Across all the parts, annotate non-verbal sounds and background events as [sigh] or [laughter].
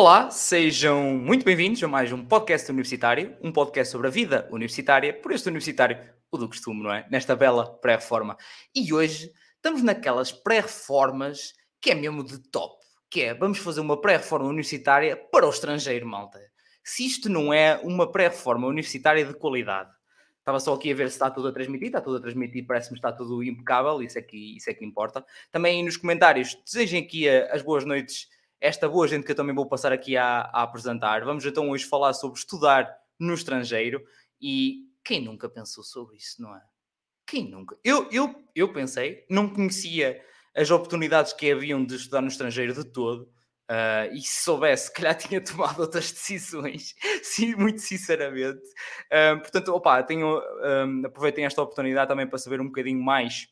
Olá, sejam muito bem-vindos a mais um podcast universitário, um podcast sobre a vida universitária, por este universitário, o do costume, não é? Nesta bela pré-reforma. E hoje estamos naquelas pré-reformas que é mesmo de top, que é, vamos fazer uma pré-reforma universitária para o estrangeiro, malta. Se isto não é uma pré-reforma universitária de qualidade. Estava só aqui a ver se está tudo a transmitir, está tudo a transmitir, parece-me que está tudo impecável, isso é que, isso é que importa. Também nos comentários, desejem aqui as boas noites esta boa gente que eu também vou passar aqui a, a apresentar. Vamos então hoje falar sobre estudar no estrangeiro e quem nunca pensou sobre isso, não é? Quem nunca? Eu, eu, eu pensei, não conhecia as oportunidades que haviam de estudar no estrangeiro de todo. Uh, e se soubesse, se calhar [laughs] tinha tomado outras decisões, [laughs] sim, muito sinceramente. Uh, portanto, opa, tenho, um, aproveitem esta oportunidade também para saber um bocadinho mais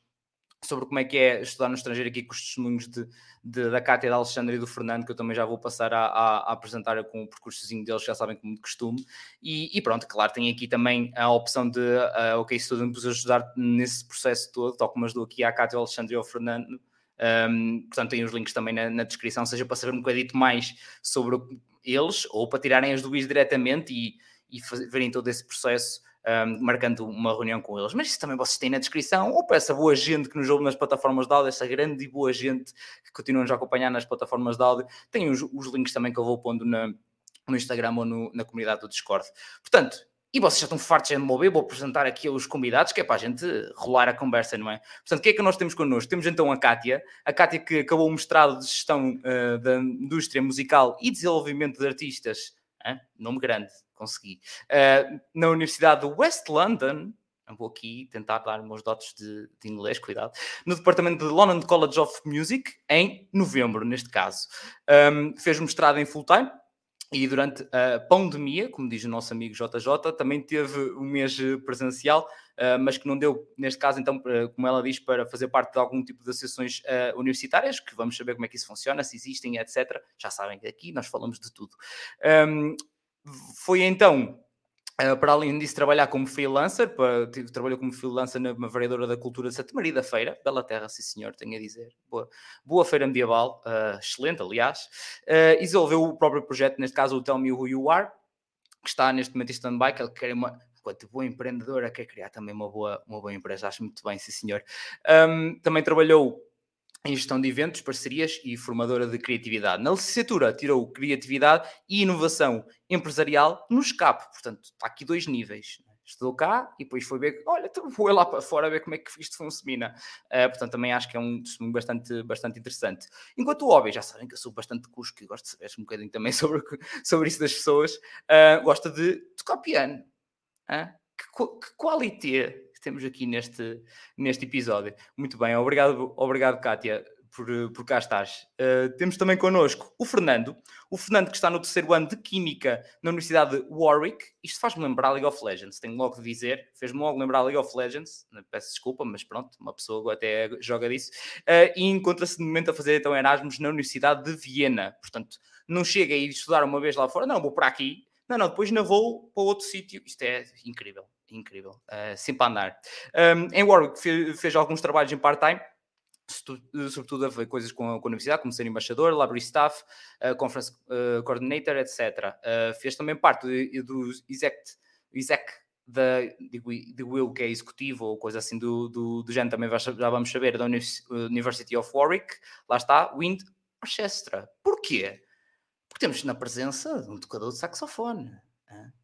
sobre como é que é estudar no estrangeiro aqui com os testemunhos de, de, da Cátia, da Alexandre e do Fernando, que eu também já vou passar a, a, a apresentar com o percursozinho deles, já sabem como de costume. E, e, pronto, claro, tem aqui também a opção de, uh, ok, Student, ajudar nesse processo todo, tal como ajudou aqui a Cátia, ao Alexandre e ao Fernando. Um, portanto, tem os links também na, na, descrição, seja para saber um bocadinho mais sobre eles ou para tirarem as dúvidas diretamente e, e verem todo esse processo um, marcando uma reunião com eles. Mas isso também vocês têm na descrição, ou para essa boa gente que nos ouve nas plataformas de áudio, essa grande e boa gente que continuam a acompanhar nas plataformas de áudio, tem os, os links também que eu vou pondo na, no Instagram ou no, na comunidade do Discord. Portanto, e vocês já estão fartos de me mover, vou apresentar aqui os convidados, que é para a gente rolar a conversa, não é? Portanto, o que é que nós temos connosco? Temos então a Kátia, a Kátia que acabou o mestrado de Gestão uh, da Indústria Musical e Desenvolvimento de Artistas, hein? nome grande, consegui. Uh, na Universidade de West London, vou aqui tentar dar meus dotes de, de, inglês, cuidado, no departamento de London College of Music, em novembro, neste caso. Um, fez mestrado em full-time, e durante a pandemia, como diz o nosso amigo JJ, também teve um mês presencial, uh, mas que não deu, neste caso, então, uh, como ela diz, para fazer parte de algum tipo de associações universitárias, que vamos saber como é que isso funciona, se existem, etc. Já sabem que aqui nós falamos de tudo. Foi então Uh, para além disso, trabalhar como freelancer, para, trabalhou como freelancer na variadora da cultura de Santa Maria da Feira, bela terra, sim senhor, tenho a dizer. Boa, boa feira medieval, uh, excelente, aliás. Uh, desenvolveu o próprio projeto, neste caso o Tell Me Who You Are, que está neste momento em stand-by, que ele quer uma, enquanto boa empreendedora, quer criar também uma boa, uma boa empresa, acho muito bem, sim senhor. Um, também trabalhou em gestão de eventos, parcerias e formadora de criatividade. Na licenciatura, tirou criatividade e inovação empresarial no escape. Portanto, está aqui dois níveis. Né? Estudou cá e depois foi ver, olha, então vou lá para fora ver como é que isto funciona. Uh, portanto, também acho que é um testemunho bastante, bastante interessante. Enquanto o hobby, já sabem que eu sou bastante cusco e gosto de saber um bocadinho também [laughs] sobre, sobre isso das pessoas, uh, gosta de tocar piano. Uh, que, que temos aqui neste, neste episódio. Muito bem, obrigado, obrigado Kátia, por, por cá estás. Uh, temos também connosco o Fernando, o Fernando que está no terceiro ano de Química na Universidade de Warwick. Isto faz-me lembrar League of Legends, tenho logo de dizer, fez-me logo lembrar League of Legends, peço desculpa, mas pronto, uma pessoa até joga disso, uh, e encontra-se no momento a fazer então Erasmus na Universidade de Viena. Portanto, não chega a ir estudar uma vez lá fora, não, vou para aqui, não, não, depois não vou para outro sítio. Isto é incrível incrível, uh, sempre a andar. Um, em Warwick fez, fez, alguns trabalhos em part-time, sobretudo a ver coisas com a, com a, universidade, como ser embaixador, library staff, uh, conference uh, coordinator, etc. Uh, fez também parte do, do exec da, digo eu que é executivo ou coisa assim do, do, do género, também já vamos saber, da University of Warwick, lá está, Wind Orchestra. Porquê? Porque temos na presença de um tocador de saxofone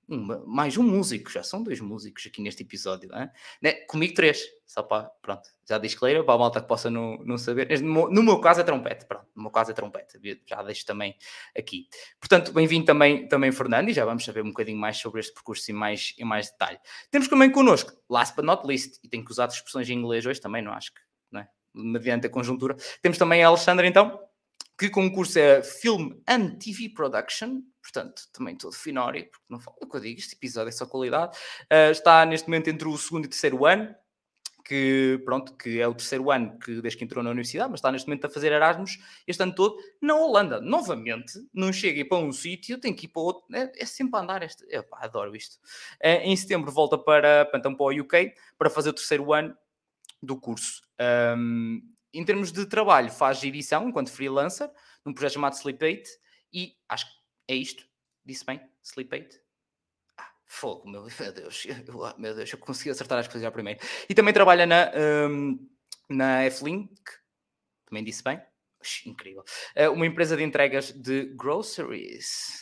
mais um músico, já são dois músicos aqui neste episódio, né? comigo três, só para, pronto, já disclaimer, para a malta que possa não, não saber, no, no meu caso é trompete, pronto, no meu caso é trompete, já deixo também aqui. Portanto, bem-vindo também, também Fernando, e já vamos saber um bocadinho mais sobre este percurso em mais, em mais detalhe. Temos também connosco, last but not least, e tenho que usar expressões em inglês hoje também, não acho que, não é? mediante a conjuntura, temos também a Alexandra então, que concurso é Film and TV Production, portanto, também todo finório, porque não falo o que eu digo, este episódio é só qualidade. Uh, está neste momento entre o segundo e terceiro ano, que pronto, que é o terceiro ano que desde que entrou na universidade, mas está neste momento a fazer Erasmus este ano todo na Holanda. Novamente, não chega para um sítio, tem que ir para outro, é, é sempre a andar. Este, epá, adoro isto. Uh, em setembro volta para, para o UK para fazer o terceiro ano do curso. Um, em termos de trabalho, faz edição enquanto freelancer num projeto chamado Sleep 8 e acho que É isto? Disse bem? Sleep 8? Ah, fogo, meu, [laughs] Deus, eu, meu Deus, eu consegui acertar as coisas já primeiro. E também trabalha na, um, na F-Link, também disse bem? Ux, incrível. Uh, uma empresa de entregas de groceries.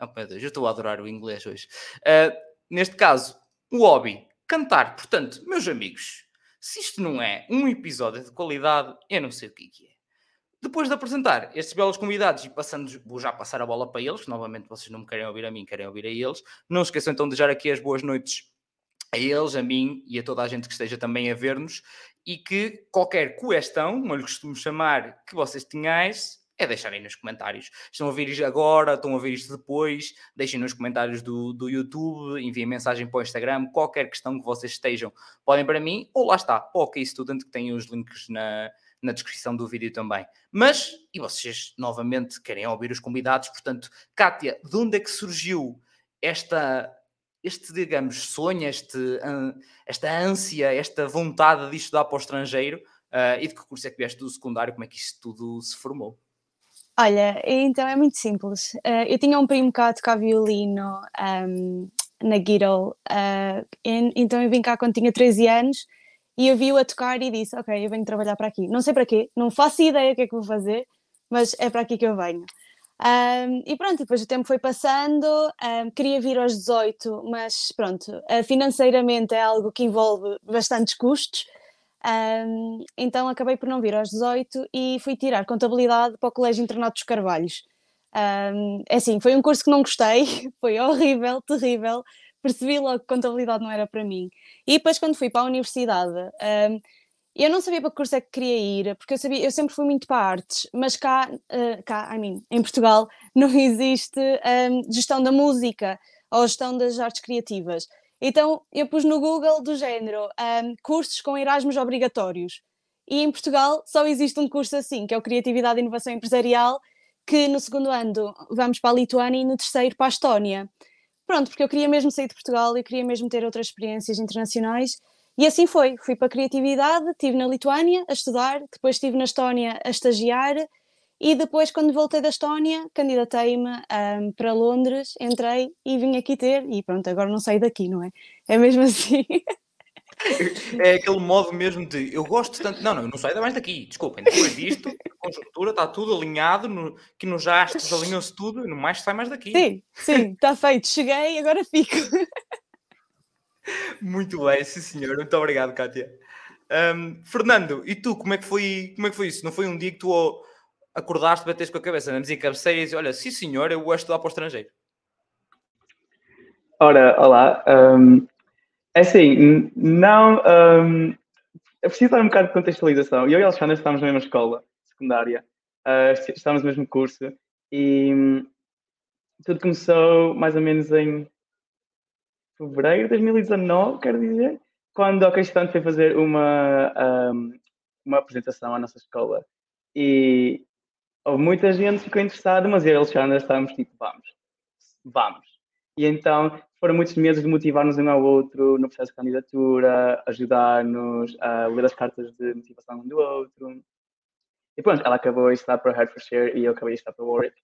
Oh, meu Deus, eu estou a adorar o inglês hoje. Uh, neste caso, o hobby, cantar. Portanto, meus amigos, se isto não é um episódio de qualidade, eu não sei o que é. Depois de apresentar estes belos convidados e passando, vou já passar a bola para eles, que novamente vocês não me querem ouvir a mim, querem ouvir a eles. Não esqueçam então de desejar aqui as boas noites a eles, a mim e a toda a gente que esteja também a ver-nos e que qualquer questão, como eu lhe costumo chamar, que vocês tenhais, é deixarem nos comentários. Estão a ouvir isto agora, estão a ouvir isto depois, deixem nos comentários do, do YouTube, enviem mensagem para o Instagram, qualquer questão que vocês estejam, podem para mim, ou lá está, para o OK Student, que tem os links na, na descrição do vídeo também. Mas, e vocês novamente querem ouvir os convidados, portanto, Kátia, de onde é que surgiu esta, este, digamos, sonho, este, esta ânsia, esta vontade de estudar para o estrangeiro? Uh, e de que curso é que vieste do secundário? Como é que isto tudo se formou? Olha, então é muito simples. Uh, eu tinha um primo cá a tocar violino um, na Guido, uh, então eu vim cá quando tinha 13 anos e eu vi-o a tocar e disse: Ok, eu venho trabalhar para aqui. Não sei para quê, não faço ideia o que é que vou fazer, mas é para aqui que eu venho. Um, e pronto, depois o tempo foi passando, um, queria vir aos 18, mas pronto, uh, financeiramente é algo que envolve bastantes custos, um, então acabei por não vir aos 18 e fui tirar contabilidade para o Colégio Internato dos Carvalhos. é assim, foi um curso que não gostei, [laughs] foi horrível, terrível, percebi logo que contabilidade não era para mim. E depois, quando fui para a universidade, um, eu não sabia para que curso é que queria ir, porque eu, sabia, eu sempre fui muito para artes, mas cá, uh, cá I mean, em Portugal, [laughs] não existe um, gestão da música ou gestão das artes criativas. Então eu pus no Google do género um, cursos com Erasmus obrigatórios. E em Portugal só existe um curso assim, que é o Criatividade e Inovação Empresarial, que no segundo ano vamos para a Lituânia e no terceiro para a Estónia. Pronto, porque eu queria mesmo sair de Portugal, eu queria mesmo ter outras experiências internacionais e assim foi. Fui para a Criatividade, estive na Lituânia a estudar, depois estive na Estónia a estagiar e depois, quando voltei da Estónia, candidatei-me um, para Londres, entrei e vim aqui ter e pronto, agora não saio daqui, não é? É mesmo [laughs] assim. É aquele modo mesmo de eu gosto tanto. Não, não, eu não saio mais daqui, desculpem. Depois disto, a conjuntura está tudo alinhado, no, que nos astros alinham-se tudo e não mais sai mais daqui. Sim, sim, está feito. Cheguei, agora fico. Muito bem, sim senhor. Muito obrigado, Kátia. Um, Fernando, e tu, como é, que foi, como é que foi isso? Não foi um dia que tu acordaste, bateste com a cabeça na mesinha cabeceira e olha, sim senhor, eu vou estudar para o estrangeiro? Ora, olá. Um, assim, não. Um, eu preciso dar um bocado de contextualização. Eu e a Alexandra estávamos na mesma escola secundária, uh, estávamos no mesmo curso e um, tudo começou mais ou menos em fevereiro de 2019, quero dizer, quando a Cristã foi fazer uma, um, uma apresentação à nossa escola. E houve muita gente que ficou interessada, mas eu e a Alexandra estávamos tipo, vamos, vamos. E então foram muitos meses de motivar-nos um ao outro no processo de candidatura, ajudar-nos a ler as cartas de motivação um do outro. E pronto, ela acabou a estudar para Hertfordshire e eu acabei a estudar para Warwick.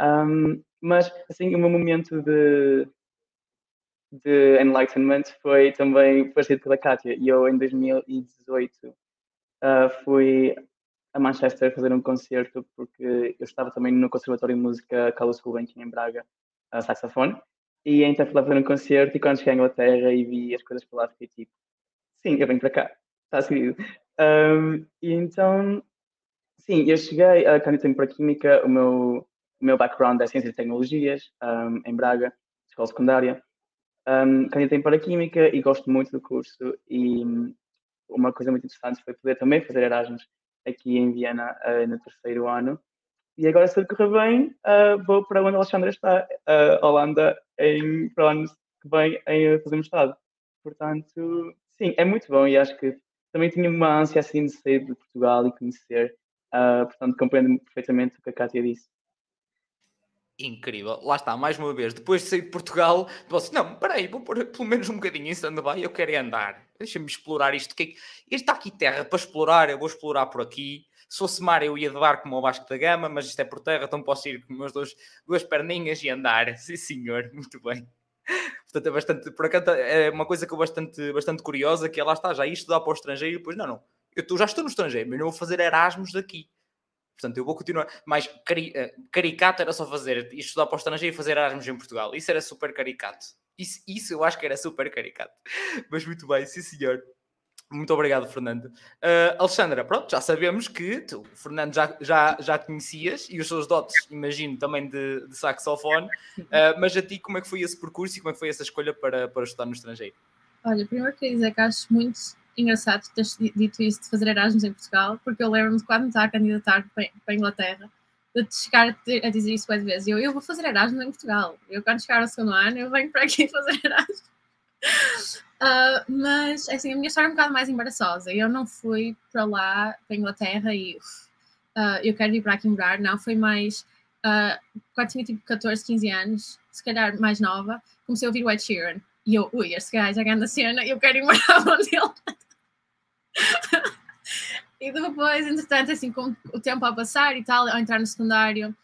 Um, mas, assim, o meu momento de, de enlightenment foi também parecido pela Kátia. E eu, em 2018, uh, ah, fui a Manchester fazer um concerto porque eu estava também no Conservatório de Música Carlos Gulbenkian em Braga, a saxofone. E então fui lá fazer um concerto e quando cheguei à Inglaterra e vi as coisas para lá, fiquei tipo, sim, eu venho para cá, está seguido. Um, e então, sim, eu cheguei a candidatar para Química, o meu, o meu background é Ciências e Tecnologias, um, em Braga, escola secundária. Um, candidatei para Química e gosto muito do curso e uma coisa muito interessante foi poder também fazer Erasmus aqui em Viena uh, no terceiro ano. E agora, se tudo correr bem, uh, vou para onde a Alexandra está, uh, Holanda, em, para que vem, em fazer mestrado. Portanto, sim, é muito bom e acho que também tinha uma ânsia assim de sair de Portugal e conhecer. Uh, portanto, compreendo perfeitamente o que a Kátia disse incrível. Lá está, mais uma vez, depois de sair de Portugal, você, não, peraí, vou pôr pelo menos um bocadinho em stand-by, eu quero é andar. Deixa-me explorar isto. Que... Está aqui terra para explorar, eu vou explorar por aqui. Se fosse mar, eu ia de barco como ao Vasco da Gama, mas isto é por terra, então posso ir com meus dois, duas perninhas e andar. [laughs] Sim, senhor, muito bem. Portanto, é bastante, por acaso, é uma coisa que eu bastante, bastante curiosa, que é lá está, já ia estudar para o estrangeiro e depois, não, não, eu tô, já estou no estrangeiro, mas não vou fazer Erasmus daqui. Portanto, eu vou continuar. Mais cari, eh, caricato era só fazer, estudar para o estrangeiro e fazer Erasmus em Portugal. Isso era super caricato. Isso, isso eu acho que era super caricato. Mas muito bem, sim senhor. Muito obrigado, Fernando. Uh, Alexandra, pronto, já sabemos que tu, Fernando, já, já, já conhecias e os seus dotes, imagino, também de, de saxofone, uh, mas a ti, como é que foi esse percurso e como é que foi essa escolha para, para estudar no estrangeiro? Olha, primeiro queria dizer que acho muito engraçado teres dito isso de fazer Erasmus em Portugal, porque eu lembro-me de quando estava a candidatar para, para a Inglaterra, de te chegar a dizer isso várias vezes. Eu, eu vou fazer Erasmus em Portugal. Eu, quando chegar ao segundo ano, eu venho para aqui [laughs] fazer Erasmus. Uh, [laughs] mas, assim, a minha história é um bocado mais embaraçosa. Eu não fui para lá, para a Inglaterra, e uh, eu quero vir para aqui morar. Não, foi mais. Uh, quando tinha tipo 14, 15 anos, se calhar mais nova, comecei a ouvir Ed Sheeran. E eu, ui, este gajo é grande cena, eu quero ir morar [laughs] onde ele e depois, entretanto, assim, com o tempo a passar e tal, ao entrar no secundário,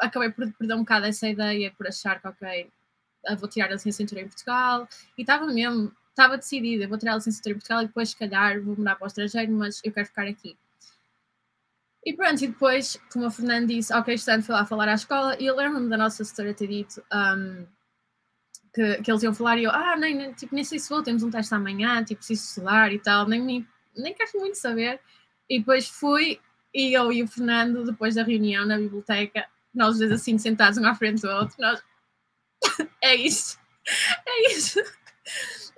acabei por perder um bocado essa ideia, por achar que, ok, vou tirar a licenciatura em Portugal, e estava mesmo, estava decidida, vou tirar a licenciatura em Portugal e depois, se calhar, vou morar para o estrangeiro, mas eu quero ficar aqui. E pronto, e depois, como o Fernando disse, ok, estando fui lá falar à escola, e eu lembro-me da nossa assessora ter dito um, que, que eles iam falar, e eu, ah, nem, nem, tipo, nem sei se vou, temos um teste amanhã, tipo, preciso estudar e tal, nem, nem, nem quero muito saber. E depois fui, e eu e o Fernando, depois da reunião na biblioteca, nós dois assim sentados um à frente do outro, nós é isso, é isso.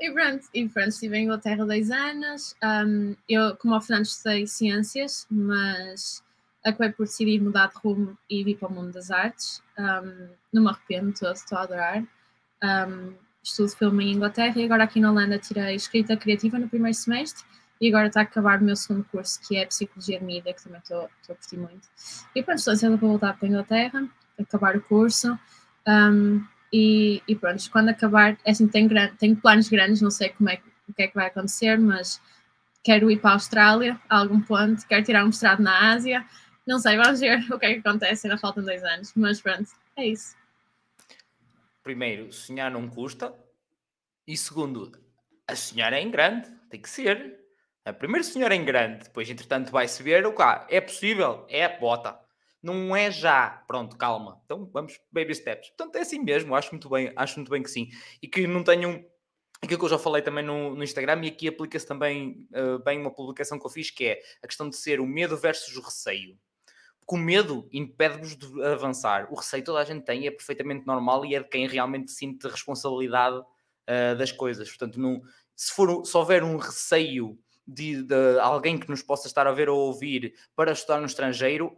E pronto, e pronto, estive em Inglaterra dois anos. Um, eu, como ao Fernando, estudei ciências, mas acabei por decidir mudar de rumo e vir para o mundo das artes. Um, não me arrependo todo, estou a adorar. Um, estudo filme em Inglaterra e agora aqui na Holanda tirei escrita criativa no primeiro semestre e agora está a acabar o meu segundo curso, que é Psicologia de Mídia, que também estou, estou a curtir muito. E pronto, estou ansiosa para voltar para a Inglaterra, acabar o curso. Um, e, e, pronto, quando acabar, é assim, tenho, tenho planos grandes, não sei como é, o que é que vai acontecer, mas quero ir para a Austrália a algum ponto, quero tirar um mestrado na Ásia, não sei, vamos ver [laughs] o que é que acontece, ainda faltam dois anos, mas pronto, é isso. Primeiro, sonhar não custa, e segundo, a sonhar é em grande, tem que ser. Primeiro sonhar em grande, depois entretanto vai-se ver, o cá, é possível, é, bota não é já. Pronto, calma. Então vamos baby steps. Portanto, é assim mesmo, acho muito bem, acho muito bem que sim. E que não tenham aquilo que eu já falei também no, no Instagram, e aqui aplica-se também uh, bem uma publicação que eu fiz, que é a questão de ser o medo versus o receio. Porque o medo impede-vos de avançar. O receio toda a gente tem, é perfeitamente normal e é de quem realmente sente responsabilidade uh, das coisas. Portanto, não, se, for, se houver um receio de, de, alguém que nos possa estar a ver ou ouvir para estudar no estrangeiro,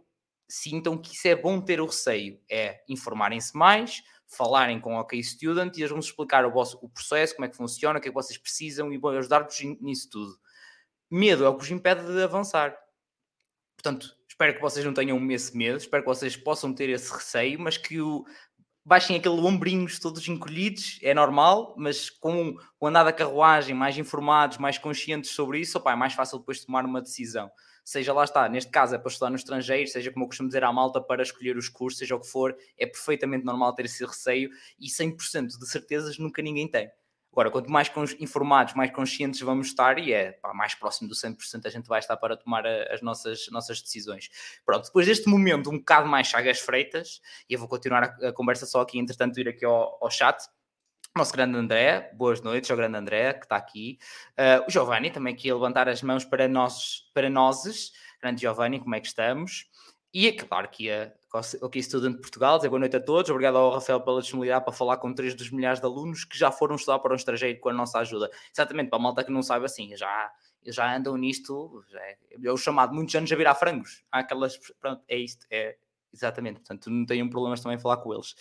sintam que isso é bom ter o receio. É informarem-se mais, falarem com o OK Student e eles vão explicar o, vosso, o processo, como é que funciona, o que é que vocês precisam e vão ajudar-vos nisso tudo. Medo é o que vos impede de avançar. Portanto, espero que vocês não tenham esse medo, espero que vocês possam ter esse receio, mas que o, baixem aquele ombrinhos todos encolhidos, é normal, mas com o andar da carruagem, mais informados, mais conscientes sobre isso, opa, é mais fácil depois tomar uma decisão seja lá está, neste caso é para estudar no estrangeiro, seja como eu costumo dizer à malta para escolher os cursos, seja o que for, é perfeitamente normal ter esse receio e 100% de certezas nunca ninguém tem. Agora, quanto mais informados, mais conscientes vamos estar, e é pá, mais próximo do 100% a gente vai estar para tomar a, as nossas, nossas decisões. Pronto, depois deste momento um bocado mais chagas freitas, e eu vou continuar a, a conversa só aqui, entretanto, ir aqui ao, ao chat nosso grande André, boas noites ao grande André que está aqui. Uh, o Giovanni também aqui a levantar as mãos para nós, para nós. Grande Giovanni, como é que estamos? E é claro que a Student de Portugal, dizer boa noite a todos. Obrigado ao Rafael pela disponibilidade para falar com três dos milhares de alunos que já foram estudar para o estrangeiro com a nossa ajuda. Exatamente, para a malta que não sabe assim, já, já andam nisto, já é, é o chamado muitos anos a virar frangos. Há aquelas, pronto, é isto, é exatamente. Portanto, não tenham problemas também em falar com eles.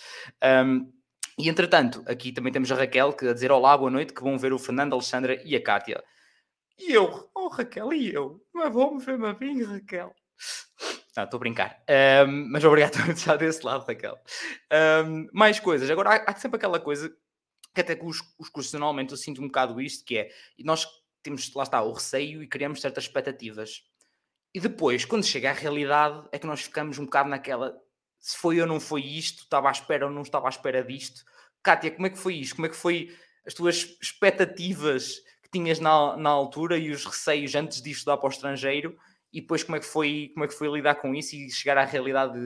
Um, e entretanto, aqui também temos a Raquel que a dizer olá, boa noite, que vão ver o Fernando, a Alexandra e a Kátia. E eu, oh Raquel, e eu? Mas vou-me ver a mim, Raquel. Não, estou a brincar. Um, mas obrigado por estar desse lado, Raquel. Um, mais coisas. Agora, há, há, sempre aquela coisa que até com os, os cursos normalmente eu sinto um bocado isto, que é, nós temos, lá está, o receio e criamos certas expectativas. E depois, quando chega à realidade, é que nós ficamos um bocado naquela se foi ou não foi isto, estava à espera ou não estava à espera disto. Kátia, como é que foi isto? Como é que foi as tuas expectativas que tinhas na, na altura e os receios antes de estudar para o estrangeiro? E depois como é que foi, como é que foi lidar com isso e chegar à realidade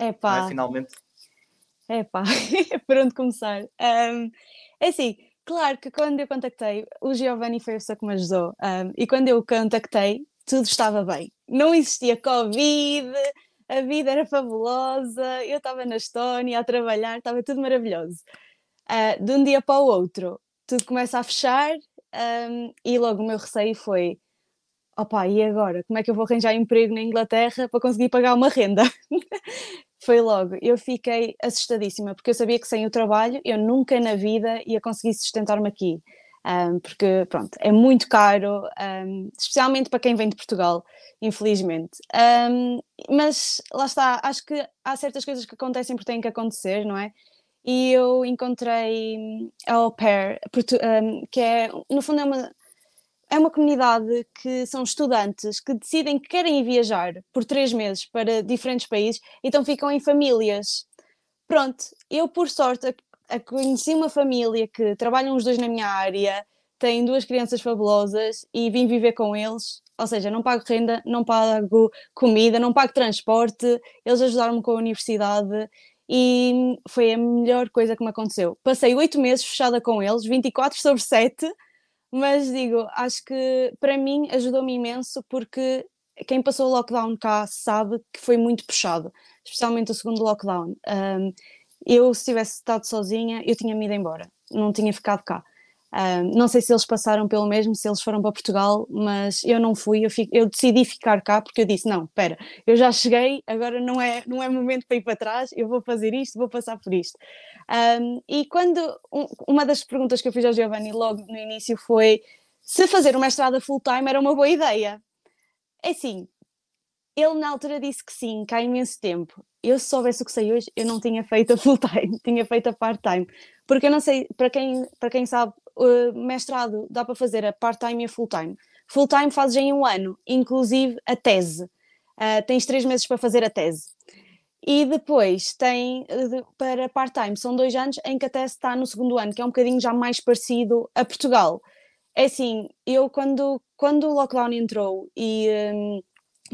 Epá. É, finalmente? É pá, [laughs] por onde começar? Um, é assim, claro que quando eu contactei, o Giovanni foi o que me ajudou. Um, e quando eu o contactei, tudo estava bem. Não existia Covid, a vida era fabulosa, eu estava na Estónia a trabalhar, estava tudo maravilhoso. Uh, de um dia para o outro, tudo começa a fechar um, e logo o meu receio foi opá, e agora? Como é que eu vou arranjar emprego na Inglaterra para conseguir pagar uma renda? [laughs] foi logo, eu fiquei assustadíssima, porque eu sabia que sem o trabalho eu nunca na vida ia conseguir sustentar-me aqui. Um, porque, pronto, é muito caro, um, especialmente para quem vem de Portugal infelizmente. Um, mas lá está, acho que há certas coisas que acontecem porque têm que acontecer, não é? E eu encontrei a Au Pair, que é, no fundo, é uma, é uma comunidade que são estudantes que decidem que querem viajar por três meses para diferentes países, então ficam em famílias. Pronto, eu por sorte conheci uma família que trabalham os dois na minha área, têm duas crianças fabulosas e vim viver com eles ou seja, não pago renda, não pago comida, não pago transporte, eles ajudaram-me com a universidade e foi a melhor coisa que me aconteceu. Passei oito meses fechada com eles, 24 sobre 7, mas digo, acho que para mim ajudou-me imenso porque quem passou o lockdown cá sabe que foi muito puxado, especialmente o segundo lockdown. Um, eu, se tivesse estado sozinha, eu tinha me ido embora, não tinha ficado cá não sei se eles passaram pelo mesmo, se eles foram para Portugal, mas eu não fui, eu, fico, eu, decidi ficar cá porque eu disse: não, espera, eu já cheguei, agora não é, não é momento para ir para trás, eu vou fazer isto, vou passar por isto. Um, e quando um, uma das perguntas que eu fiz ao Giovanni logo no início foi se fazer uma mestrado full-time era uma boa ideia. É assim, ele na altura disse que sim, que há imenso tempo. Eu, se soubesse o que sei hoje, eu não tinha feito a full-time, [laughs] tinha feito a part-time. Porque eu não sei, para quem, para quem sabe, mestrado dá para fazer a part-time e a full-time. Full-time fazes em um ano, inclusive a tese. Uh, tens três meses para fazer a tese. E depois tem para part-time, são dois anos em que a tese está no segundo ano, que é um bocadinho já mais parecido a Portugal. É assim, eu quando, quando o lockdown entrou e um,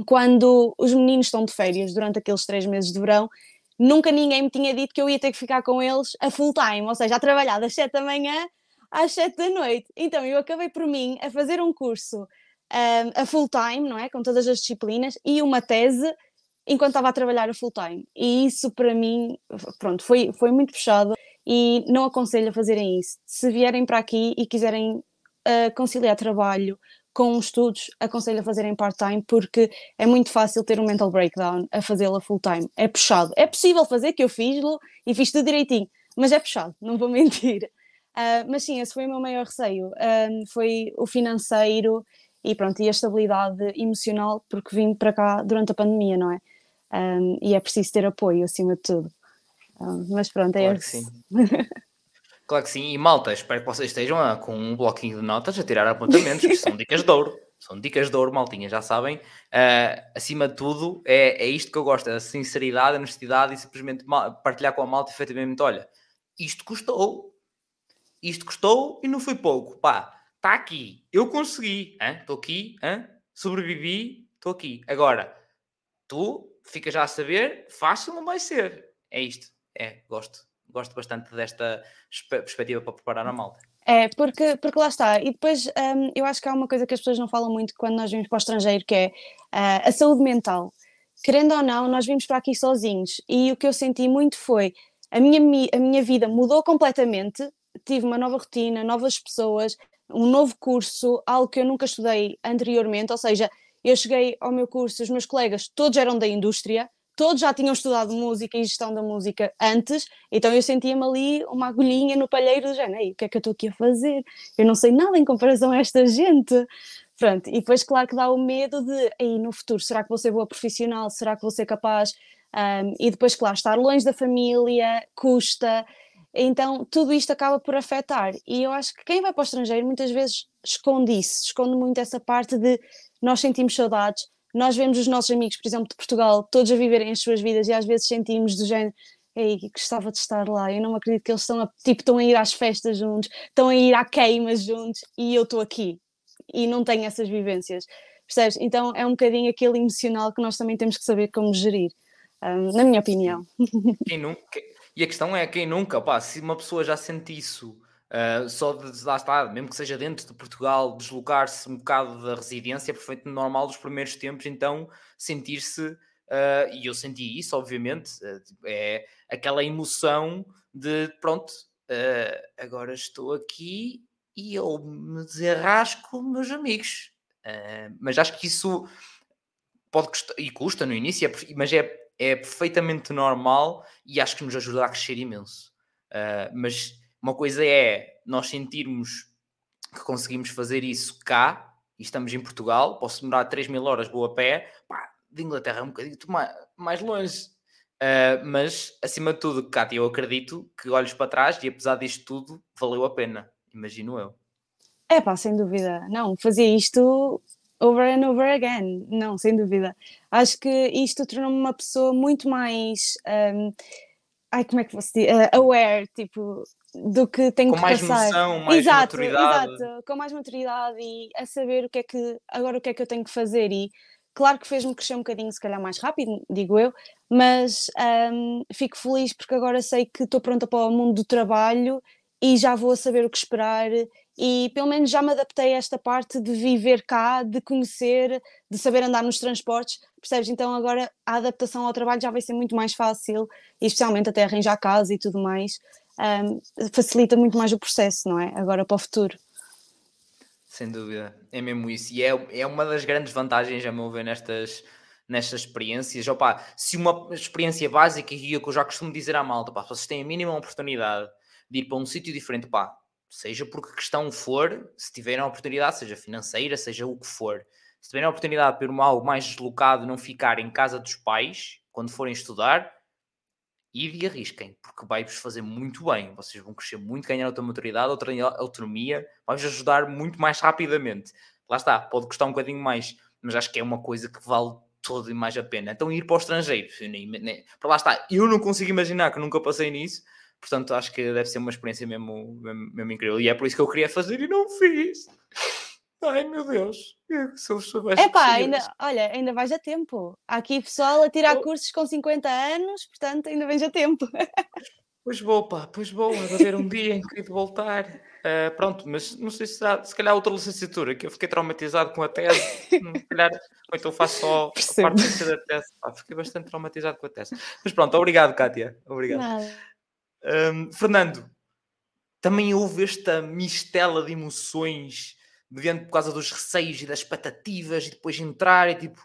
quando os meninos estão de férias durante aqueles três meses de verão, nunca ninguém me tinha dito que eu ia ter que ficar com eles a full time, ou seja, a trabalhar das sete da manhã às sete da noite. Então eu acabei por mim a fazer um curso um, a full time, não é? Com todas as disciplinas e uma tese enquanto estava a trabalhar a full time. E isso para mim, pronto, foi, foi muito puxado e não aconselho a fazerem isso. Se vierem para aqui e quiserem uh, conciliar trabalho com estudos, aconselho a fazerem part-time porque é muito fácil ter um mental breakdown a fazê-lo full-time. É puxado. É possível fazer, que eu fiz-lo e fiz tudo direitinho, mas é puxado, [laughs] não vou mentir. Uh, mas sim, esse foi o meu maior receio. Uh, foi o financeiro e pronto, e a estabilidade emocional, porque vim para cá durante a pandemia, não é? Um, e é preciso ter apoio acima de tudo. Um, mas pronto, é claro isso. [laughs] claro que sim, e malta, espero que vocês estejam a, com um bloquinho de notas a tirar apontamentos, que são dicas de ouro. São dicas de ouro, maltinha, já sabem. Uh, acima de tudo, é, é isto que eu gosto: a sinceridade, a honestidade e simplesmente partilhar com a malta efetivamente: olha, isto custou, isto custou e não foi pouco. Pá, está aqui. Eu consegui. Estou aqui. Hein? Sobrevivi. Estou aqui. Agora, tu fica já a saber, fácil não vai ser. É isto. É, gosto. Gosto bastante desta perspectiva para preparar a malta. É, porque, porque lá está. E depois um, eu acho que há uma coisa que as pessoas não falam muito quando nós vimos para o estrangeiro, que é uh, a saúde mental. Querendo ou não, nós vimos para aqui sozinhos. E o que eu senti muito foi a minha, a minha vida mudou completamente tive uma nova rotina, novas pessoas, um novo curso, algo que eu nunca estudei anteriormente, ou seja, eu cheguei ao meu curso, os meus colegas todos eram da indústria, todos já tinham estudado música e gestão da música antes, então eu sentia-me ali uma agulhinha no palheiro do género, o que é que eu estou aqui a fazer? Eu não sei nada em comparação a esta gente. Pronto, e depois claro que dá o medo de, aí no futuro, será que vou ser boa profissional? Será que vou ser capaz? Um, e depois, claro, estar longe da família custa, então, tudo isto acaba por afetar. E eu acho que quem vai para o estrangeiro muitas vezes esconde isso, esconde muito essa parte de nós sentimos saudades, nós vemos os nossos amigos, por exemplo, de Portugal, todos a viverem as suas vidas e às vezes sentimos do género, ei, gostava de estar lá, eu não acredito que eles estão a, tipo, estão a ir às festas juntos, estão a ir à queimas juntos e eu estou aqui e não tenho essas vivências. Percebes? Então é um bocadinho aquele emocional que nós também temos que saber como gerir, um, na minha opinião. Quem nunca, e a questão é quem nunca, pá, se uma pessoa já sente isso Uh, só de lá está, mesmo que seja dentro de Portugal, deslocar-se um bocado da residência é perfeitamente normal dos primeiros tempos, então sentir-se, uh, e eu senti isso, obviamente, uh, é aquela emoção de pronto, agora estou aqui e eu me desarrasco meus amigos. mas acho que isso pode custar, e custa no início, é, mas é, é perfeitamente normal e acho que nos ajuda a crescer imenso. mas uma coisa é nós sentirmos que conseguimos fazer isso cá e estamos em Portugal, posso demorar 3 mil horas vou a pé, pá, de Inglaterra é um bocadinho mais, longe. Uh, mas, acima de tudo, Cátia, eu acredito que olhos para trás e apesar disto tudo, valeu a pena, imagino eu. É pá, sem dúvida. Não, fazia isto over and over again. Não, sem dúvida. Acho que isto tornou-me uma pessoa muito mais. Um, ai, como é que você? Uh, aware, tipo, do que tenho com que mais passar. Noção, mais exato, maturidade. exato, com mais maturidade e a saber o que é que agora o que é que eu tenho que fazer e claro que fez-me crescer um bocadinho, se calhar mais rápido, digo eu, mas um, fico feliz porque agora sei que estou pronta para o mundo do trabalho e já vou a saber o que esperar e pelo menos já me adaptei a esta parte de viver cá, de conhecer, de saber andar nos transportes, percebes? Então agora a adaptação ao trabalho já vai ser muito mais fácil, e especialmente até arranjar casa e tudo mais, um, facilita muito mais o processo, não é? Agora para o futuro. Sem dúvida, é mesmo isso. E é, é uma das grandes vantagens, a meu ver, nestas, nestas experiências. Opa, se uma experiência básica, e que eu já costumo dizer à malta, pá, vocês têm a mínima oportunidade de ir para um sítio diferente, pá, seja por que questão for, se tiverem a oportunidade, seja financeira, seja o que for, se tiverem a oportunidade de ir algo mais deslocado, não ficar em casa dos pais quando forem estudar, e arrisquem, porque vai-vos fazer muito bem. Vocês vão crescer muito, ganhar outra maturidade, outra autonomia, vai-vos ajudar muito mais rapidamente. Lá está, pode custar um bocadinho mais, mas acho que é uma coisa que vale todo e mais a pena. Então, ir para o estrangeiro, nem, nem, para lá está, eu não consigo imaginar que nunca passei nisso, portanto, acho que deve ser uma experiência mesmo, mesmo, mesmo incrível. E é por isso que eu queria fazer e não fiz. Ai meu Deus, sou É pá, ainda, olha, ainda vais a tempo. Há aqui pessoal a tirar oh. cursos com 50 anos, portanto ainda vais a tempo. [laughs] Pois vou, pá, pois vou, a haver um dia em que voltar. Uh, pronto, mas não sei se será, se calhar outra licenciatura, que eu fiquei traumatizado com a tese, se calhar, ou então faço só Percebo. a parte da tese. Pá, fiquei bastante traumatizado com a tese. Mas pronto, obrigado, Kátia. Obrigado. Um, Fernando, também houve esta mistela de emoções mediante por causa dos receios e das expectativas e depois entrar e tipo,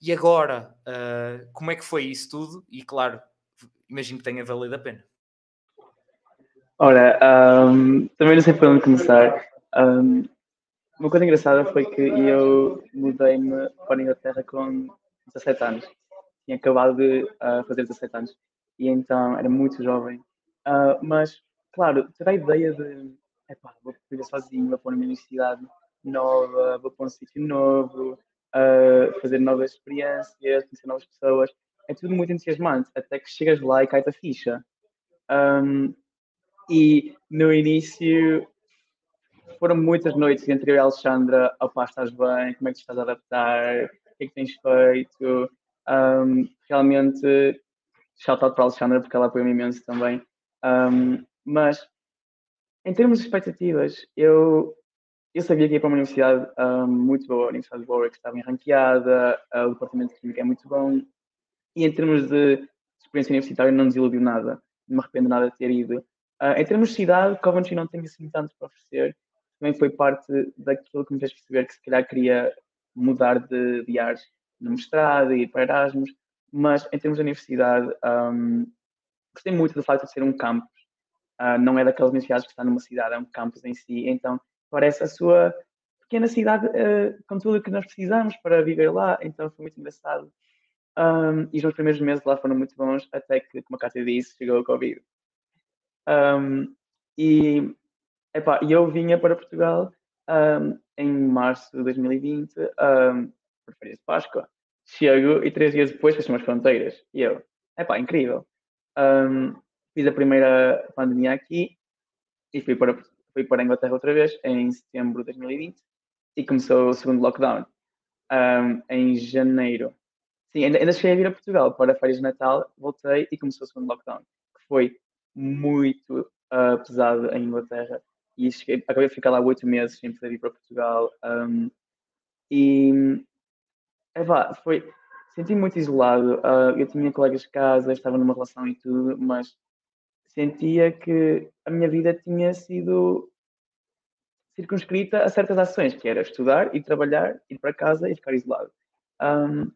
e agora? Uh, como é que foi isso tudo? E claro, imagino que tenha valido a pena. Ora, um, também não sei por onde começar. Um, uma coisa engraçada foi que eu mudei-me para a Inglaterra com 17 anos. Tinha acabado de uh, fazer 17 anos. E então era muito jovem. Uh, mas, claro, ter a ideia de epá, vou viver sozinho, vou para uma universidade nova, vou para um sítio novo, uh, fazer novas experiências, conhecer novas pessoas. É tudo muito entusiasmante, até que chegas lá e cai a ficha. Um, e no início foram muitas noites entre eu e a Alexandra, opá, estás bem, como é que estás a adaptar, o que é que tens feito? Um, realmente, shout out para a Alexandra, porque ela apoiou-me imenso também. Um, mas em termos de expectativas, eu, eu sabia que ia para uma universidade um, muito boa, a Universidade de Warwick estava bem ranqueada, uh, o departamento de Química é muito bom, e em termos de experiência universitária não desiludiu nada, não me arrependo nada de ter ido. Uh, em termos de cidade, Coventry não tem assim tanto para oferecer, também foi parte daquilo que me fez perceber que se calhar queria mudar de, de ares no mestrado e ir para Erasmus, mas em termos de universidade, um, gostei muito do facto de ser um campus Uh, não é daquelas universidades que está numa cidade, é um campus em si. Então, parece a sua pequena cidade uh, com tudo o que nós precisamos para viver lá. Então, foi muito engraçado. Um, e os meus primeiros meses lá foram muito bons, até que, como a Cátia disse, chegou o Covid. Um, e epá, eu vinha para Portugal um, em março de 2020, por férias de Páscoa. Chego e três dias depois fecham as fronteiras. E eu, é pá, incrível. Um, fiz a primeira pandemia aqui e fui para, fui para a Inglaterra outra vez em setembro de 2020 e começou o segundo lockdown um, em janeiro. Sim, ainda, ainda cheguei a vir a Portugal para férias de Natal, voltei e começou o segundo lockdown, que foi muito uh, pesado em Inglaterra. E cheguei, acabei de ficar lá oito meses sem poder ir para Portugal. Um, e é foi. Senti muito isolado. Uh, eu tinha colegas de casa, estava numa relação e tudo, mas sentia que a minha vida tinha sido circunscrita a certas ações, que era estudar e trabalhar, ir para casa e ficar isolado. Um,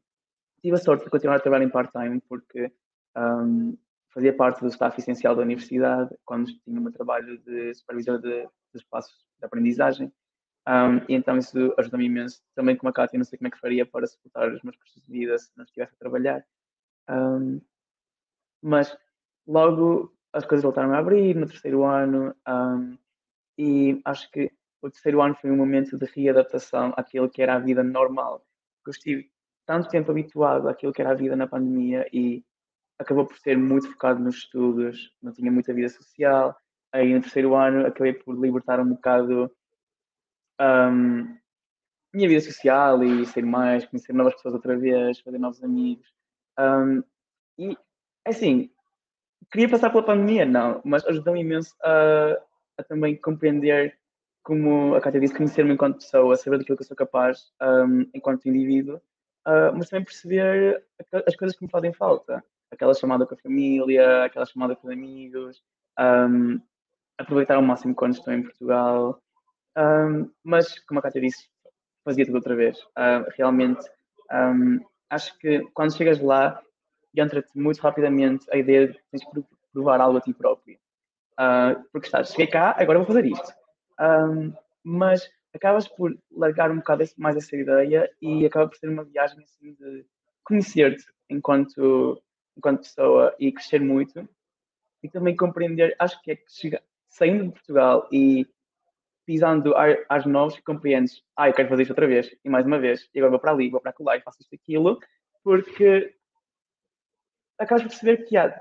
tive a sorte de continuar a trabalhar em part-time porque um, fazia parte do staff essencial da universidade quando tinha o meu trabalho de supervisor de, de espaços de aprendizagem. Um, e então isso ajuda-me imenso. Também como a Cátia, não sei como é que faria para suportar os meus custos de vida se não estivesse a trabalhar. Um, mas logo as coisas voltaram a abrir no terceiro ano um, e acho que o terceiro ano foi um momento de readaptação àquilo que era a vida normal. Eu estive tanto tempo habituado àquilo que era a vida na pandemia e acabou por ser muito focado nos estudos, não tinha muita vida social. Aí no terceiro ano acabei por libertar um bocado um, minha vida social e ser mais, conhecer novas pessoas outra vez, fazer novos amigos. Um, e, assim, queria passar pela pandemia, não, mas ajudou-me imenso a, a, também compreender, como a Cátia disse, conhecer-me enquanto pessoa, saber daquilo que eu sou capaz um, enquanto indivíduo, uh, mas também perceber as coisas que me fazem falta. Aquela chamada com a família, aquela chamada com os amigos, um, aproveitar ao máximo quando estou em Portugal. Um, mas, como a Cátia disse, fazia tudo outra vez. Uh, realmente, um, acho que quando chegas lá, entra-te muito rapidamente a ideia de tens que provar algo a ti próprio. Uh, porque estás, cheguei cá, agora vou fazer isto. Um, mas acabas por largar um bocado mais essa ideia e acaba por ser uma viagem assim de conhecer-te enquanto, enquanto pessoa e crescer muito. E também compreender, acho que é que chega, saindo de Portugal e pisando às novos, compreendes, ah, eu quero fazer isto outra vez, e mais uma vez, e agora vou para ali, vou para lá e faço isto aquilo, porque acabas por perceber que há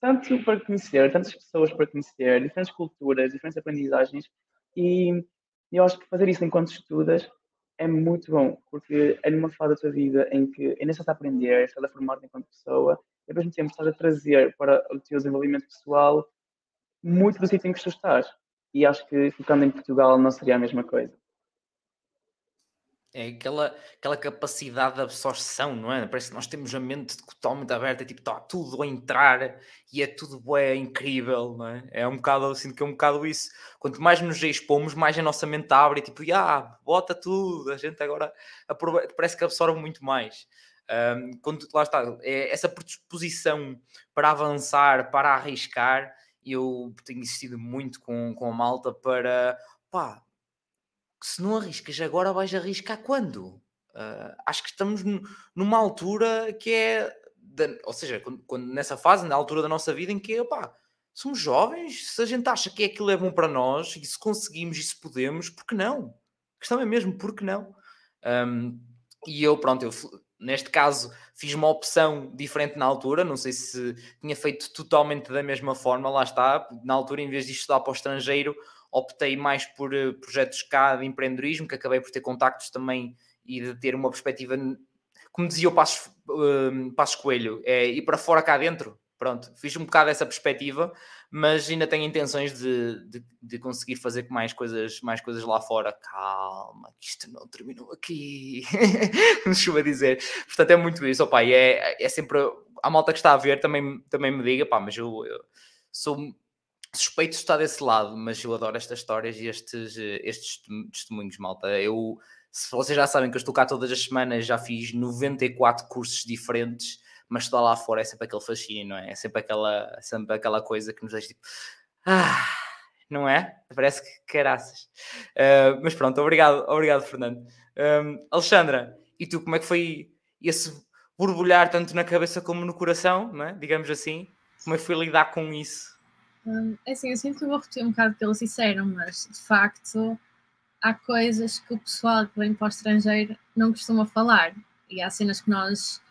tanto para conhecer, tantas pessoas para conhecer, diferentes culturas, diferentes aprendizagens, e eu acho que fazer isso enquanto estudas é muito bom, porque é numa fase da tua vida em que ainda estás a aprender, estás a formar-te enquanto pessoa, e ao mesmo tempo estás a trazer para o teu desenvolvimento pessoal muito do sítio em que tu estás e acho que ficando em Portugal não seria a mesma coisa. É aquela, aquela capacidade de absorção, não é? Parece que nós temos a mente totalmente aberta, é tipo, está tudo a entrar e é tudo é incrível, não é? É um bocado, eu sinto que é um bocado isso. Quanto mais nos expomos, mais a nossa mente abre e tipo, ah, bota tudo, a gente agora parece que absorve muito mais. Um, quando lá está, é essa predisposição para avançar, para arriscar, eu tenho insistido muito com, com a malta para pá, se não arriscas agora, vais arriscar quando? Uh, acho que estamos numa altura que é, ou seja, quando, quando, nessa fase, na altura da nossa vida em que pá, somos jovens, se a gente acha que é aquilo é bom para nós e se conseguimos e se podemos, por que não? A questão é mesmo, por que não? Um, e eu, pronto, eu Neste caso, fiz uma opção diferente na altura, não sei se tinha feito totalmente da mesma forma, lá está. Na altura, em vez de estudar para o estrangeiro, optei mais por uh, projetos cá de empreendedorismo, que acabei por ter contactos também e de ter uma perspectiva, como dizia o Passos, uh, Passos Coelho, é ir para fora cá dentro. Pronto, fiz um bocado essa perspectiva, mas ainda tenho intenções de, de, de, conseguir fazer mais coisas, mais coisas lá fora. Calma, que isto não terminou aqui. Não chuva a dizer. Portanto, é muito isso. Opa, é, é sempre. A malta que está a ver também, também me diga, pá, mas eu, eu sou suspeito de estar desse lado, mas eu adoro estas histórias e estes, estes testemunhos, malta. Eu, se vocês já sabem que eu estou cá todas as semanas, já fiz 94 cursos diferentes mas estar lá fora é sempre aquele fascínio, não é? É sempre aquela, sempre aquela coisa que nos deixa tipo, ah, não é? Parece que caraças. Uh, mas pronto, obrigado, obrigado, Fernando. Um, Alexandra, e tu, como é que foi esse borbulhar tanto na cabeça como no coração, é? digamos assim? Como é que foi lidar com isso? Um, é assim, eu sinto que vou repetir um bocado o que eles disseram, mas de facto há coisas que o pessoal que vem para o estrangeiro não costuma falar E há cenas que nós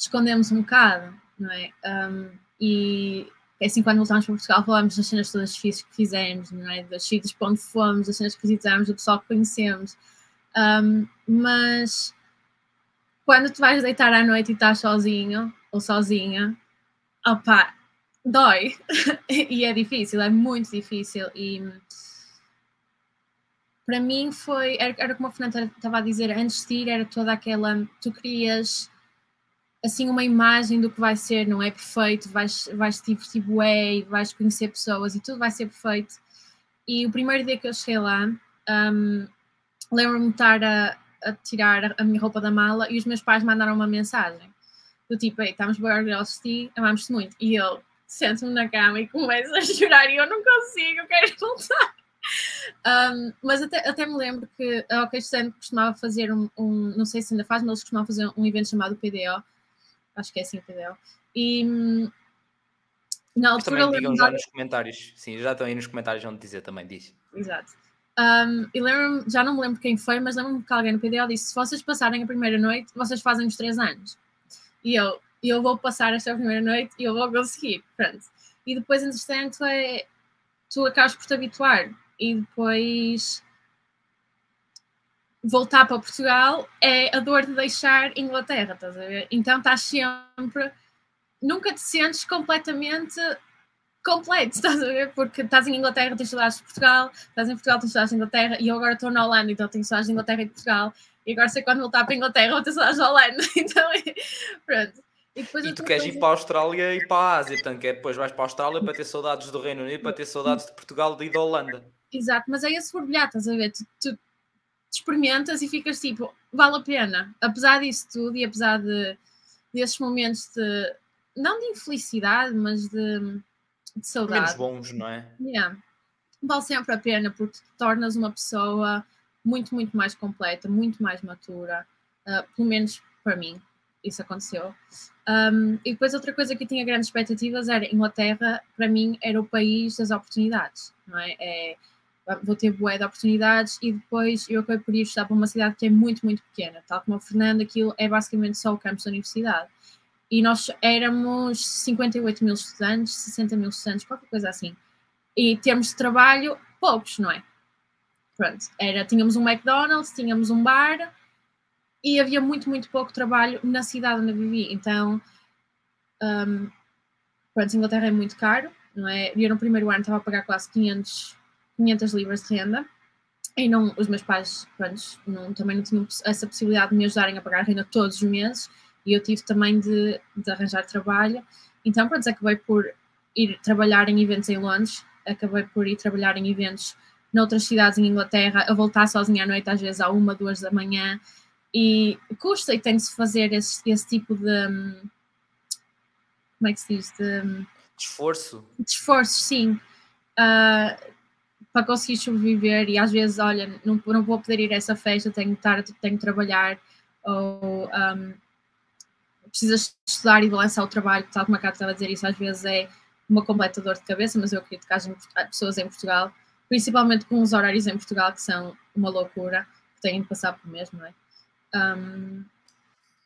escondemos um bocado, não é? Um, e é assim, quando voltámos para Portugal, falamos das cenas todas difíceis que fizemos, não é? Das sítios para onde fomos, das cenas que visitamos, do pessoal que conhecemos. Um, mas quando tu vais deitar à noite e estás sozinho ou sozinha, opá, dói. [laughs] e é difícil, é muito difícil. E para mim foi, era, era como a Fernanda estava a dizer, antes de ir era toda aquela, tu querias assim uma imagem do que vai ser, não é perfeito, vais, vais te divertir bué, vais conhecer pessoas e tudo vai ser perfeito. E o primeiro dia que eu cheguei lá, um, lembro-me de estar a, a, tirar a minha roupa da mala e os meus pais mandaram uma mensagem do tipo, ei, estamos bem orgulhosos de ti, amamos-te muito. E eu sento-me na cama e começo a [laughs] chorar e eu não consigo, eu quero voltar. Um, mas até, até me lembro que a OK Stand costumava fazer um, um, não sei se ainda faz, mas eles costumavam fazer um evento chamado PDO, acho que é assim o e na altura também digam já nos comentários, sim, já estão aí nos comentários onde dizer também, diz. Exato. Um, e lembro-me, já não me lembro quem foi, mas lembro-me que alguém no PDO disse: se vocês passarem a primeira noite, vocês fazem os três anos. E eu, eu vou passar esta primeira noite e eu vou conseguir. Pronto. E depois, entretanto, é tu acabas por te habituar e depois voltar para Portugal é a dor de deixar Inglaterra, estás a ver? Então estás sempre, nunca te sentes completamente completo, [laughs] estás a ver? Porque estás em Inglaterra, tens saudades de Portugal, estás em Portugal, tens saudades de Inglaterra, e eu agora estou na Holanda, então tenho saudades de Inglaterra e de Portugal, e agora sei quando voltar para a Inglaterra vou ter saudades da Holanda, [laughs] então é, pronto. E, e tu queres coisa... ir para a Austrália e para a Ásia, portanto, é depois vais para a Austrália para ter saudades do Reino Unido, para ter saudades de Portugal e da Holanda. Exato, mas é esse borbulhar, estás a ver? Tu, tu, experimentas e ficas tipo, vale a pena. Apesar disso tudo e apesar de, desses momentos de, não de infelicidade, mas de, de saudade. Menos bons, não é? Yeah. Vale sempre a pena porque te tornas uma pessoa muito, muito mais completa, muito mais matura. Uh, pelo menos para mim, isso aconteceu. Um, e depois outra coisa que eu tinha grandes expectativas era Inglaterra, para mim, era o país das oportunidades, não é? é vou ter bué de oportunidades e depois eu acabei por ir estudar para uma cidade que é muito, muito pequena, tal como a Fernanda, aquilo é basicamente só o campus da universidade. E nós éramos 58 mil estudantes, 60 mil estudantes, qualquer coisa assim. E termos de trabalho, poucos, não é? Pronto, era, tínhamos um McDonald's, tínhamos um bar e havia muito, muito pouco trabalho na cidade onde eu vivi. Então, um, pronto, Inglaterra é muito caro, não é? Eu no primeiro ano estava a pagar quase 500 500 libras de renda e não, os meus pais pronto, não, também não tinham essa possibilidade de me ajudarem a pagar a renda todos os meses e eu tive também de, de arranjar trabalho. Então, pronto, acabei por ir trabalhar em eventos em Londres, acabei por ir trabalhar em eventos noutras cidades em Inglaterra, a voltar sozinha à noite, às vezes à uma, duas da manhã, e custa e tem-se fazer esse, esse tipo de. Hum, como é que se diz? De, hum, de esforço. De esforço, sim. Uh, para conseguir sobreviver e às vezes, olha, não, não vou poder ir a essa festa, tenho que, estar, tenho que trabalhar ou um, precisas estudar e balançar o trabalho, tal como a Cátia estava a dizer isso, às vezes é uma completa dor de cabeça, mas eu acredito que haja pessoas em Portugal, principalmente com os horários em Portugal que são uma loucura, que têm de passar por mesmo, não é? Um,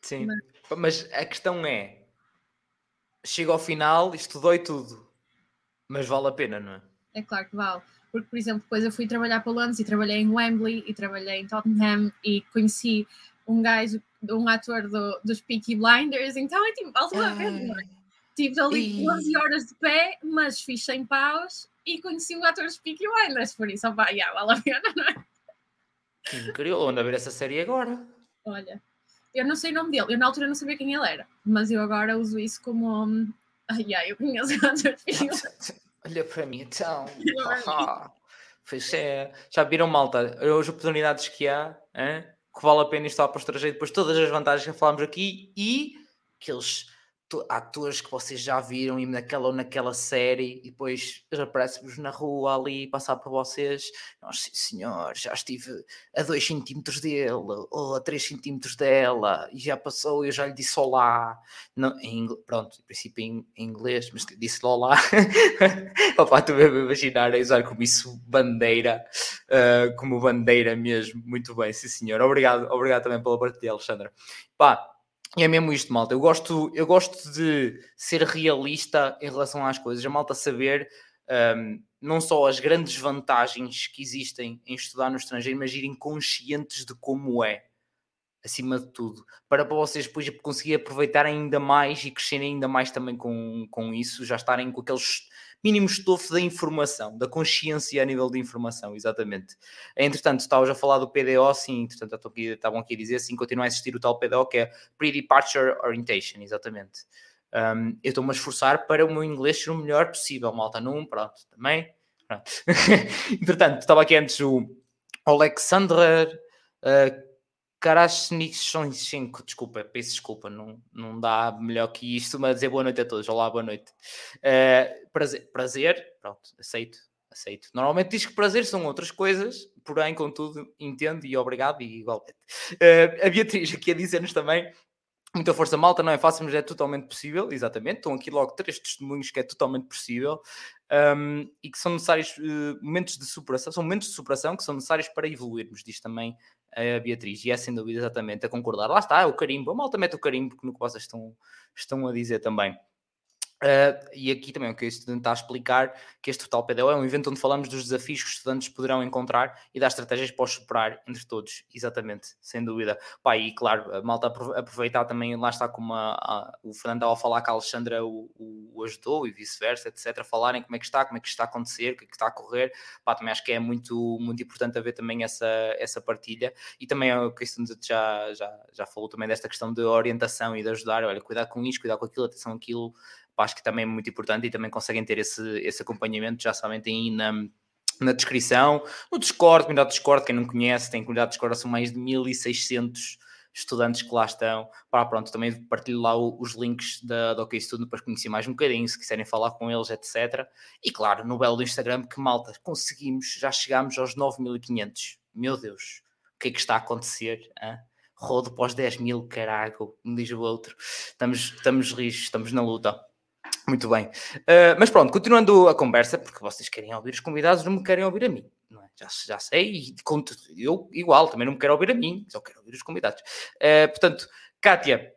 Sim, mas... mas a questão é, chega ao final, isto dói tudo, mas vale a pena, não é? É claro que vale porque, por exemplo, depois eu fui trabalhar para Londres e trabalhei em Wembley e trabalhei em Tottenham e conheci um gajo, um ator do, dos Peaky Blinders, então é tipo, vale a pena. Tive ali e... 11 horas de pé, mas fiz 100 paus e conheci o ator dos Peaky Blinders, por isso, opa, yeah, vale a pena, não é? Que incrível, onde a ver essa série agora? Olha, eu não sei o nome dele, eu na altura não sabia quem ele era, mas eu agora uso isso como. Um... Ai, yeah, eu conheço o ator dos Peaky Blinders. [laughs] Olha para mim então. Pois é. Já viram, malta? As oportunidades que há, hein? que vale a pena estar para o estrangeiro, depois todas as vantagens que falámos aqui e aqueles atores que vocês já viram e naquela ou naquela série e depois aparece-vos na rua ali passar por vocês. Nós, sim, senhor, já estive a 2 centímetros dele ou a 3 centímetros dela e já passou, eu já lhe disse olá. Em, pronto, em princípio em, em inglês, mas disse-lhe olá. [laughs] Opa, estou a imaginar a usar como isso bandeira, uh, como bandeira mesmo. Muito bem, sim senhor. Obrigado, obrigado também pela partilha, Alexandra. Pá, e é mesmo isto, malta. Eu gosto, eu gosto de ser realista em relação às coisas. A malta saber um, não só as grandes vantagens que existem em estudar no estrangeiro, mas irem conscientes de como é, acima de tudo, para, para vocês depois conseguir aproveitar ainda mais e crescerem ainda mais também com, com isso, já estarem com aqueles mínimo estofo da informação, da consciência a nível de informação, exatamente. Entretanto, estavas a falar do PDO, sim, entretanto, aqui, estavam aqui a dizer, sim, continua a existir o tal PDO, que é Pre-Departure Orientation, exatamente. Um, eu estou-me a esforçar para o meu inglês ser o melhor possível, malta, num, pronto, também. Pronto. [laughs] entretanto, estava aqui antes o Alexandra uh, Karasnichenko, desculpa, peço desculpa, não, não dá melhor que isto, mas dizer boa noite a todos. Olá, boa noite. Uh, prazer, prazer, pronto, aceito, aceito. Normalmente diz que prazer são outras coisas, porém, contudo, entendo e obrigado e igualmente. Uh, a Beatriz aqui a dizer-nos também Muita força malta, não é fácil, mas é totalmente possível, exatamente. Estão aqui logo três testemunhos que é totalmente possível um, e que são necessários uh, momentos de superação, são momentos de superação que são necessários para evoluirmos, diz também a Beatriz, e é sem dúvida exatamente a concordar. Lá está, é o carimbo, a malta mete o carimbo no que vocês estão, estão a dizer também. Uh, e aqui também o que eu estou a tentar explicar que este Total PDO é um evento onde falamos dos desafios que os estudantes poderão encontrar e das estratégias para os superar entre todos, exatamente, sem dúvida. Pá, e claro, a malta aproveitar também, lá está como a, a, o Fernando estava a falar que a Alexandra o, o, o ajudou e vice-versa, etc. Falarem como é que está, como é que está a acontecer, o que, é que está a correr. Pá, também acho que é muito, muito importante haver também essa, essa partilha e também é o que já, já, já falou também desta questão de orientação e de ajudar, olha, cuidar com isto, cuidar com aquilo, atenção aquilo acho que também é muito importante e também conseguem ter esse, esse acompanhamento, já sabem, tem aí na, na descrição, no Discord, comunidade Discord, quem não conhece, tem comunidade Discord, são mais de 1600 estudantes que lá estão, pronto, também partilho lá os links da, da OK Student para conhecer mais um bocadinho, se quiserem falar com eles, etc. E claro, no belo do Instagram, que malta, conseguimos, já chegámos aos 9500, meu Deus, o que é que está a acontecer? Hein? Rodo pós 10 mil, carago, me diz o outro, estamos, estamos rijos, estamos na luta. Muito bem. Uh, mas pronto, continuando a conversa, porque vocês querem ouvir os convidados, não me querem ouvir a mim. É? já, já sei, e conto, eu igual, também não me quero ouvir a mim, só quero ouvir os convidados. Uh, portanto, Kátia,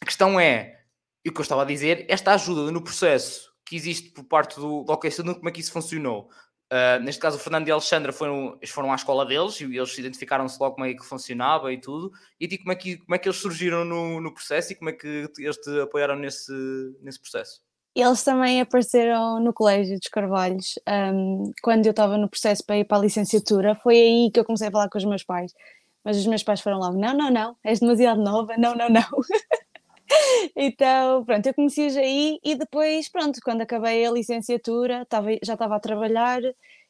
a questão é, e o que eu estava a dizer, esta ajuda no processo que existe por parte do, do OK como é que isso funcionou? Uh, neste caso, o Fernando e a Alexandra foram, foram à escola deles e eles identificaram-se logo como é que funcionava e tudo. E tipo, como é que, como é que eles surgiram no, no processo e como é que eles te apoiaram nesse, nesse processo? Eles também apareceram no Colégio dos Carvalhos um, quando eu estava no processo para ir para a licenciatura. Foi aí que eu comecei a falar com os meus pais. Mas os meus pais foram logo: não, não, não, és demasiado nova, não, não, não. [laughs] então, pronto, eu conheci-os aí e depois, pronto, quando acabei a licenciatura, tava, já estava a trabalhar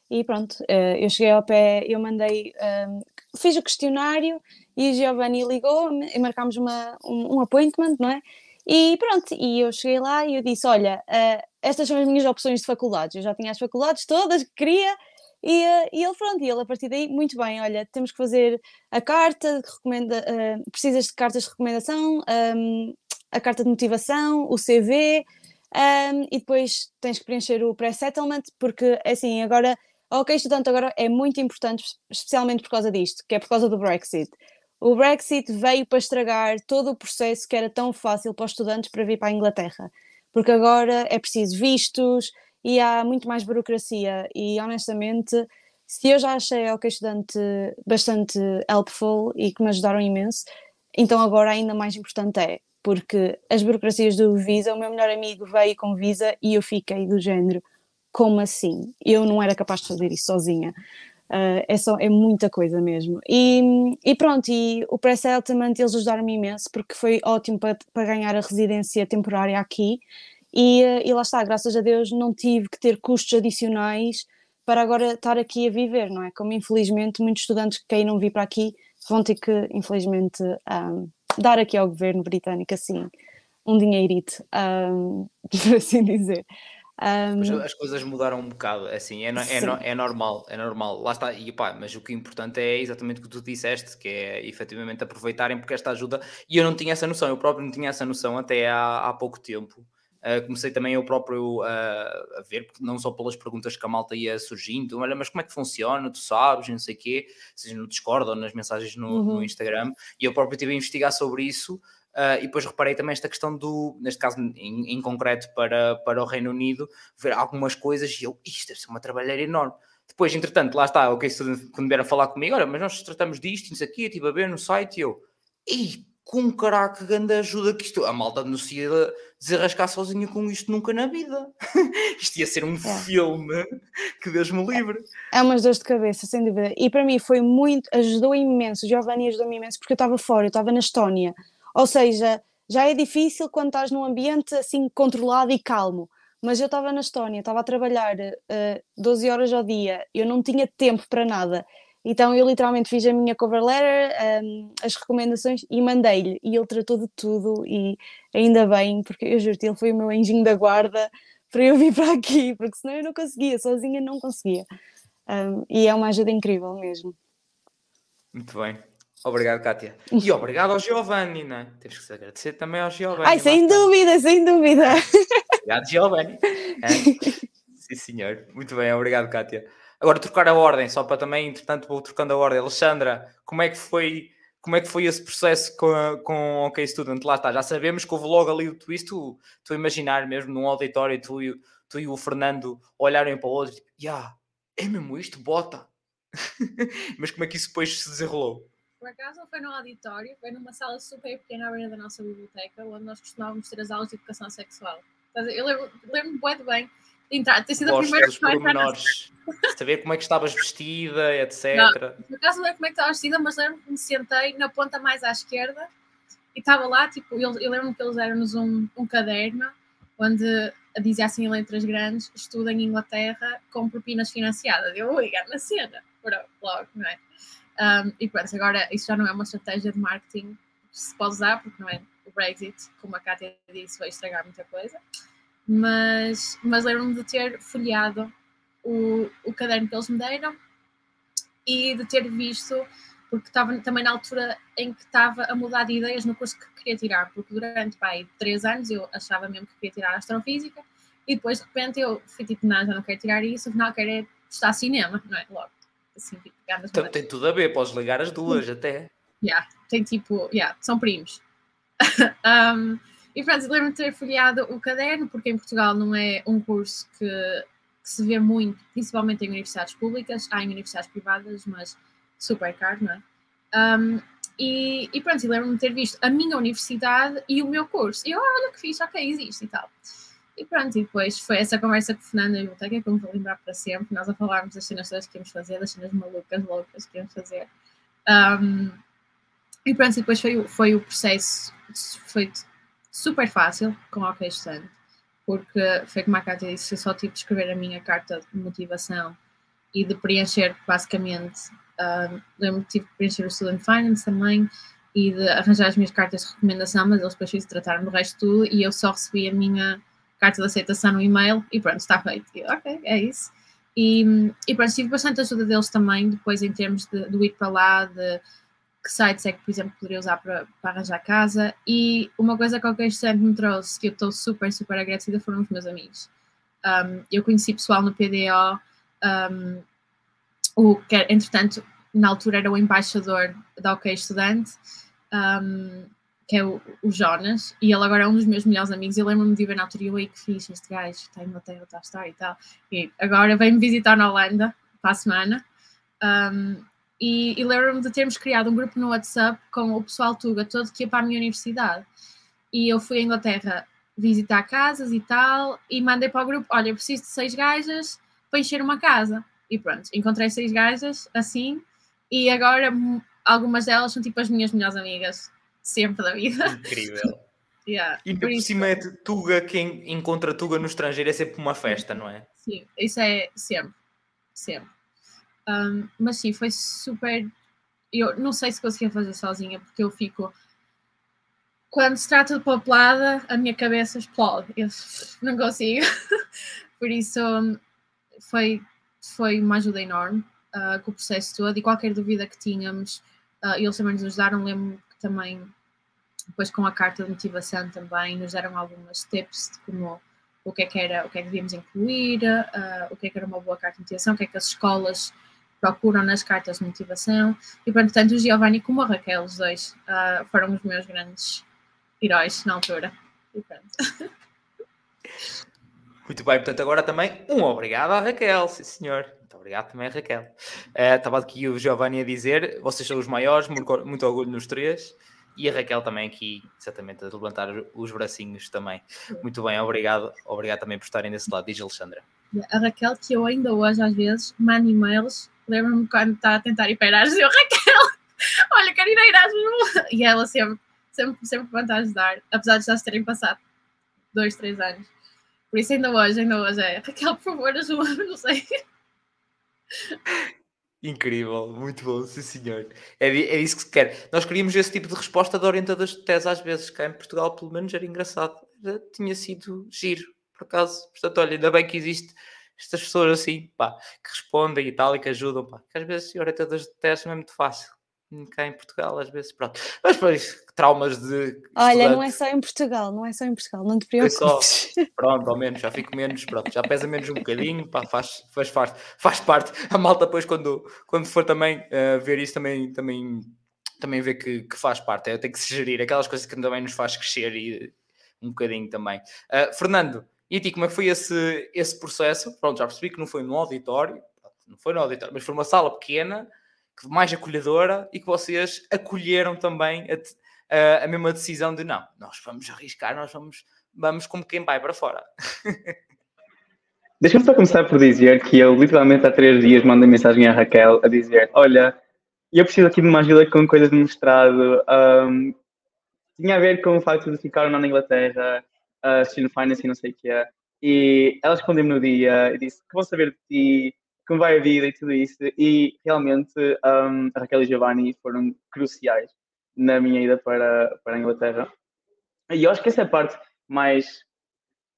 e pronto, eh, eu cheguei ao pé, eu mandei, um, fiz o questionário e o Giovanni ligou-me e marcámos uma, um, um appointment, não é? E pronto, e eu cheguei lá e eu disse: Olha, uh, estas são as minhas opções de faculdades. Eu já tinha as faculdades todas que queria, e, uh, e ele, pronto, e ele a partir daí, muito bem, olha, temos que fazer a carta, recomenda, uh, precisas de cartas de recomendação, um, a carta de motivação, o CV, um, e depois tens que preencher o pré-settlement, porque assim, agora, ok, estudante, agora é muito importante, especialmente por causa disto, que é por causa do Brexit. O Brexit veio para estragar todo o processo que era tão fácil para os estudantes para vir para a Inglaterra, porque agora é preciso vistos e há muito mais burocracia. E honestamente, se eu já achei que estudante bastante helpful e que me ajudaram imenso, então agora ainda mais importante é, porque as burocracias do Visa, o meu melhor amigo veio com Visa e eu fiquei do género, como assim? Eu não era capaz de fazer isso sozinha. Uh, é, só, é muita coisa mesmo. E, e pronto, e o pré-settlement eles ajudaram-me imenso porque foi ótimo para, para ganhar a residência temporária aqui. E, uh, e lá está, graças a Deus não tive que ter custos adicionais para agora estar aqui a viver, não é? Como infelizmente muitos estudantes que queiram vir para aqui vão ter que, infelizmente, um, dar aqui ao governo britânico assim um dinheirito, um, [laughs] por assim dizer. Um, as coisas mudaram um bocado, assim, é, é, é, normal, é normal, lá está, e pá, mas o que é importante é exatamente o que tu disseste, que é efetivamente aproveitarem porque esta ajuda, e eu não tinha essa noção, eu próprio não tinha essa noção até há, há pouco tempo, uh, comecei também eu próprio uh, a ver, não só pelas perguntas que a malta ia surgindo, olha, mas como é que funciona, tu sabes, não sei o quê, seja no Discord ou nas mensagens no, uhum. no Instagram, e eu próprio tive a investigar sobre isso, Uh, e depois reparei também esta questão do, neste caso em, em, concreto para, para o Reino Unido, ver algumas coisas e eu, isto deve ser uma trabalheira enorme. Depois, entretanto, lá está, ok, quando vieram falar comigo, olha, mas nós tratamos disto, isso aqui, eu estive a ver no site e eu, e com caraca, grande ajuda que isto, a malta não se ia desarrascar sozinha com isto nunca na vida. [laughs] isto ia ser um é. filme que Deus me livre. É umas dores de cabeça, sem dúvida. E para mim foi muito, ajudou imenso, o Giovanni ajudou-me imenso, porque eu estava fora, eu estava na Estónia. Ou seja, já é difícil quando estás num ambiente assim controlado e calmo. Mas eu estava na Estónia, estava a trabalhar uh, eh, 12 horas ao dia, eu não tinha tempo para nada. Então eu literalmente fiz a minha cover letter, um, ehm, as recomendações e mandei-lhe. E ele tratou de tudo e ainda bem, porque eu juro-te, ele foi o meu anjinho da guarda para eu [laughs] vir para aqui, porque senão eu não conseguia, sozinha não conseguia. Um, ehm, e é uma ajuda incrível mesmo. Muito bem. Obrigado, Kátia. E obrigado ao Giovanni, né? Temos que agradecer também ao Giovanni. Ai, sem dúvida, sem dúvida. Obrigado, Giovanni. [laughs] É? Sim, senhor. Muito bem, obrigado, Kátia. Agora trocar a ordem, só para também, entretanto, vou trocando a ordem. Alexandra, como é que foi, como é que foi esse processo com, com OK Student? Lá está, já sabemos que houve logo ali o twist, tu, tu imaginar mesmo num auditório, tu, tu e o Fernando olharem para o outro e tipo, yeah, é mesmo isto, bota. [laughs] Mas como é que isso depois se desenrolou? Por acaso não foi no auditório, foi numa sala super pequena à beira da nossa biblioteca, onde nós costumávamos ter as aulas de educação sexual. Eu lembro-me lembro bem de entrar, ter sido Gosto a primeira dos pormenores. Saber como é que estavas vestida, [laughs] etc. Não, por acaso não lembro como é que estava vestida, mas lembro que me sentei na ponta mais à esquerda e estava lá, tipo, eu, eu lembro-me que eles deram-nos um, um caderno onde dizia assim em letras grandes, estuda em Inglaterra com propinas financiadas. Eu, ligar na cena, logo, não é? Um, e pronto, agora isso já não é uma estratégia de marketing que se pode usar, porque não é o Brexit, como a Kátia disse, vai estragar muita coisa. Mas, mas lembro-me de ter folheado o, o caderno que eles me deram e de ter visto, porque estava também na altura em que estava a mudar de ideias no curso que queria tirar, porque durante pai, três anos eu achava mesmo que queria tirar astrofísica e depois de repente eu fui tipo, não, já não quero tirar isso, afinal quero é estudar cinema, não é? Logo assim, tipo, então, tem tudo a ver, podes ligar as duas até. Yeah, tem tipo, yeah, são primos. [laughs] um, e pronto, lembro-me de ter folheado o caderno, porque em Portugal não é um curso que, que, se vê muito, principalmente em universidades públicas, há em universidades privadas, mas super caro, não é? Um, e, e pronto, lembro-me de ter visto a minha universidade e o meu curso. E eu, ah, olha que fixe, ok, existe e tal. E pronto, e depois foi essa conversa com o Fernando e o Boteca, que eu me vou lembrar para sempre, nós a falarmos das cenas todas que íamos fazer, das cenas malucas, loucas que íamos fazer. Um, e pronto, e depois foi, foi o processo, foi super fácil com o OK Stand, porque foi como a Cátia disse, eu só tive de escrever a minha carta de motivação e de preencher basicamente, um, lembro que tive de preencher o Student Finance também e de arranjar as minhas cartas de recomendação, mas eles depois trataram do resto tudo e eu só recebi a minha carta de aceitação no e-mail e pronto, está feito. E, ok, é isso. E, e pronto, tive bastante ajuda deles também, depois em termos de, de ir para lá, de que sites é que, por exemplo, poderia usar para, para arranjar casa. E uma coisa que o Queixo me trouxe, que eu estou super, super agradecida, foram os meus amigos. Um, eu conheci pessoal no PDO, um, o que, entretanto, na altura era o embaixador da OK Estudante. Um, que é o, o, Jonas, e ele agora é um dos meus melhores amigos. Eu lembro-me de ver na altura e que fixe, este gajo está em Inglaterra, está a estar e tal. E agora vem-me visitar na Holanda para a semana. Um, e, e lembro-me de termos criado um grupo no WhatsApp com o pessoal Tuga todo que ia para a minha universidade. E eu fui à Inglaterra visitar casas e tal, e mandei para o grupo: olha, preciso de seis gajas para encher uma casa. E pronto, encontrei seis gajas assim, e agora algumas delas são tipo as minhas melhores amigas sempre da vida. Incrível. [laughs] yeah, e por cima é Tuga, quem encontra Tuga no estrangeiro é sempre uma festa, não é? Sim, isso é sempre. Sempre. Um, mas sim, foi super. Eu não sei se conseguia fazer sozinha, porque eu fico. quando se trata de papelada, a minha cabeça explode. Eu [laughs] não consigo. [laughs] Por isso, foi, foi uma ajuda enorme uh, com o processo todo e qualquer dúvida que tínhamos, uh, eles também nos ajudaram. Lembro também, depois com a carta de motivação também, nos deram algumas tips de como o que é que era, o que é que devíamos incluir, uh, o que é que era uma boa carta de motivação, o que é que as escolas procuram nas cartas de motivação. E, portanto, tanto o Giovanni como a Raquel, os dois, uh, foram os meus grandes heróis na altura. E pronto. [laughs] Muito bem, portanto, agora também um obrigado à Raquel, sim senhor. Obrigado também Raquel. Uh, aqui o Giovanni a dizer, vocês são os maiores, muito, orgulho nos três. E a Raquel também aqui, exatamente, a levantar os bracinhos também. Muito bem, obrigado. Obrigado também por estarem desse lado, diz Alexandra. A Raquel, que eu ainda hoje, às vezes, mando e-mails, lembro-me quando está a tentar ir para Erasmus, eu, Raquel, [laughs] olha, quero ir a Erasmus. E ela sempre, sempre, sempre pronta a ajudar, apesar de já terem passado dois, três anos. Por isso ainda hoje, ainda hoje é, Raquel, por favor, ajuda-me, não sei. Incrível, muito bom, sim senhor. É, é isso que se quer. Nós queríamos esse tipo de resposta de orientadores de tese às vezes, cá em Portugal, pelo menos era engraçado. Já tinha sido giro, por acaso. Portanto, olha, ainda bem que existe estas pessoas assim, pá, que respondem e tal e que ajudam, pá. Que às vezes orientadores de tese não é muito fácil cá em Portugal, às vezes, pronto. Mas depois, traumas de. Olha, não é só em Portugal, não é só em Portugal, não te preocupes. É só, pronto, ao menos, já fico menos, pronto, já pesa menos um bocadinho, pá, faz, faz, faz, faz parte. A malta, depois, quando, quando for também uh, ver isso, também, também, também vê que, que faz parte. É, tem que se gerir aquelas coisas que também nos faz crescer e um bocadinho também. Uh, Fernando, e a ti, como é que foi esse, esse processo? Pronto, já percebi que não foi no auditório, não foi no auditório, mas foi uma sala pequena mais acolhedora e que vocês acolheram também a, a, a, mesma decisão de não, nós vamos arriscar, nós vamos, vamos como quem vai para fora. [laughs] Deixa-me só começar por dizer que eu literalmente há três dias mandei mensagem à Raquel a dizer: Olha, eu preciso aqui de uma ajuda com coisas de mestrado. Um, tinha a ver com o facto de ficar na Inglaterra, uh, student finance e não sei o que é. E ela respondeu-me no dia e disse: Que vou saber de ti? Como vai a vida e tudo isso. E realmente um, a Raquel e Giovanni foram cruciais na minha ida para, para a Inglaterra. E eu acho que essa é a parte mais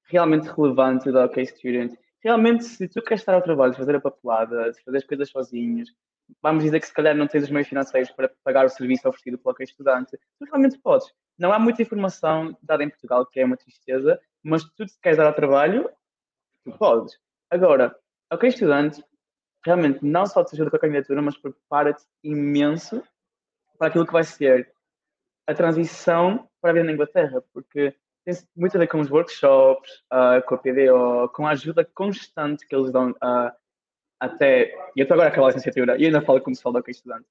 realmente relevante da OK Student. Realmente, se tu queres estar ao trabalho, fazer a papelada, fazer as coisas sozinhos, vamos dizer que se calhar não tens os meios financeiros para pagar o serviço oferecido pelo OK Estudante, tu realmente podes. Não há muita informação dada em Portugal, que é uma tristeza, mas tu, queres dar ao trabalho, tu podes. Agora, OK Estudante realmente não só te ajuda com a candidatura, mas prepara-te imenso para aquilo que vai ser a transição para a vida na Inglaterra, porque tem muito a ver com os workshops, uh, com a PDO, com a ajuda constante que eles dão uh, até. Eu estou agora a acabar a licenciatura e ainda falo como se fala que estudante.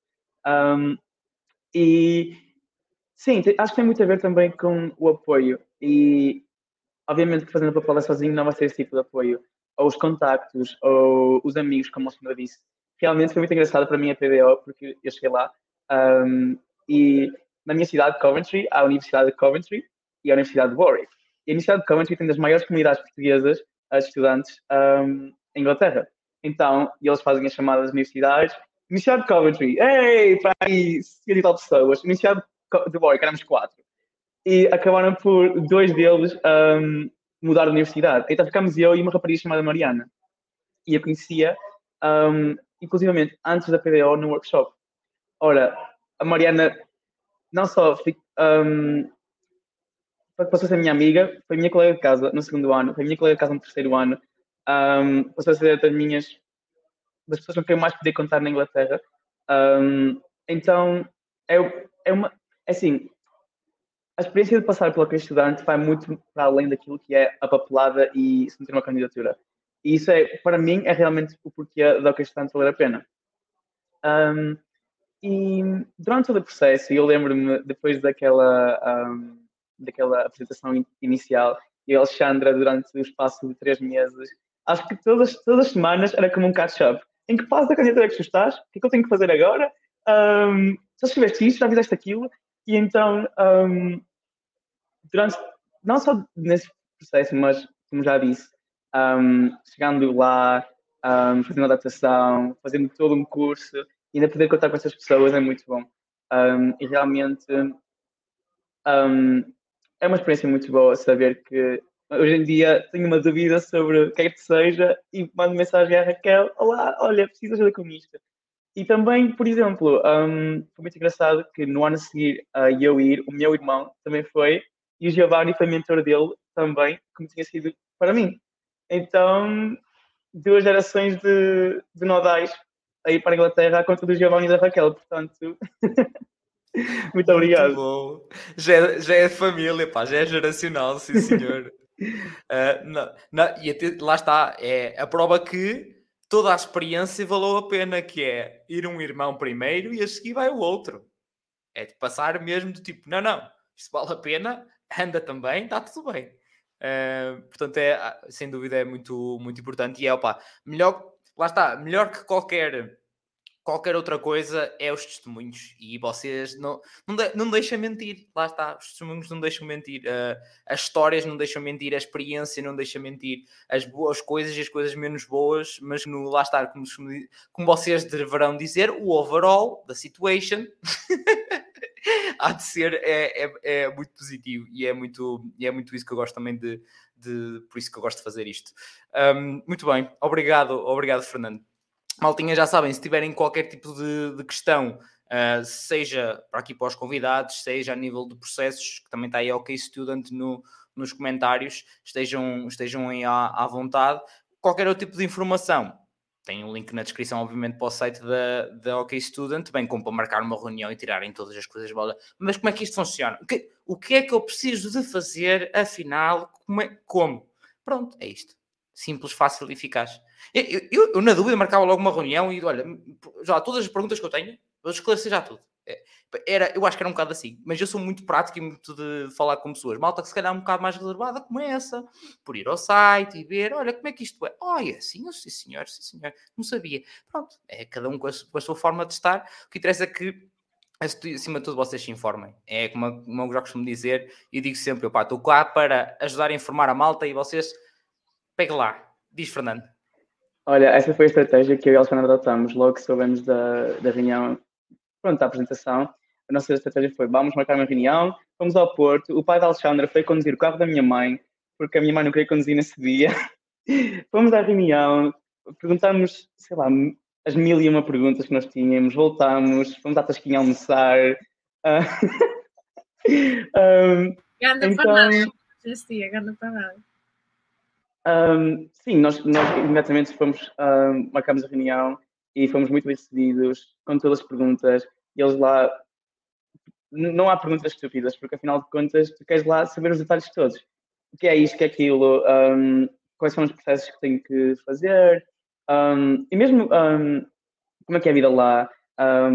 Um, e sim, acho que tem muito a ver também com o apoio. E obviamente que fazendo a papelada sozinho não vai ser esse tipo de apoio ou os contactos, ou os amigos, como o senhor disse. Realmente foi muito engraçado para mim a PDO, porque eu cheguei lá um, e na minha cidade, Coventry, há a Universidade de Coventry e a Universidade de Warwick. E a Universidade de Coventry tem das maiores comunidades portuguesas a estudantes um, em Inglaterra. Então, eles fazem as chamadas universidades. Universidade de Coventry, ei, para aí, 50 e tal pessoas. Universidade de Warwick, éramos quatro. E acabaram por dois deles um, mudar de universidade. Então ficámos eu e uma rapariga chamada Mariana. E eu conhecia, um, inclusivamente, antes da PDO no workshop. Ora, a Mariana não só um, passou a ser minha amiga, foi minha colega de casa no segundo ano, foi minha colega de casa no terceiro ano, um, passou a ser das minhas das pessoas com quem eu mais podia contar na Inglaterra. Um, então, é, é uma. É assim, a experiência de passar pelo aquele estudante vai muito para além daquilo que é a papelada e se meter uma candidatura. E isso é, para mim, é realmente o porquê da aquele estudante valer a pena. Um, e durante todo o processo, eu lembro-me, depois daquela, um, daquela apresentação inicial, e a Alexandra, durante o espaço de três meses, acho que todas, todas as semanas era como um catch-up. Em que fase da candidatura é que tu estás? O que é que eu tenho que fazer agora? Um, já escreveste isto? Já fizeste aquilo? E então, um, durante, não só nesse processo, mas, como já disse, um, chegando lá, um, fazendo adaptação, fazendo todo um curso, e ainda poder contar com essas pessoas é muito bom. e realmente, é uma experiência muito boa saber que hoje em dia tenho uma dúvida sobre o que é que seja e mando mensagem à Raquel: Olá, olha, preciso ajuda com isto. E também, por exemplo, um, foi muito engraçado que no ano a seguir a eu ir, o meu irmão também foi, e o Giovanni foi mentor dele também, como tinha sido para mim. Então, duas gerações de, de nodais a ir para a Inglaterra à conta do Giovanni e da Raquel, portanto. [laughs] Muito obrigado. Muito já, é, já é família, pá, já é geracional, sim senhor. uh, [laughs] não, não, e até, lá está, é a prova que toda a experiência valeu a pena, que é ir um irmão primeiro e a seguir vai o outro. É de passar mesmo do tipo, não, não, isto vale a pena, anda também, está tudo bem. Uh, portanto, é, ah, sem dúvida é muito, muito importante e é, opa, melhor, lá está, melhor que qualquer qualquer outra coisa é os testemunhos. E vocês não, não, de, não deixam mentir, lá está, os testemunhos não deixam mentir, uh, as histórias não deixam mentir, a experiência não deixa mentir, as boas coisas e as coisas menos boas, mas no, lá está, como, como vocês deverão dizer, o overall da situation [laughs] há de ser, é, é, é, muito positivo. E é muito, é muito isso que eu gosto também de, de por isso que eu gosto de fazer isto. Um, muito bem, obrigado, obrigado Fernando. Maltinha, já sabem, se tiverem qualquer tipo de, de questão, uh, seja para aqui para os convidados, seja a nível de processos, que também está aí OK Student no, nos comentários, estejam, estejam aí à, à vontade. Qualquer outro tipo de informação, tem um link na descrição, obviamente, para o site da, da OK Student, bem como para marcar uma reunião e tirarem todas as coisas bola. Mas como é que isto funciona? O que, o que é que eu preciso de fazer, afinal? Como? É, como? Pronto, é isto. Simples, fácil e eficaz. Eu, eu, eu, na dúvida, marcava logo uma reunião e olha, já todas as perguntas que eu tenho, vou esclarecer já tudo. É, era, eu acho que era um bocado assim, mas eu sou muito prático e muito de falar com pessoas. Malta que se calhar é um bocado mais reservada, como essa, por ir ao site e ver, olha, como é que isto é? Olha, sim, sim senhor, sim senhor, não sabia. Pronto, é cada um com a, com a sua forma de estar. O que interessa é que acima de tudo vocês se informem. É como, como eu já costumo dizer, e digo sempre, pá, estou cá para ajudar a informar a malta e vocês peguem lá. Diz Fernando. Olha, essa foi a estratégia que eu e a Alexandra adotamos logo que soubemos da, da reunião, pronto, da apresentação. A nossa estratégia foi, vamos marcar uma reunião, fomos ao Porto, o pai da Alexandra foi conduzir o carro da minha mãe, porque a minha mãe não queria conduzir nesse dia. [laughs] fomos à reunião, perguntámos, sei lá, as mil e uma perguntas que nós tínhamos, voltámos, fomos à Tasquinha almoçar. um, [laughs] ganda então, esse dia, ganda parada. Um, sim, nós, nós imediatamente fomos, um, marcámos a reunião e fomos muito bem recebidos com todas as perguntas. E eles lá, não há perguntas estúpidas, porque afinal de contas tu queres lá saber os detalhes todos. O que é isto, o que é aquilo, um, quais são os processos que tenho que fazer, e mesmo como é que é a vida lá,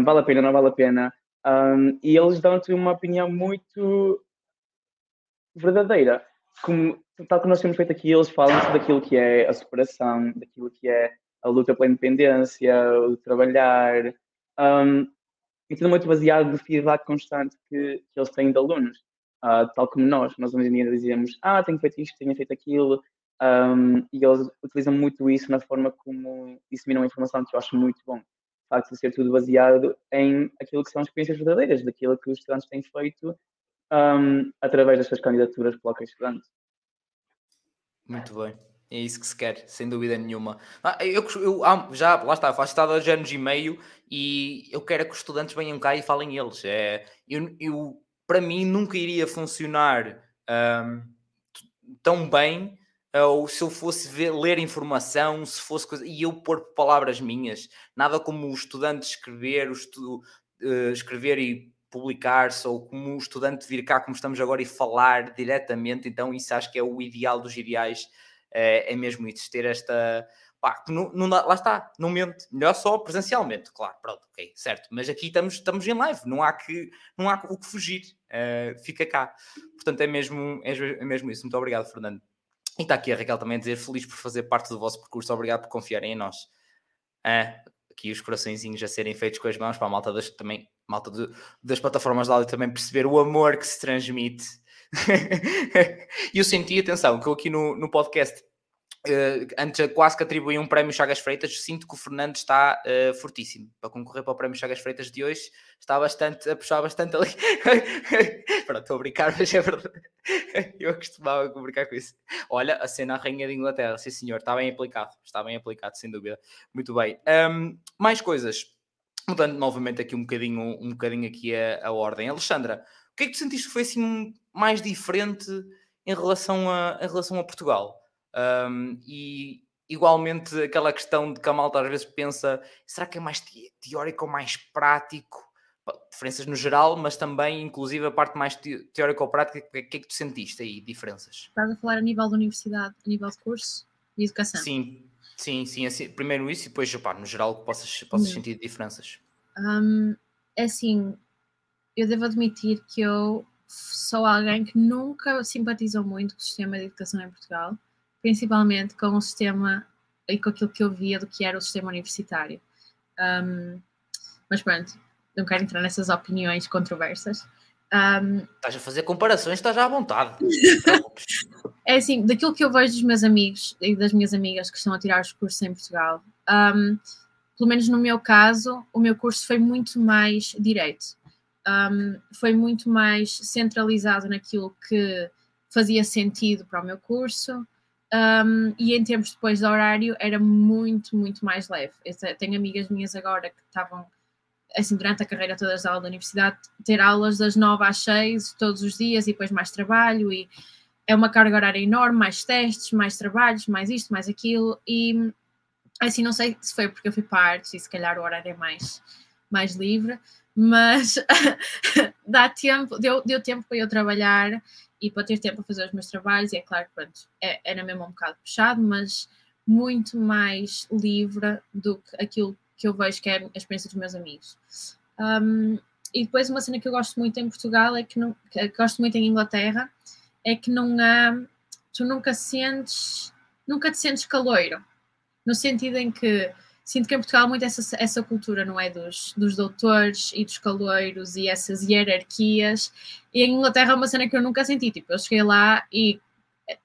vale a pena, não vale a pena. e eles dão-te uma opinião muito verdadeira. Como, tal como nós temos feito aqui, eles falam daquilo que é a superação, daquilo que é a luta pela independência, o trabalhar, um, e tudo muito baseado no feedback constante que, que eles têm de alunos, uh, tal como nós. Nós hoje em dia dizemos, ah, tenho feito isto, tenho feito aquilo, um, e eles utilizam muito isso na forma como disseminam a informação, que eu acho muito bom. O facto de ser tudo baseado em aquilo que são experiências verdadeiras, daquilo que os estudantes têm feito um, através das suas candidaturas o estudante. Muito bem. É isso que se quer, sem dúvida nenhuma. Ah, eu, eu, já, lá está, faço estado há dois anos e meio e eu quero que os estudantes venham cá e falem eles. É, eu, eu, para mim, nunca iria funcionar um, tão bem ou se eu fosse ver, ler informação, se fosse coisa, e eu pôr palavras minhas. Nada como o estudante escrever, o estu, uh, escrever e publicar-se, ou como estudante vir cá, como estamos agora, e falar diretamente. Então, isso acho que é o ideal dos ideais, é, é mesmo isso, ter esta. Pá, não, não lá está, não mente, melhor só presencialmente, claro, pronto, ok, certo, mas aqui estamos, estamos em live, não há, que, não há o que fugir, uh, fica cá, portanto é mesmo, é, é mesmo isso. Muito obrigado, Fernando. E está aqui a Raquel também a dizer feliz por fazer parte do vosso percurso, obrigado por confiarem em nós. Uh, aqui os coraçõezinhos a serem feitos com as mãos para a malta das, também, malta de, das plataformas de áudio também perceber o amor que se transmite. [laughs] E eu senti, atenção, que eu aqui no, no podcast Uh, antes quase que atribuí um prémio Chagas Freitas, sinto que o Fernando está uh, fortíssimo para concorrer para o prémio Chagas Freitas de hoje. Está bastante a puxar bastante ali. [laughs] Pronto, estou a brincar, mas é verdade. [laughs] Eu costumava brincar com isso. Olha, a cena a Rainha de Inglaterra, sim senhor, está bem aplicado, está bem aplicado, sem dúvida. Muito bem. Um, mais coisas. Mudando novamente aqui um bocadinho, um bocadinho aqui a, a ordem. Alexandra, o que é que tu sentiste que foi assim mais diferente em relação a, em relação a Portugal? Um, e igualmente aquela questão de que a malta às vezes pensa: será que é mais teórico ou mais prático? Diferenças no geral, mas também, inclusive, a parte mais teórica ou prática, o que é que tu sentiste aí? Diferenças? Estás a falar a nível da universidade, a nível de curso e educação? Sim, sim, sim. Assim, primeiro isso e depois, opa, no geral, possas, possas hum. sentir diferenças. Um, é assim, eu devo admitir que eu sou alguém que nunca simpatizou muito com o sistema de educação em Portugal principalmente com o sistema e com aquilo que eu via do que era o sistema universitário. Um, mas pronto, não quero entrar nessas opiniões controversas. Um, estás a fazer comparações, estás já à vontade. [laughs] é assim, daquilo que eu vejo dos meus amigos e das minhas amigas que estão a tirar os cursos em Portugal, um, pelo menos no meu caso, o meu curso foi muito mais direito. Um, foi muito mais centralizado naquilo que fazia sentido para o meu curso, um, e em termos depois de horário era muito, muito mais leve. Eu tenho amigas minhas agora que estavam, assim, durante a carreira toda da aula da universidade, ter aulas das 9 às 6 todos os dias e depois mais trabalho e é uma carga horária enorme, mais testes, mais trabalhos, mais isto, mais aquilo e assim, não sei se foi porque eu fui para artes e se calhar o horário é mais, mais livre, mas [laughs] dá tempo, deu, deu tempo para eu trabalhar e para ter tempo para fazer os meus trabalhos, e é claro que pronto, é, era mesmo um bocado puxado, mas muito mais livre do que aquilo que eu vejo que é a experiência dos meus amigos. Um, e depois uma cena que eu gosto muito em Portugal é que não que gosto muito em Inglaterra é que não há tu nunca sentes nunca te sentes caloiro no sentido em que sinto que em Portugal há muito essa, essa cultura, não é? Dos, dos doutores e dos caloiros e essas hierarquias. E em Inglaterra é uma cena que eu nunca senti. Tipo, eu cheguei lá e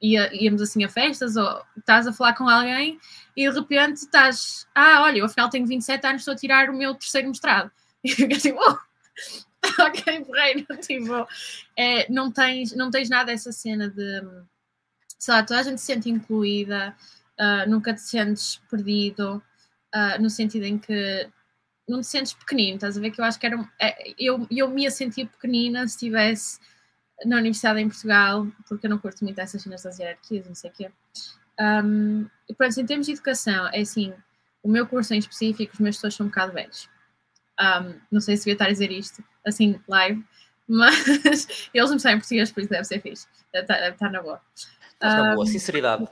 ia, íamos assim a festas ou estás a falar com alguém e de repente estás, ah, olha, eu afinal tenho 27 anos, estou a tirar o meu terceiro mestrado. [laughs] E fica tipo, oh, [laughs] ok, porreiro, tipo, é, não, tens, não tens nada essa cena de, sei lá, toda a gente se sente incluída, uh, nunca te sentes perdido uh, no sentido em que não te sentes pequenino, estás a ver que eu acho que era é, eu, eu me ia sentir pequenina se estivesse na universidade em Portugal, porque eu não curto muito essas cenas das hierarquias, não sei o quê. Um, e pronto, em termos de educação, é assim, o meu curso em específico, os meus professores são um bocado velhos. Um, não sei se devia estar a dizer isto, assim, live, mas [laughs] eles não sabem português, por isso deve ser fixe. Está, está na boa. Está na boa, sinceridade.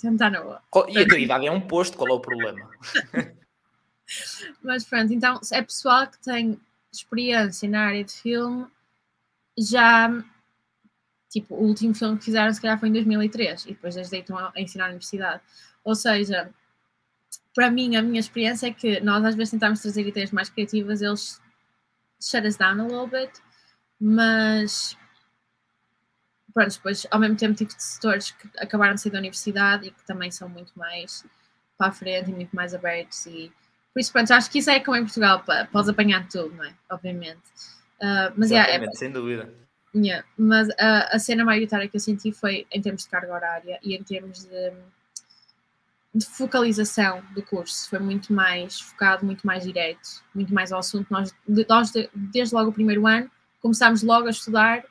Tentar na boa. E a tua idade é um posto, qual é o problema? [laughs] Mas pronto, então é pessoal que tem experiência na área de filme, já tipo, o último filme que fizeram se calhar foi em 2003 e depois desde aí estão a ensinar na universidade. Ou seja, para mim, a minha experiência é que nós às vezes tentamos trazer ideias mais criativas, eles shut us down a little bit, mas pronto, depois ao mesmo tempo tive setores que acabaram de sair da universidade e que também são muito mais para a frente e muito mais abertos e por isso pronto, acho que isso é como em Portugal, podes apanhar tudo, não é? Obviamente. Uh, mas yeah, é, sem dúvida. Yeah, mas uh, a cena maioritária que eu senti foi em termos de carga horária e em termos de, de focalização do curso. Foi muito mais focado, muito mais direto, muito mais ao assunto. Nós, nós desde logo o primeiro ano, começámos logo a estudar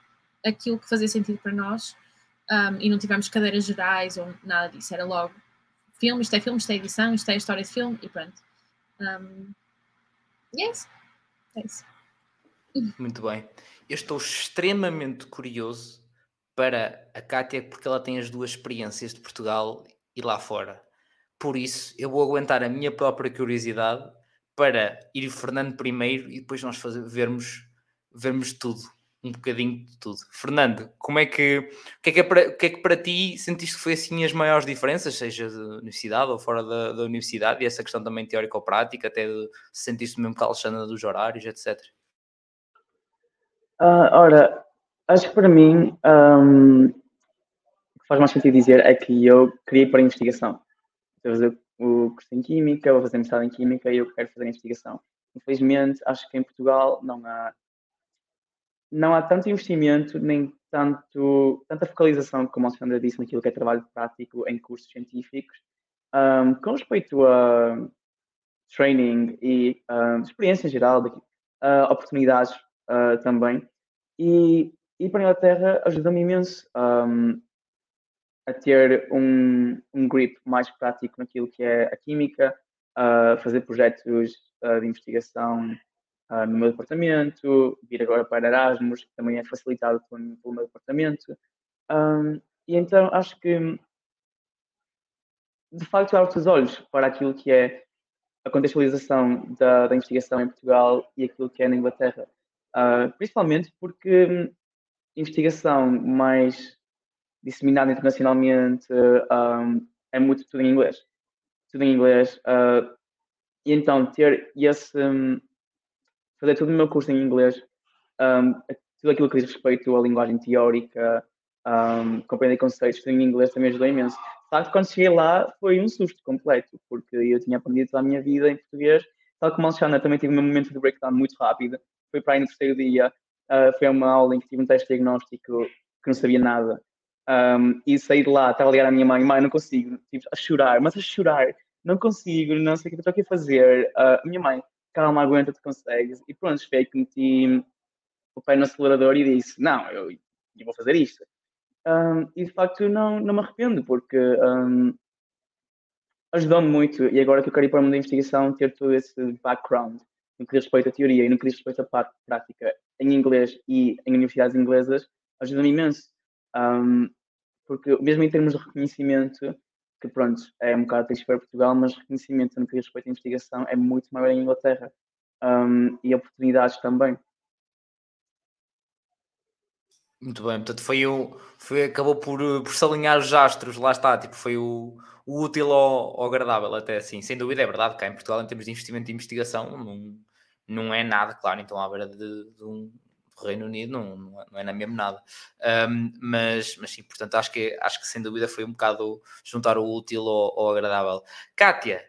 aquilo que fazia sentido para nós um, e não tivemos cadeiras gerais ou nada disso, era logo filme, isto é filme, isto é edição, isto é história de filme e pronto. Um, yes. É isso. Muito bem. Eu estou extremamente curioso para a Kátia, porque ela tem as duas experiências de Portugal e lá fora. Por isso, eu vou aguentar a minha própria curiosidade para ir Fernando primeiro e depois nós fazer, vermos, vermos tudo um bocadinho de tudo. Fernando, como é que, o que é que, é para, o que, é que para ti sentiste que foi assim as maiores diferenças, seja da universidade ou fora da, da universidade, e essa questão também teórico-prática, até de se sentiste mesmo com a Alexandra dos horários, etc. Uh, ora, acho que para mim um, que faz mais sentido dizer é que eu ir para a investigação. A fazer o curso em Química, vou fazer mestrado em Química e eu quero fazer investigação. Infelizmente, acho que em Portugal não há, não há tanto investimento, nem tanto, tanta focalização, como a Sandra disse, naquilo que é trabalho prático em cursos científicos. Um, com respeito a training e uh, experiência em geral, uh, oportunidades uh, também. E ir para a Inglaterra ajuda-me imenso um, a ter um, um grip mais prático naquilo que é a química, a fazer projetos de investigação no meu departamento, vir agora para Erasmus, que também é facilitado pelo, meu departamento. E então acho que de facto abre os olhos para aquilo que é a contextualização da, da, investigação em Portugal e aquilo que é na Inglaterra. Uh, principalmente porque hum, investigação mais disseminada internacionalmente um, é muito tudo em inglês. Tudo em inglês. Uh, e então ter esse. Um, fazer todo o meu curso em inglês, um, tudo aquilo que diz respeito à linguagem teórica, compreender conceitos, tudo em inglês também ajudou imenso. Só que quando cheguei lá foi um susto completo, porque eu tinha aprendido toda a minha vida em português, tal como a Alexandra também tive um momento de breakdown muito rápido, foi para aí no terceiro dia, uh, foi uma aula em que tive um teste diagnóstico que não sabia nada, um, e saí de lá, estava a ligar à minha mãe, mãe, não consigo, tive a chorar, mas a chorar, não consigo, não sei o que estou aqui a fazer. Uh, minha mãe, calma, aguenta, tu consegues. E pronto, foi que meti o pé no acelerador e disse, não, eu, eu vou fazer isto. Um, e de facto não, não me arrependo, porque um, ajudou-me muito. E agora que eu quero ir para o mundo da investigação, ter todo esse background no que diz respeito à teoria e no que diz respeito à parte prática em inglês e em universidades inglesas, ajuda-me imenso. Um, porque mesmo em termos de reconhecimento, que pronto, é um bocado triste para Portugal, mas reconhecimento no que diz respeito à investigação é muito maior em Inglaterra. Um, e oportunidades também. Muito bem, portanto foi o foi, acabou por, por se alinhar os astros, lá está, tipo, foi o, o útil ao, agradável até assim, sem dúvida é verdade, cá em Portugal em termos de investimento e investigação não, não é nada, claro, então à beira de, de um Reino Unido não, não, é, não é na mesmo nada, um, mas, mas sim, portanto acho que, acho que sem dúvida foi um bocado juntar o útil ao, ao agradável. Kátia,